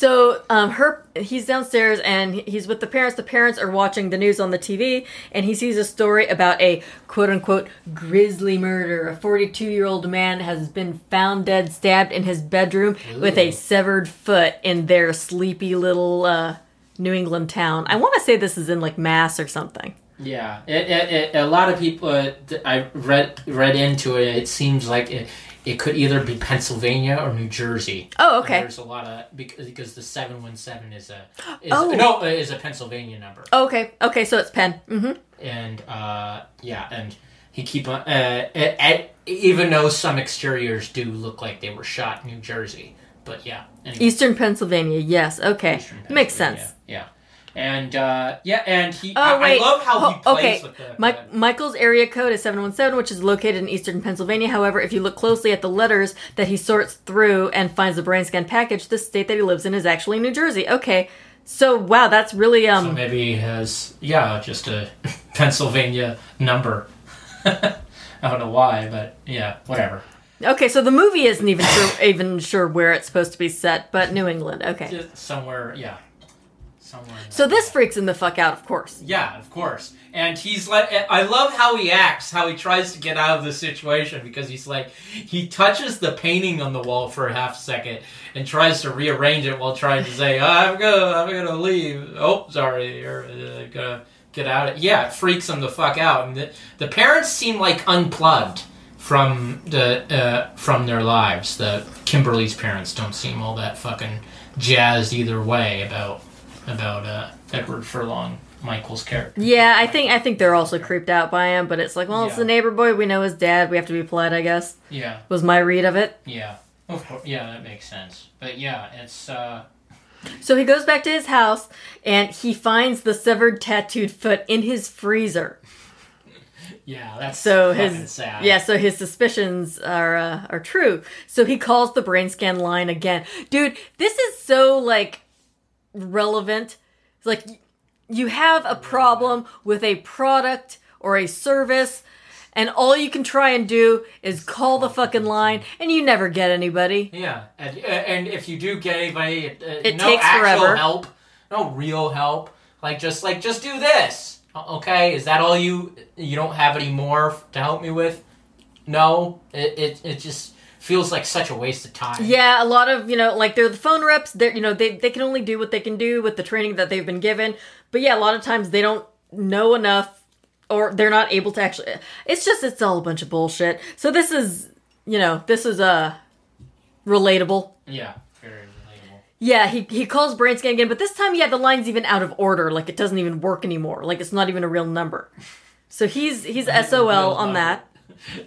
so um her he's downstairs and he's with the parents. The parents are watching the news on the TV and he sees a story about a quote unquote grisly murder. A 42-year-old man has been found dead stabbed in his bedroom with a severed foot in their sleepy little uh New England town. I want to say this is in like Mass or something. Yeah, it, it, it, a lot of people. Uh, I read read into it. It seems like it, it could either be Pennsylvania or New Jersey. Oh, And okay. There's a lot of because, because the seven one seven is a is, Oh. no is a Pennsylvania number, Okay. Okay, so it's Penn. Mm-hmm. and uh, yeah, and he keep on uh, at, at, even though some exteriors do look like they were shot in New Jersey, but yeah, anyway, Eastern Pennsylvania. Yes. Okay. Eastern Makes Pennsylvania, sense. Yeah, and uh, yeah, and he. Oh, I, I wait. love how he plays okay. with the. Mike, Michael's area code is 717, which is located in eastern Pennsylvania. However, if you look closely at the letters that he sorts through and finds the Brainscan package, the state that he lives in is actually New Jersey. Okay. So, wow, that's really, So um, maybe he has, yeah, just a Pennsylvania number. I don't know why, but yeah, whatever. Okay, so the movie isn't even sure, even sure where it's supposed to be set, but New England. Okay. Just somewhere, yeah, somewhere. So this freaks him the fuck out, of course. Yeah, of course. And he's like, I love how he acts, how he tries to get out of the situation because he's like, he touches the painting on the wall for a half second and tries to rearrange it while trying to say, I'm gonna, I'm gonna leave. Oh, sorry, you're uh, gonna get out. Of yeah, it freaks him the fuck out. And the, the parents seem like unplugged from the uh, from their lives. The Kimberly's parents don't seem all that fucking jazzed either way about about uh, Edward Furlong, Michael's character. Yeah, I think I think they're also creeped out by him, but it's like, well, it's Yeah. the neighbor boy. We know his dad. We have to be polite, I guess. Yeah, Was my read of it. yeah, of course. Yeah, that makes sense. But yeah, it's uh, So he goes back to his house and he finds the severed tattooed foot in his freezer. yeah, that's So fucking his sad. yeah, so his suspicions are uh, are true. So he calls the Brainscan line again, dude. This is so like relevant. It's like you have a problem with a product or a service, and all you can try and do is call the fucking line, and you never get anybody. Yeah, and, and if you do get anybody, uh, It no takes actual forever. help, no real help. Like just like just do this. Okay, is that all you? You don't have any more to help me with? No, it it, it just feels like such a waste of time. Yeah, a lot of you know, like they're the phone reps. They're you know they they can only do what they can do with the training that they've been given. But yeah, a lot of times they don't know enough, or they're not able to actually. It's just it's all a bunch of bullshit. So this is you know this is uh relatable. yeah, very relatable. Yeah, he he calls Brainscan again, but this time yeah the line's even out of order. Like it doesn't even work anymore. Like it's not even a real number. So he's he's SOL on that.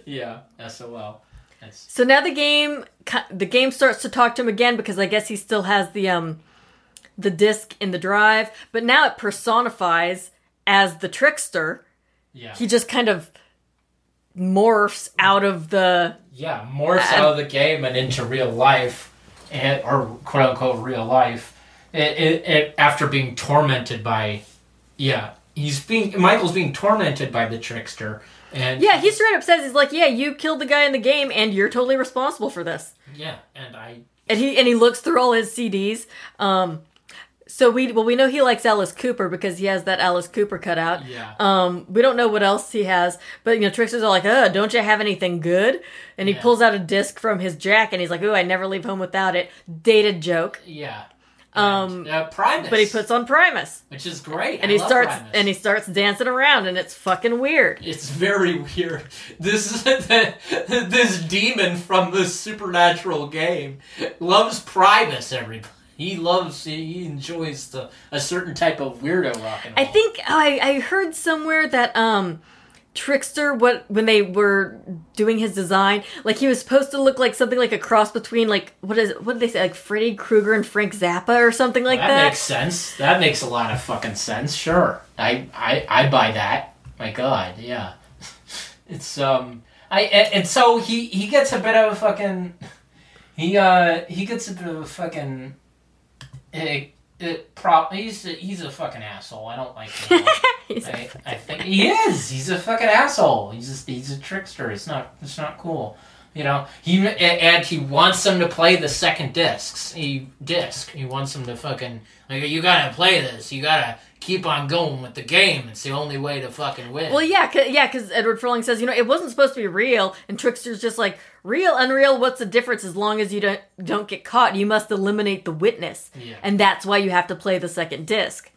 Yeah, SOL. That's So now the game the game starts to talk to him again because I guess he still has the um the disc in the drive, but now it personifies as the trickster. yeah. He just kind of morphs out of the yeah, morphs out of the game and into real life, and or quote unquote real life. It, it, it after being tormented by, yeah, he's being Michael's being tormented by the trickster, and Yeah, he straight up says he's like, "Yeah, you killed the guy in the game and you're totally responsible for this." yeah, and I And he and he looks through all his CDs. Um so we well we know he likes Alice Cooper because he has that Alice Cooper cutout. yeah Um, we don't know what else he has, but you know, Trickster's all like, "Uh, don't you have anything good?" And he Yeah. pulls out a disc from his jack, and he's like, "Ooh, I never leave home without it." Dated joke, yeah. Um, uh, Primus, but he puts on Primus, which is great, and I he starts Primus. and he starts dancing around, and it's fucking weird. It's very weird. This this demon from the supernatural game loves Primus. Everybody, he loves. He enjoys the a certain type of weirdo rock and I roll. think I I heard somewhere that um. Trickster, what when they were doing his design, like he was supposed to look like something like a cross between like what is what did they say like Freddy Krueger and Frank Zappa or something like that, that. makes sense. That makes a lot of fucking sense. Sure, I I I buy that. My God, yeah. It's um I and, and so he he gets a bit of a fucking he uh he gets a bit of a fucking it, it prop he's a, he's a fucking asshole. I don't like him. He's I, I think he is. He's a fucking asshole. He's a, he's a trickster. It's not it's not cool. You know, he and he wants them to play the second discs. He disc. He wants them to fucking like you gotta play this. You gotta keep on going with the game. It's the only way to fucking win. Well, yeah, cause, yeah, because Edward Furlong says, you know, it wasn't supposed to be real, and Trickster's just like, real, unreal. What's the difference? As long as you don't don't get caught, you must eliminate the witness, Yeah. and that's why you have to play the second disc.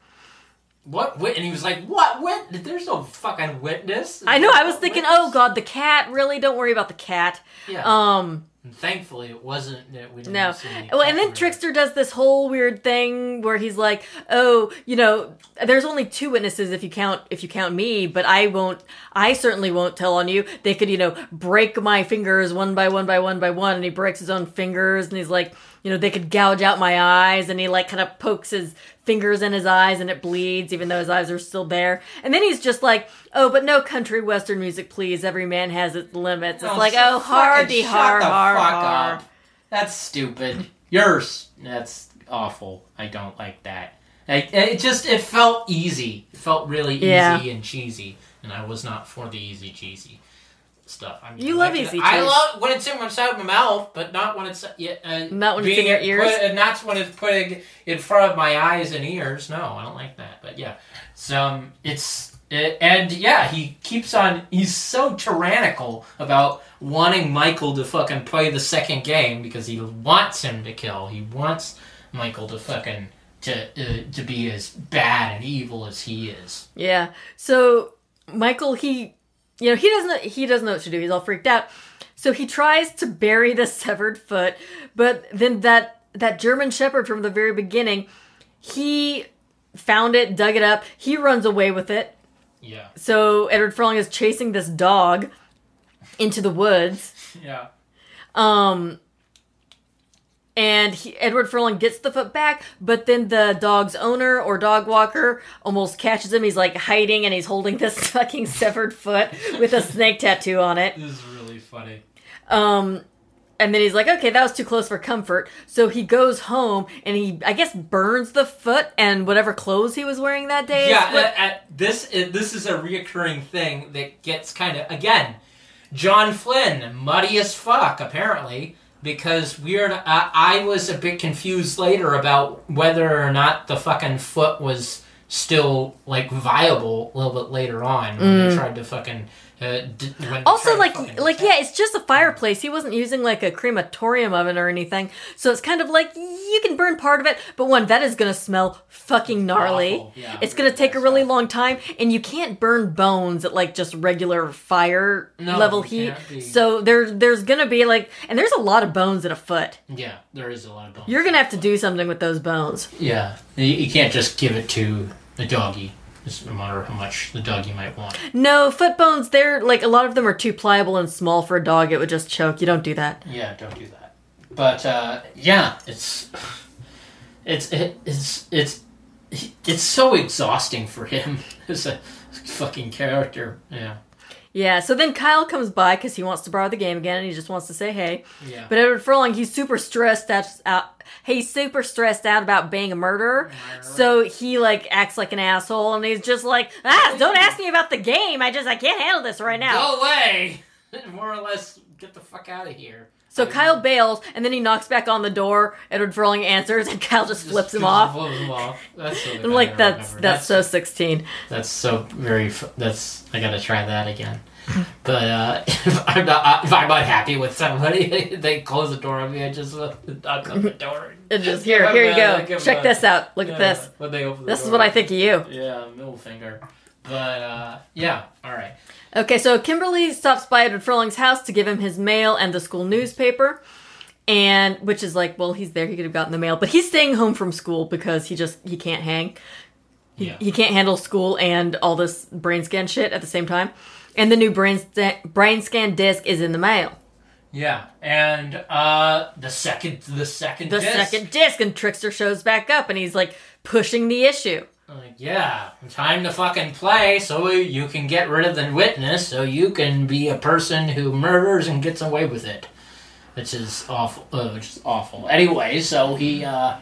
What wit? And he was like, "What wit? There's no fucking witness." I know. I was thinking, witness? oh god, the cat. Really, don't worry about the cat. Yeah. Um, And thankfully, it wasn't that we didn't no. see any Well, and then Trickster does this whole weird thing where he's like, "Oh, you know, there's only two witnesses if you count if you count me, but I won't. I certainly won't tell on you. They could, you know, break my fingers one by one by one by one." And he breaks his own fingers, and he's like, "You know, they could gouge out my eyes," and he like kind of pokes his fingers in his eyes, and it bleeds, even though his eyes are still there. And then he's just like, "Oh, but no country western music, please. Every man has its limits." It's Oh, like, "Oh, hardy har har har." That's stupid. Yours. That's awful. I don't like that. I, it just it felt easy. It felt really easy Yeah. and cheesy, and I was not for the easy cheesy. Stuff. I mean, You I love easy I love when it's in inside my mouth, but not when it's yeah, uh, Not when it's in your ears? Put, and that's when it's putting in front of my eyes and ears. No, I don't like that. But yeah, so um, it's it, and yeah, he keeps on. He's so tyrannical about wanting Michael to fucking play the second game because he wants him to kill. He wants Michael to fucking to uh, to be as bad and evil as he is. Yeah. So Michael, he, you know, he doesn't he doesn't know what to do. He's all freaked out. So he tries to bury the severed foot, but then that that German Shepherd from the very beginning, he found it, dug it up. He runs away with it. Yeah, So Edward Furlong is chasing this dog into the woods. yeah. Um, and he, Edward Furlong gets the foot back, but then the dog's owner or dog walker almost catches him. He's like hiding and he's holding this fucking severed foot with a snake tattoo on it. This is really funny. Um, and then he's like, okay, that was too close for comfort. So he goes home and he, I guess, burns the foot and whatever clothes he was wearing that day. Yeah, what- uh, uh, this is, this is a reoccurring thing that gets kind of again. John Flynn, muddy as fuck, apparently, because weird. Uh, I was a bit confused later about whether or not the fucking foot was still like viable a little bit later on when they tried to fucking. Uh, d- when they. Also, like, like, yeah, it's just a fireplace. He wasn't using like a crematorium oven or anything, so it's kind of like you can burn part of it, but one that is gonna smell fucking gnarly. Yeah, it's gonna take a really long time, and you can't burn bones at like just regular fire No, level heat. So there, there's gonna be like, and there's a lot of bones in a foot. Yeah, there is a lot of bones. You're gonna have to do something with those bones. Yeah, you, you can't just give it to the doggy. Just no matter how much the dog you might want. No, foot bones. They're like a lot of them are too pliable and small for a dog. It would just choke. You don't do that. Yeah, don't do that. But uh, yeah, it's it's it, it's it's it's so exhausting for him as a fucking character. Yeah, Yeah, so then Kyle comes by because he wants to borrow the game again and he just wants to say hey. yeah. But Edward Furlong, he's super stressed out. He's super stressed out about being a murderer. So he like acts like an asshole and he's just like, ah, don't ask me about the game. I just I can't handle this right now. Go away! More or less, get the fuck out of here. So Kyle bails and then he knocks back on the door. Edward Furlong answers and Kyle just, Just- flips him just off. flips him off. That's so like, that's that's so 16. That's so very. That's I gotta try that again. But uh, if I'm not if I'm unhappy with somebody, they close the door on me. I just uh, knock on the door. And just here, him here you go. him Check a- this out. Look yeah, at this. When they open This is what I think of you. Yeah, middle finger. But uh, yeah, all right. Okay, so Kimberly stops by Edward Furlong's house to give him his mail and the school newspaper. And which is like, well, he's there, he could have gotten the mail, but he's staying home from school because he just he can't hang. He, Yeah. he can't handle school and all this Brainscan shit at the same time. And the new brain sta- Brainscan disc is in the mail. Yeah, and uh, the second the second The disc. second disc, and Trickster shows back up, and he's like pushing the issue. Like, yeah, time to fucking play so you can get rid of the witness so you can be a person who murders and gets away with it. Which is awful. Uh, which is awful. Anyway, so he, uh,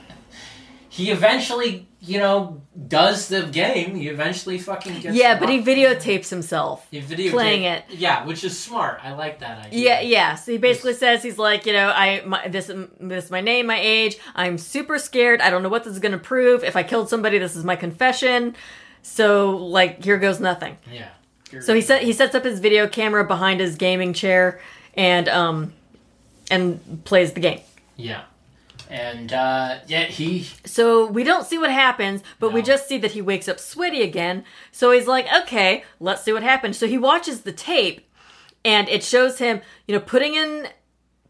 he eventually, you know, does the game. He eventually fucking gets yeah, but he videotapes himself. He videotaped- playing it. Yeah, which is smart. I like that idea. Yeah, yeah. So he basically says he's like, you know, I my, this this is my name, my age. I'm super scared. I don't know what this is going to prove. If I killed somebody, this is my confession. So like, here goes nothing. Yeah. So he set he sets up his video camera behind his gaming chair and um and plays the game. Yeah. And, uh, yeah, he, So we don't see what happens, but we just see that he wakes up sweaty again. So he's like, okay, let's see what happens. So he watches the tape and it shows him, you know, putting in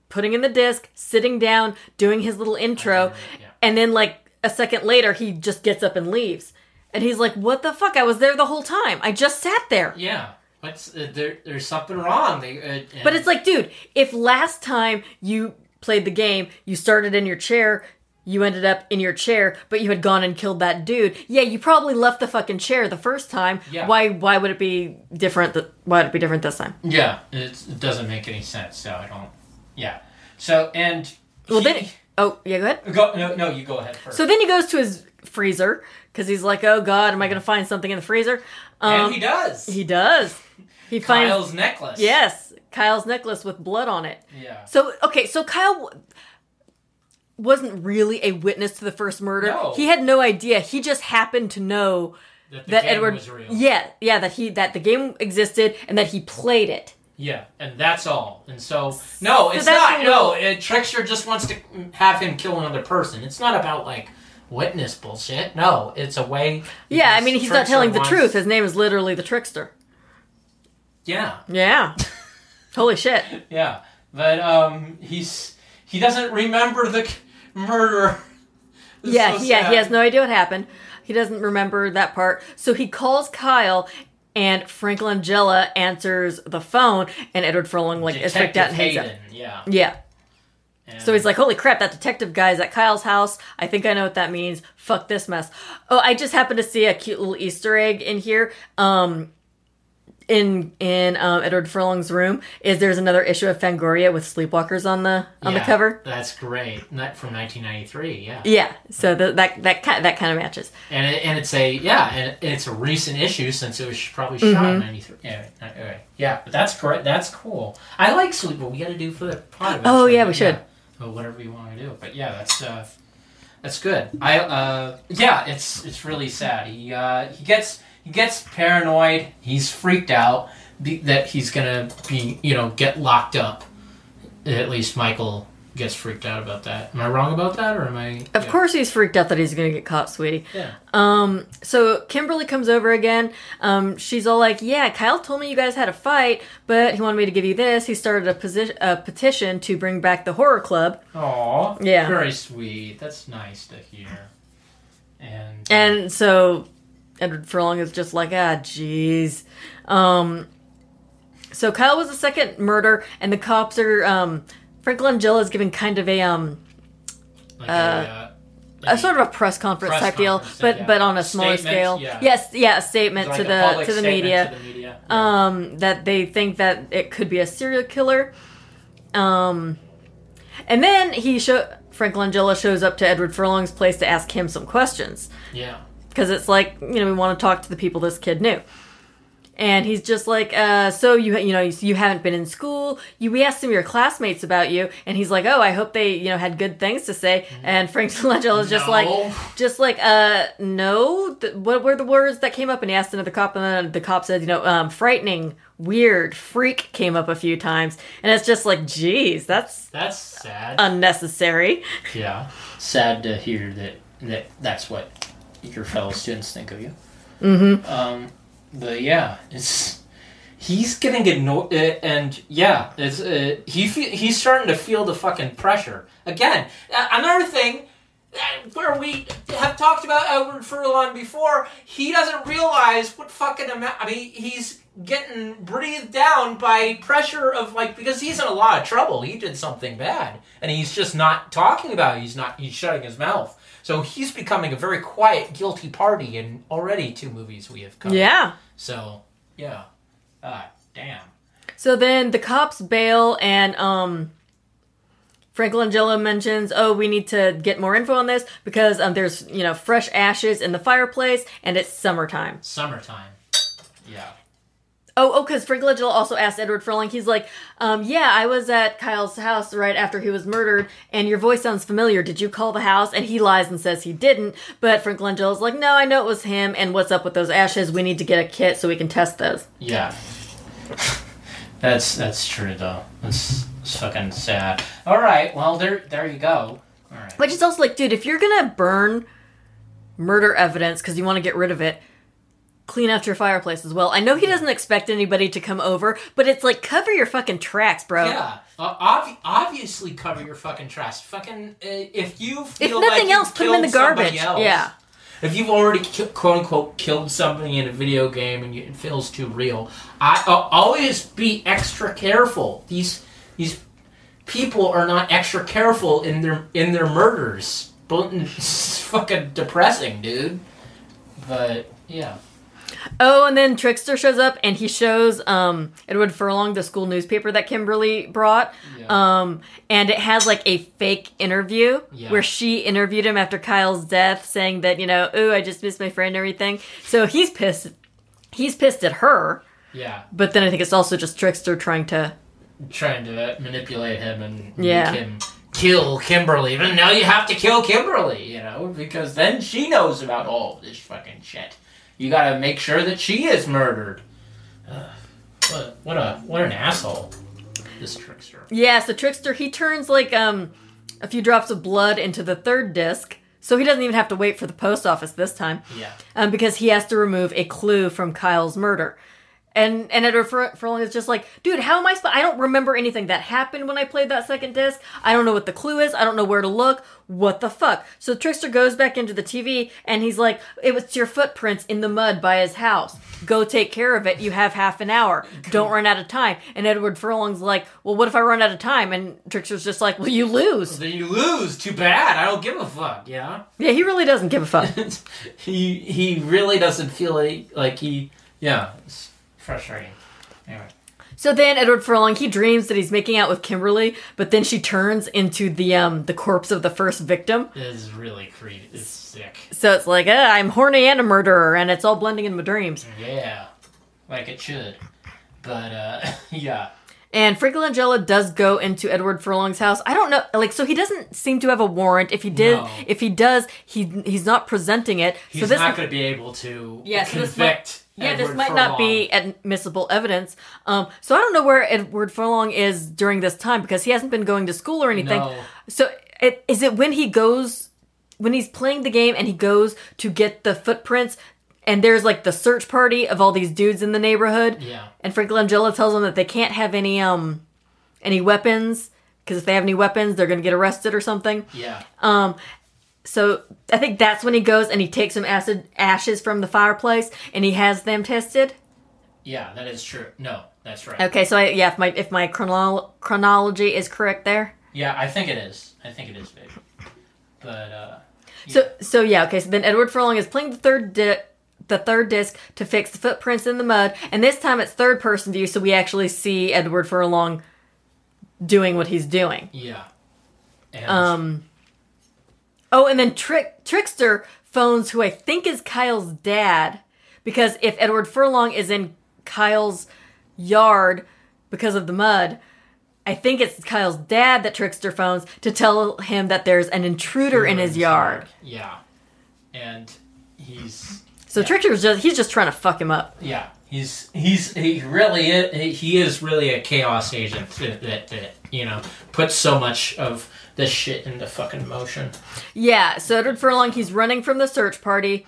putting in the disc, sitting down, doing his little intro, yeah. and then like a second later he just gets up and leaves. And he's like, "What the fuck? I was there the whole time. I just sat there." yeah. What's, uh, there, there's something wrong. They, uh, But it's like, dude, if last time you played the game, you started in your chair, you ended up in your chair, but you had gone and killed that dude. Yeah, you probably left the fucking chair the first time. Yeah. Why? Why would it be different? Th- why would it be different this time? Yeah, it doesn't make any sense. So I don't. Yeah. So and Well, he- then. Oh, yeah. Go ahead. go no no you go ahead first. So then he goes to his freezer because he's like, "Oh God, am I going to find something in the freezer?" Um, and he does. he does. He finds Kyle's necklace. yes, Kyle's necklace with blood on it. Yeah. So okay, so Kyle wasn't really a witness to the first murder. No. He had no idea. He just happened to know That, that Edward was real. Yeah, yeah, that he that the game existed and that he played it. Yeah, and that's all. And so, no, it's not. a No, it, uh, Trickster just wants to have him kill another person. It's not about like witness bullshit. No, it's a way. Yeah, I mean he's not Trickster telling the truth. His name is literally the trickster. Yeah, Yeah. Holy shit. yeah, but um, he's he doesn't remember the c- murder. It's yeah, so yeah, he has no idea what happened. He doesn't remember that part. So he calls Kyle and Frank Langella answers the phone and Edward Furlong like is freaked out and hangs up. Yeah. Yeah. And- So he's like, "Holy crap! That detective guy's at Kyle's house. I think I know what that means. Fuck this mess." Oh, I just happened to see a cute little Easter egg in here. Um, in in um, Edward Furlong's room is there's another issue of Fangoria with sleepwalkers on the on the cover. That's great. Not from 1993. Yeah. Yeah, so the, that that ki- that kind of matches. And it, and it's a yeah, and it's a recent issue since it was probably shot Mm-hmm. in '93. Yeah, right. yeah, but that's correct. That's cool. I like sleep. We got to do for the pod. Oh, yeah, we should. Or whatever you want to do. But yeah, that's uh, that's good. I uh, yeah, it's it's really sad. He uh, he gets he gets paranoid. He's freaked out be, that he's gonna be you know get locked up. At least Michael gets freaked out about that. Am I wrong about that, or am I? Of yeah. course, he's freaked out that he's gonna get caught, sweetie. Yeah. Um, so Kimberly comes over again. Um, she's all like, "Yeah, Kyle told me you guys had a fight, but he wanted me to give you this. He started a, posi- a petition to bring back the horror club." Aw, Yeah. very sweet. That's nice to hear. And And so Edward Furlong is just like, ah, jeez. Um, so Kyle was the second murder, and the cops are, um, Frank Langella is giving kind of a, um, like a, uh, a sort of a press conference Press type deal, but yeah. but on a smaller Statement, scale. yeah. Yes, yeah, a statement like to the to the media. To the media. Yeah. um, that they think that it could be a serial killer. Um, and then he show Frank Langella shows up to Edward Furlong's place to ask him some questions yeah. Because it's like you know we want to talk to the people this kid knew. And he's just like, uh, so you you know you, you haven't been in school. You we asked some of your classmates about you, and he's like, oh, I hope they you know had good things to say. And Frank Langella is just No. like, just like, uh, no. Th- what were the words that came up? And he asked another cop, and then the cop said, you know, um, frightening, weird, freak came up a few times, and it's just like, geez, that's That's sad. unnecessary. yeah. Sad to hear that that that's what your fellow students think of you. Mm-hmm. Um, but yeah, it's he's getting ignored, uh, and yeah, it's uh, he fe- he's starting to feel the fucking pressure again. Uh, another thing. uh, Where we have talked about Edward Furlong before, he doesn't realize what fucking amount. I mean, he's getting breathed down by pressure of like because he's in a lot of trouble. He did something bad, and he's just not talking about. it. He's not. He's shutting his mouth. So he's becoming a very quiet, guilty party in already two movies we have covered. Yeah. So yeah. Ah, damn. So then the cops bail, and um, Frank Langella mentions, "Oh, we need to get more info on this because um, there's you know fresh ashes in the fireplace, and it's summertime." Summertime. Yeah. Oh, oh, because Frank Langella also asked Edward Furlong. He's like, um, "Yeah, I was at Kyle's house right after he was murdered, and your voice sounds familiar. Did you call the house?" And he lies and says he didn't. But Frank Langella's like, "No, I know it was him. And what's up with those ashes? We need to get a kit so we can test those." Yeah. that's that's true though. That's, that's fucking sad. All right. Well, there there you go. All right. Which is also like, dude, if you're gonna burn murder evidence because you want to get rid of it, clean out your fireplace as well. I know he doesn't expect anybody to come over, but it's like cover your fucking tracks, bro. Yeah, uh, obvi- obviously cover your fucking trash. Fucking, uh, if you If nothing like else, put them in the garbage. else, Yeah. If you've already ki- quote unquote killed somebody in a video game and you, it feels too real, I uh, always be extra careful. These these people are not extra careful in their in their murders. Fucking depressing, dude. But yeah, Oh, and then Trickster shows up and he shows um, Edward Furlong the school newspaper that Kimberly brought. Yeah. Um, and it has like a fake interview Yeah. where she interviewed him after Kyle's death, saying that, you know, ooh, I just missed my friend and everything. So he's pissed. He's pissed at her. yeah, But then I think it's also just Trickster trying to trying to manipulate him and Yeah. make him kill Kimberly. But now you have to kill Kimberly, you know, because then she knows about all this fucking shit. You gotta make sure that she is murdered. Ugh. what, what a what an asshole, this trickster. Yes, the trickster he turns like um a few drops of blood into the third disc, so he doesn't even have to wait for the post office this time. Yeah. um, because he has to remove a clue from Kyle's murder. And and Edward Fur- Furlong is just like, dude, how am I? supposed? I don't remember anything that happened when I played that second disc. I don't know what the clue is. I don't know where to look. What the fuck? So Trickster goes back into the TV and he's like, it was your footprints in the mud by his house. Go take care of it. You have half an hour. Don't run out of time. And Edward Furlong's like, well, what if I run out of time? And Trickster's just like, well, you lose. Then you lose. Too bad. I don't give a fuck. Yeah. Yeah, he really doesn't give a fuck. he he really doesn't feel like like he. Yeah. It's frustrating. Anyway. So then Edward Furlong he dreams that he's making out with Kimberly, but then she turns into the um the corpse of the first victim. It is really creepy. It's sick. So it's like, uh, I'm horny and a murderer, and it's all blending in my dreams. Yeah, like it should. But uh, yeah, And Frank Langella does go into Edward Furlong's house. I don't know, like, so he doesn't seem to have a warrant. If he did, No. if he does, he he's not presenting it. he's so this, not going to be able to Yeah, so this convict. yeah, this Edward might not be admissible evidence. Um, so I don't know where Edward Furlong is during this time because he hasn't been going to school or anything. No. So it, is it when he goes when he's playing the game and he goes to get the footprints and there's like the search party of all these dudes in the neighborhood Yeah. and Frank Langella tells them that they can't have any um any weapons because if they have any weapons they're going to get arrested or something. Yeah, Um so I think that's when he goes and he takes some acid ashes from the fireplace and he has them tested. yeah, that is true. No, that's right. Okay, so I, yeah, if my if my chronolo- chronology is correct there. Yeah, I think it is. I think it is, baby. But uh, So so yeah, okay. So then Edward Furlong is playing the third di- the third disc to fix the footprints in the mud, and this time it's third person view, so we actually see Edward Furlong doing what he's doing. yeah, and Um. Oh, and then Trick Trickster phones who I think is Kyle's dad, because if Edward Furlong is in Kyle's yard because of the mud. I think it's Kyle's dad that Trickster phones to tell him that there's an intruder in his yard. Yeah, and he's So Yeah. Trickster's just he's just trying to fuck him up. Yeah, he's he's he really is, he is really a chaos agent that, that that you know puts so much of this shit into fucking motion. Yeah, so Edward Furlong he's running from the search party.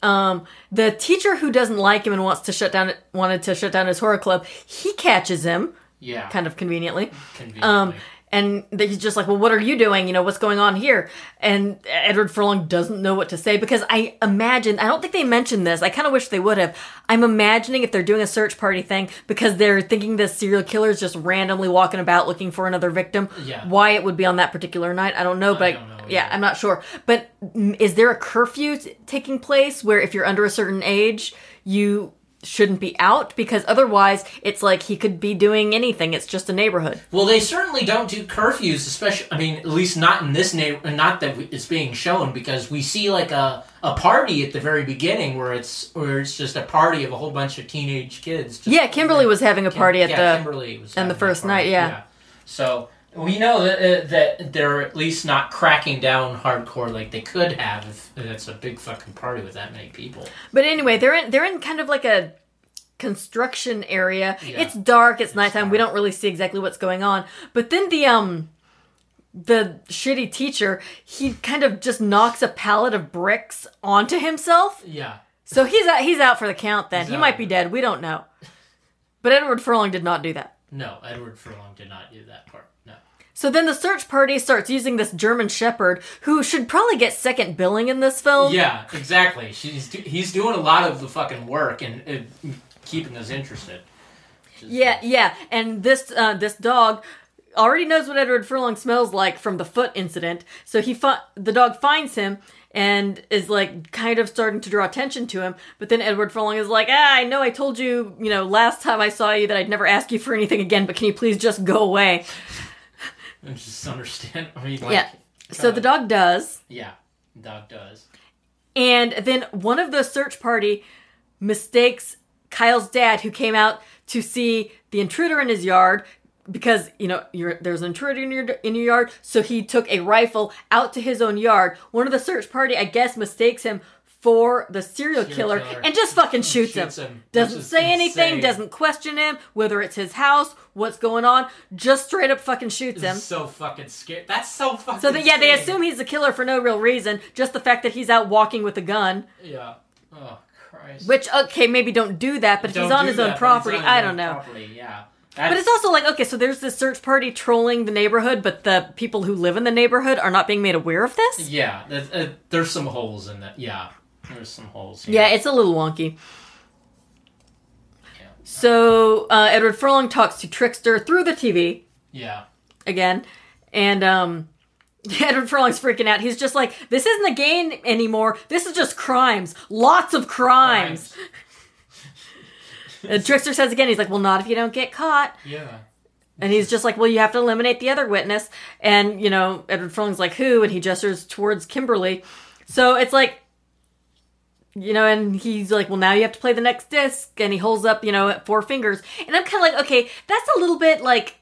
Um, the teacher who doesn't like him and wants to shut down wanted to shut down his horror club, he catches him Yeah, kind of conveniently. conveniently. Um, and he's just like, well, what are you doing? You know, what's going on here? And Edward Furlong doesn't know what to say because I imagine, I don't think they mentioned this. I kind of wish they would have. I'm imagining if they're doing a search party thing because they're thinking this serial killer is just randomly walking about looking for another victim. Yeah. Why it would be on that particular night, I don't know, but don't know yeah, either. I'm not sure. But is there a curfew t- taking place where if you're under a certain age, you shouldn't be out because otherwise it's like he could be doing anything it's just a neighborhood well, they certainly don't do curfews, especially. I mean, at least not in this neighbor. Not that it's being shown because we see like a a party at the very beginning where it's where it's just a party of a whole bunch of teenage kids. Just, Yeah, Kimberly was having a party at yeah, the Kimberly was on the first night, yeah. So we know that uh, that they're at least not cracking down hardcore like they could have if it's a big fucking party with that many people. But anyway, they're in they're in kind of like a construction area. Yeah. It's dark, it's, nighttime. We don't really see exactly what's going on. But then the um the shitty teacher, he kind of just knocks a pallet of bricks onto himself. Yeah. So he's out he's out for the count then. He's he out. might be dead, we don't know. But Edward Furlong did not do that. No, Edward Furlong did not do that part. So then the search party starts using this German shepherd who should probably get second billing in this film. Yeah, exactly. She's do- he's doing a lot of the fucking work and uh, keeping us interested. Is- Yeah, yeah, and this uh, this dog already knows what Edward Furlong smells like from the foot incident. So he fi- the dog finds him and is like kind of starting to draw attention to him. But then Edward Furlong is like, "Ah, I know I told you, you know, last time I saw you that I'd never ask you for anything again. But can you please just go away?" I just understand. I mean, like, yeah. So the dog does, Yeah, dog does. and then one of the search party mistakes Kyle's dad, who came out to see the intruder in his yard, because you know you're, there's an intruder in your in your yard, so he took a rifle out to his own yard. One of the search party, I guess, mistakes him for the serial, Serial killer, killer. and just fucking shoots, Shoots him. him, Doesn't say anything, insane. doesn't question him whether it's his house, what's going on. Just straight up fucking shoots him. Is so fucking scary. That's so fucking. So that yeah, they assume he's the killer for no real reason, just the fact that he's out walking with a gun. Yeah. Oh Christ. Which okay, maybe don't do that, but if he's on his that, own property, on I don't know. Property, yeah. But it's also like okay, so there's this search party trolling the neighborhood, but the people who live in the neighborhood are not being made aware of this. Yeah, uh, there's some holes in that. Yeah, there's some holes. Here. Yeah, it's a little wonky. Yeah. So uh, Edward Furlong talks to Trickster through the TV yeah. again, and um, Edward Furlong's freaking out. He's just like, "This isn't a game anymore. This is just crimes. Lots of crimes." And Trickster says again, he's like, "Well, not if you don't get caught." Yeah. And he's just like, well, you have to eliminate the other witness. And, you know, Edward Furlong's like, who? And he gestures towards Kimberly. So it's like, you know, and he's like, well, now you have to play the next disc. And he holds up, you know, four fingers. And I'm kind of like, okay, that's a little bit like,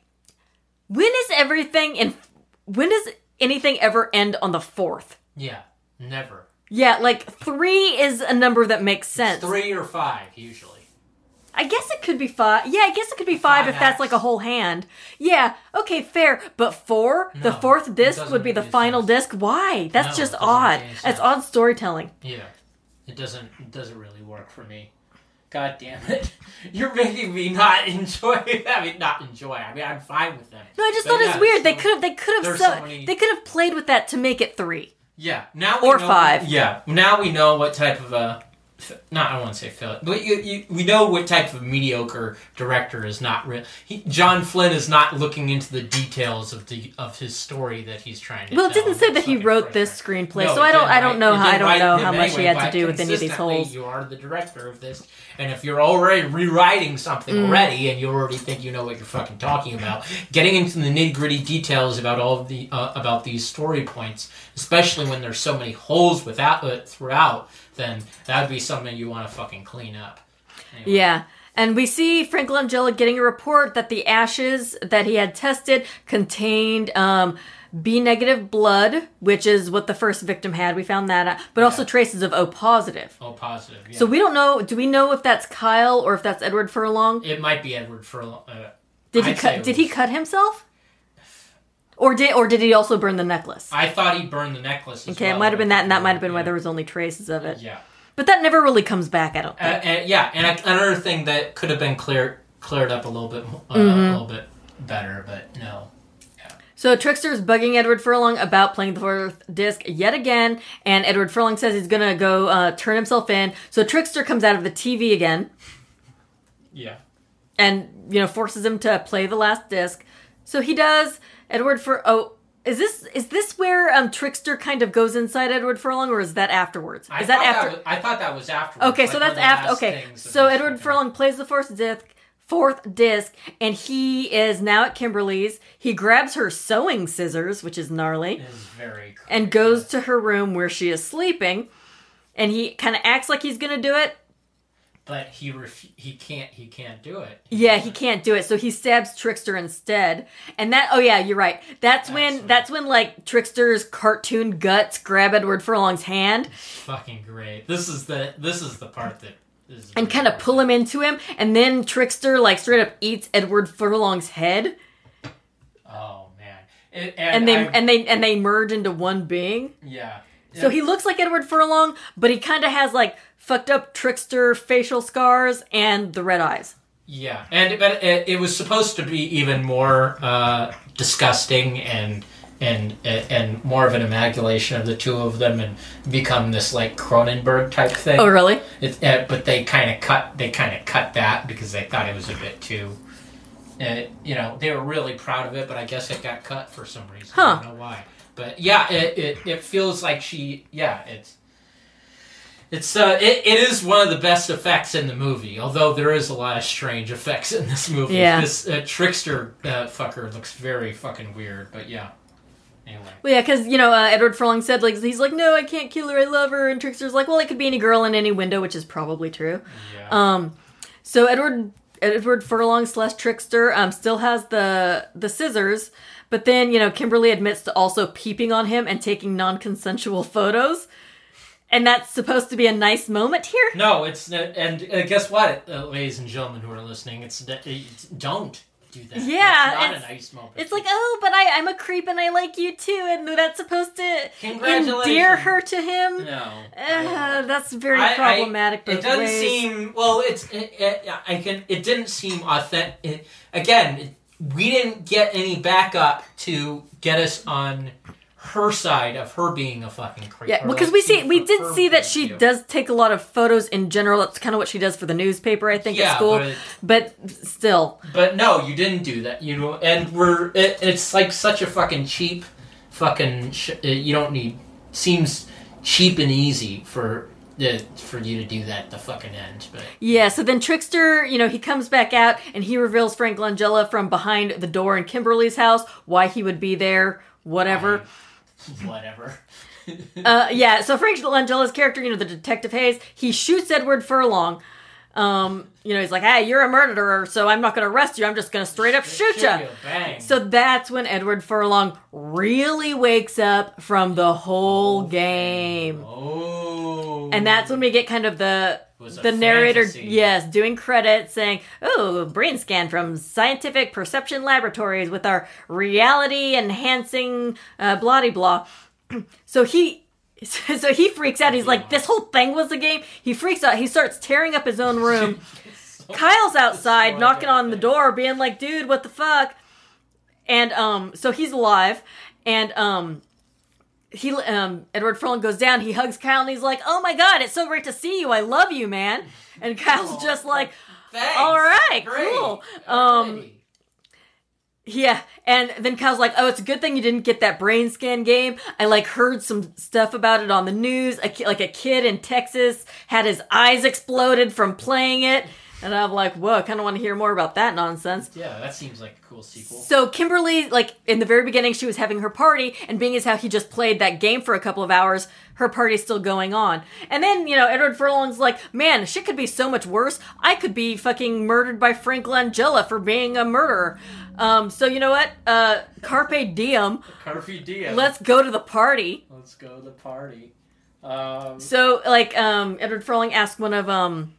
when is everything and when does anything ever end on the fourth? Yeah. Never. Yeah, like three is a number that makes sense. Three or five usually. I guess it could be five. Yeah, I guess it could be five, Five if that's like a whole hand. Yeah, okay, fair. But four, the fourth disc would be the final sense. disc. Why? That's No, just odd. That's odd storytelling. Yeah. It doesn't. It doesn't really work for me. God damn it! You're making me not enjoy. I mean, not enjoy. I mean, I'm fine with them. No, I just But thought yeah, it's weird. they could have. They could have. So, so many- They could have played with that to make it three. Yeah. Now we Or know, five. Yeah. Now we know what type of a. Not I won't say failure, but you, you, we know what type of mediocre director is not real. John Flynn is not looking into the details of the of his story that he's trying to. Well, it didn't say that he wrote this frustrating. screenplay, No, so I don't. didn't I don't know. how I don't know how much he had to do with any of these holes. You are the director of this, and if you're already rewriting something Mm. already, and you already think you know what you're fucking talking about, getting into the nitty gritty details about all of the uh, about these story points, especially when there's so many holes without uh, throughout, then that would be something you want to fucking clean up. Anyway. Yeah. And we see Frank Langella getting a report that the ashes that he had tested contained um, B negative blood, which is what the first victim had. We found that out, but also traces of O positive. Oh, positive. Yeah. So we don't know. Do we know if that's Kyle or if that's Edward Furlong? it might be Edward Furlong. Uh, Did he I'd say cut? Did he cut himself? Or did or did he also burn the necklace? I thought he burned the necklace. As Okay, well, it might have been that, and that might have been why there was only traces of it. Yeah. But that never really comes back. I don't Uh, think. and, yeah, and a- another thing that could have been cleared cleared up a little bit, uh, Mm-hmm. a little bit better, but no. So Trickster is bugging Edward Furlong about playing the fourth disc yet again, and Edward Furlong says he's gonna go uh, turn himself in. So Trickster comes out of the TV again Yeah. and you know forces him to play the last disc. So he does. Edward Fur. Oh, is this is this where um Trickster kind of goes inside Edward Furlong, or is that afterwards? I Is that thought after? was, I thought that was afterwards. Okay, so that's after. Okay, so Edward Furlong plays the fourth disc, fourth disc, and he is now at Kimberly's. He grabs her sewing scissors, which is gnarly, is very and goes to her room where she is sleeping. And he kind of acts like he's gonna do it. But he ref- he can't he can't do it. Yeah, he can't do it, so he stabs Trickster instead. And that, oh yeah, you're right. That's, when, when- that's when like Trickster's cartoon guts grab Edward Furlong's hand Fucking great. This is the this is the part that is and kind of pull him into him, and then Trickster like straight up eats Edward Furlong's head. Oh man. It, and they I- and they and they merge into one being. yeah. So he looks like Edward Furlong, but he kind of has like fucked up trickster facial scars and the red eyes. Yeah, and but it, it was supposed to be even more uh, disgusting and and and more of an amalgamation of the two of them and become this like Cronenberg type thing. Oh, really? It, uh, but they kind of cut they kind of cut that because they thought it was a bit too. Uh, you know, they were really proud of it, but I guess it got cut for some reason. Huh. I don't know why. But yeah, it, it, it feels like she. Yeah, it's. It's uh, it, it is one of the best effects in the movie. Although there is a lot of strange effects in this movie. Yeah. This uh, trickster uh, fucker looks very fucking weird. But yeah. Anyway. Well, yeah, because you know uh, Edward Furlong said like he's like, no, I can't kill her, I love her, and Trickster's like, well, it could be any girl in any window, which is probably true. Yeah. Um, so Edward Edward Furlong slash Trickster um, still has the the scissors, but then you know Kimberly admits to also peeping on him and taking non-consensual photos, and that's supposed to be a nice moment here. No, it's uh, and uh, guess what, uh, ladies and gentlemen who are listening, it's, it's don't do that. Yeah, it's- a nice moment. It's like, oh, but I, I'm a creep and I like you too, and that's supposed to endear her to him. no. Uh, that's very I- I- problematic. it doesn't ways. seem well. It's it, it, I can. It didn't seem authentic. It, again, it, we didn't get any backup to get us on her side of her being a fucking creep. Yeah, because we see we did see that she view. does take a lot of photos in general. That's kind of what she does for the newspaper, I think, Yeah, at school. but- But, still, But no, you didn't do that. You know, and we're it, it's like such a fucking cheap, fucking. Sh- uh, you don't need seems cheap and easy for uh, for you to do that at the fucking end. But yeah. So then Trickster, you know, he comes back out and he reveals Frank Langella from behind the door in Kimberly's house. Why he would be there, whatever. whatever. uh, yeah, so Frank Langella's character, you know, the detective Hayes, he shoots Edward Furlong. Um, you know, he's like, "Hey, you're a murderer, so I'm not going to arrest you. I'm just going to straight up shoot you." So that's when Edward Furlong really wakes up from the whole game. oh. And that's when we get kind of the the narrator, fantasy. yes, doing credits saying, "Oh, Brainscan from Scientific Perception Laboratories with our reality enhancing uh, blah blah." so he. So he freaks out. He's like, "This whole thing was a game." He freaks out. He starts tearing up his own room. Kyle's outside knocking on the door, being like, "Dude, what the fuck?" And um, so he's alive, and um, he um, Edward Furlong goes down. He hugs Kyle, and he's like, "Oh my god, it's so great to see you. I love you, man." And Kyle's Oh, just like, Thanks. "All right, Great. cool." Um. Yeah, and then Kyle's like, "Oh, it's a good thing you didn't get that Brainscan game. I like heard some stuff about it on the news. A, like a kid in Texas had his eyes exploded from playing it." And I'm like, "Whoa, I kind of want to hear more about that nonsense." yeah, that seems like a cool sequel. So Kimberly, like in the very beginning, she was having her party, and being as how he just played that game for a couple of hours, her party's still going on. And then you know Edward Furlong's like, man, shit could be so much worse. I could be fucking murdered by Frank Langella for being a murderer. Um, so you know what? Uh, carpe diem. Carpe diem. Let's go to the party. Let's go to the party. Um, So like, um, Edward Furlong asked one of um.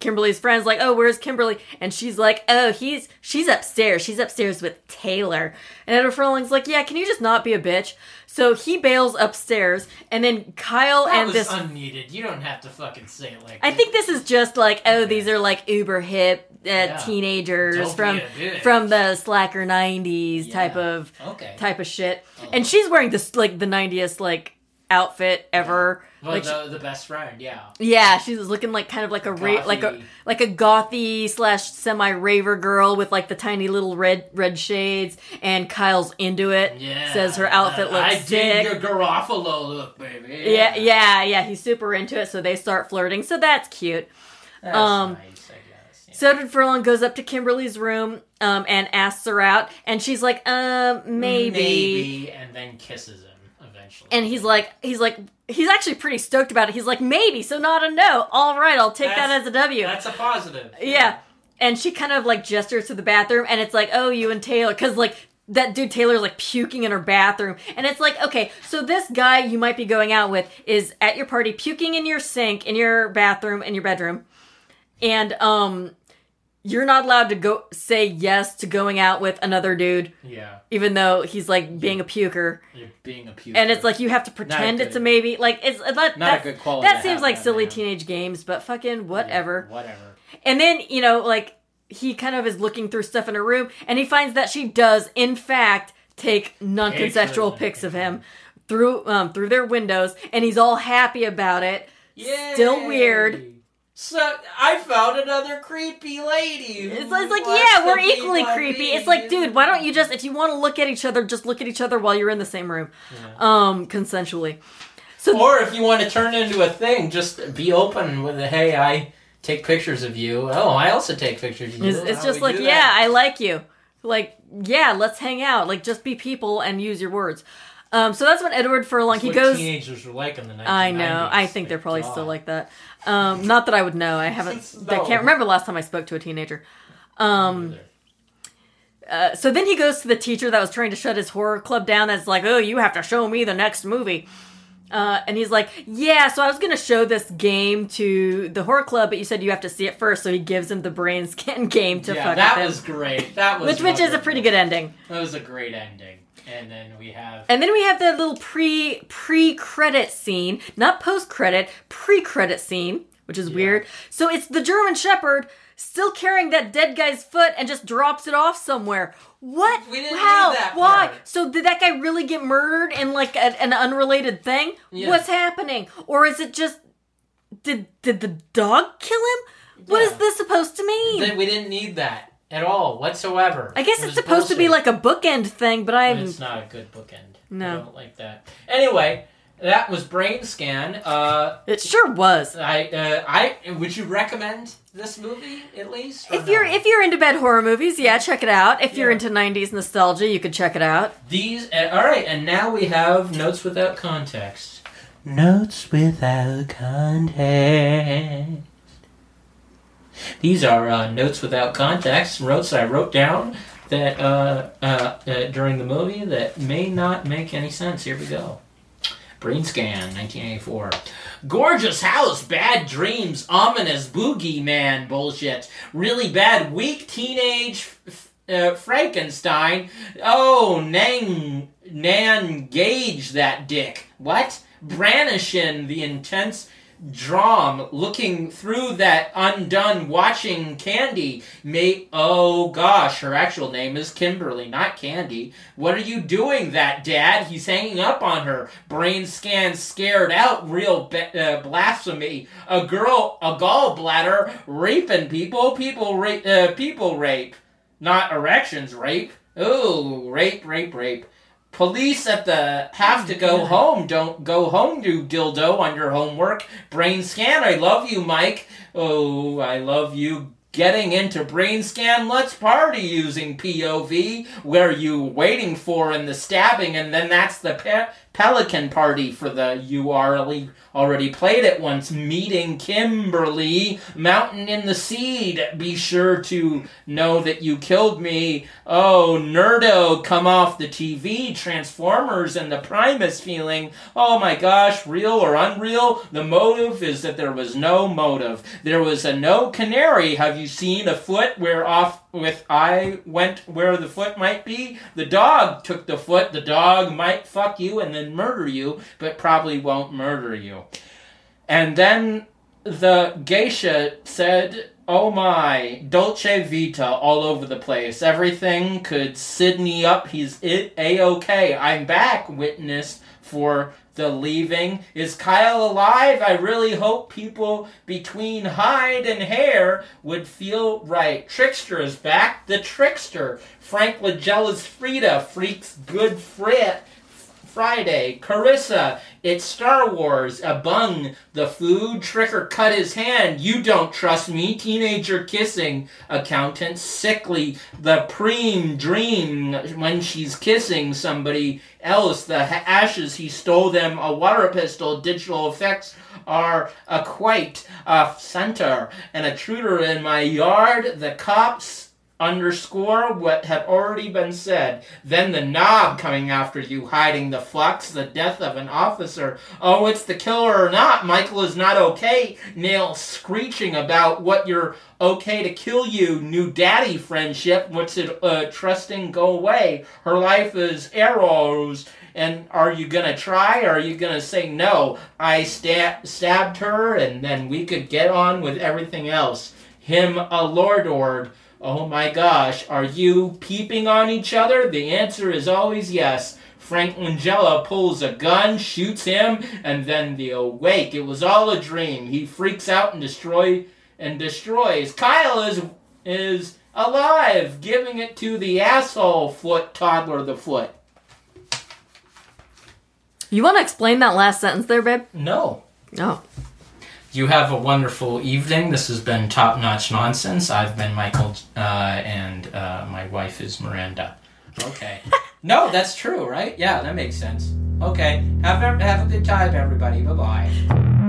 Kimberly's friends like, "Oh, where's Kimberly?" And she's like, "Oh, he's she's upstairs. She's upstairs with Taylor." And Edward Furlong's like, "Yeah, can you just not be a bitch?" So he bails upstairs, and then Kyle that and was this. unneeded. You don't have to fucking say it like I that. think this is just like, oh, these are like uber hip uh, Yeah. teenagers Don't from be a bitch. from the slacker '90s type of Okay. type of shit. Uh-huh. And she's wearing this like the '90s like outfit ever. Well, like the, the best friend, yeah. Yeah, she was looking like kind of like a ra- like a like a gothy slash semi raver girl with like the tiny little red red shades, and Kyle's into it. Yeah. says her outfit looks I sick. dig your Garofalo look, baby. yeah, yeah, yeah. He's super into it, so they start flirting. So that's cute. That's Um, nice, I guess. So did Furlong goes up to Kimberly's room um, and asks her out, and she's like, "Uh, maybe." Maybe, and then kisses eventually. And he's like, he's like, he's actually pretty stoked about it. He's like, maybe, so not a no. All right, I'll take that as a W. That's a positive. Yeah. And she kind of like gestures to the bathroom and it's like, oh, you and Taylor. Cause like that dude Taylor's like puking in her bathroom. And it's like, okay, so this guy you might be going out with is at your party puking in your sink, in your bathroom, in your bedroom. And um you're not allowed to go say yes to going out with another dude, Yeah. even though he's like being a puker. You're being a puke. And it's like you have to pretend good- it's a maybe. Like it's that, Not a good quality that seems like silly man. teenage games, but fucking whatever. Whatever. And then, you know, like he kind of is looking through stuff in her room and he finds that she does in fact take non-consensual pics of him through um through their windows and he's all happy about it. Yay! Still weird. So I found another creepy lady. It's, it's like, yeah, we're equally creepy. bee. It's like, dude, why don't you just if you want to look at each other, just look at each other while you're in the same room. Yeah. Um consensually. So Or if you want to turn it into a thing, just be open with the hey, I take pictures of you. Oh, I also take pictures of you. It's, it's just like, yeah, that? I like you. Like, yeah, let's hang out. Like, just be people and use your words. Um, so that's when Edward Furlong That's he what goes. teenagers were like in the 1990s. I know. I think they're probably still like that. Um, not that I would know. I haven't. I can't remember last time I spoke to a teenager. Um, uh, so then he goes to the teacher that was trying to shut his horror club down. That's like, oh, you have to show me the next movie. Uh, and he's like, yeah. So I was gonna show this game to the horror club, but you said you have to see it first. So he gives him the brain scan game to yeah, fuck that with him, was great. That was which which is a pretty good ending. That was a great ending. And then we have And then we have the little pre pre credit scene, not post credit, pre credit scene, which is weird. So it's the German Shepherd still carrying that dead guy's foot and just drops it off somewhere. What? We didn't How? that Why? part. So did that guy really get murdered in like a, an unrelated thing? Yeah. What's happening? Or is it just did did the dog kill him? What is Yeah. this supposed to mean? Then we didn't need that at all whatsoever. I guess It it's was supposed to be like a bookend thing, but But I'm it's not a good bookend. No. I don't like that. Anyway, that was Brainscan. Uh, it sure was. I, uh, I would you recommend this movie at least? or If you're if you're into bad horror movies, yeah, check it out. If you're into '90s nostalgia, you could check it out. These, uh, all right, and now we have notes without context. Notes without context. These are uh, notes without context. Notes I wrote down that uh, uh, uh, during the movie that may not make any sense. Here we go. Brainscan, 1984. Gorgeous house, bad dreams, ominous boogeyman bullshit. Really bad, weak teenage f- uh, Frankenstein. Oh, Nan, Nan Gage that dick. What? Branishing the intense drum, looking through that undone, watching Candy. May oh gosh, her actual name is Kimberly, not Candy. What are you doing, that dad? He's hanging up on her. Brainscan, scared out. Real be- uh, blasphemy. A girl, a gallbladder, raping people. People rape. Uh, people rape, not erections rape. Ooh, rape, rape, rape. Police at the have to go oh, home. Don't go home, you dildo, on your homework. Brainscan. I love you, Mike. Oh, I love you. Getting into Brainscan. Let's party using POV. Where you waiting for in the stabbing, and then that's the pe- pelican party for the you already already played it once. Meeting Kimberly, mountain in the seed. Be sure to know that you killed me. Oh, Nerdo, come off the TV. Transformers and the Primus feeling. Oh my gosh, real or unreal? The motive is that there was no motive. There was a no canary. Have you seen a foot where off with I went where the foot might be? The dog took the foot. The dog might fuck you and then murder you, but probably won't murder you. And then the geisha said, Oh my, Dolce Vita all over the place. Everything could Sydney up. He's it A OK. I'm back, witness for the leaving. Is Kyle alive? I really hope people between hide and hair would feel right. Trickster is back. The trickster. Frank Langella's Frida. Freaks good Frit. Friday, Carissa, it's Star Wars, a bung, the food, Tricker cut his hand, you don't trust me, teenager kissing, accountant, sickly, the preem dream when she's kissing somebody else, the ashes, he stole them, a water pistol, digital effects are a quite, a center, an intruder in my yard, the cops, underscore what had already been said. Then the knob coming after you, hiding the flux, the death of an officer. Oh, it's the killer or not. Michael is not okay. Nail screeching about what you're okay to kill you. New daddy friendship. What's it, uh, trusting go away. Her life is arrows. And are you gonna try or are you gonna say no? I stab- stabbed her and then we could get on with everything else. Him a lordord. Oh my gosh, are you peeping on each other? The answer is always yes. Frank Langella pulls a gun, shoots him, and then the awake. It was all a dream. He freaks out and destroy and destroys. Kyle is is alive, giving it to the asshole foot toddler the foot. You want to explain that last sentence there, babe? No. Oh, You have a wonderful evening. This has been Top Notch Nonsense. I've been Michael, uh, and uh, my wife is Miranda. Okay. no, that's true, right? Yeah, that makes sense. Okay. Have a, have a good time, everybody. Bye bye.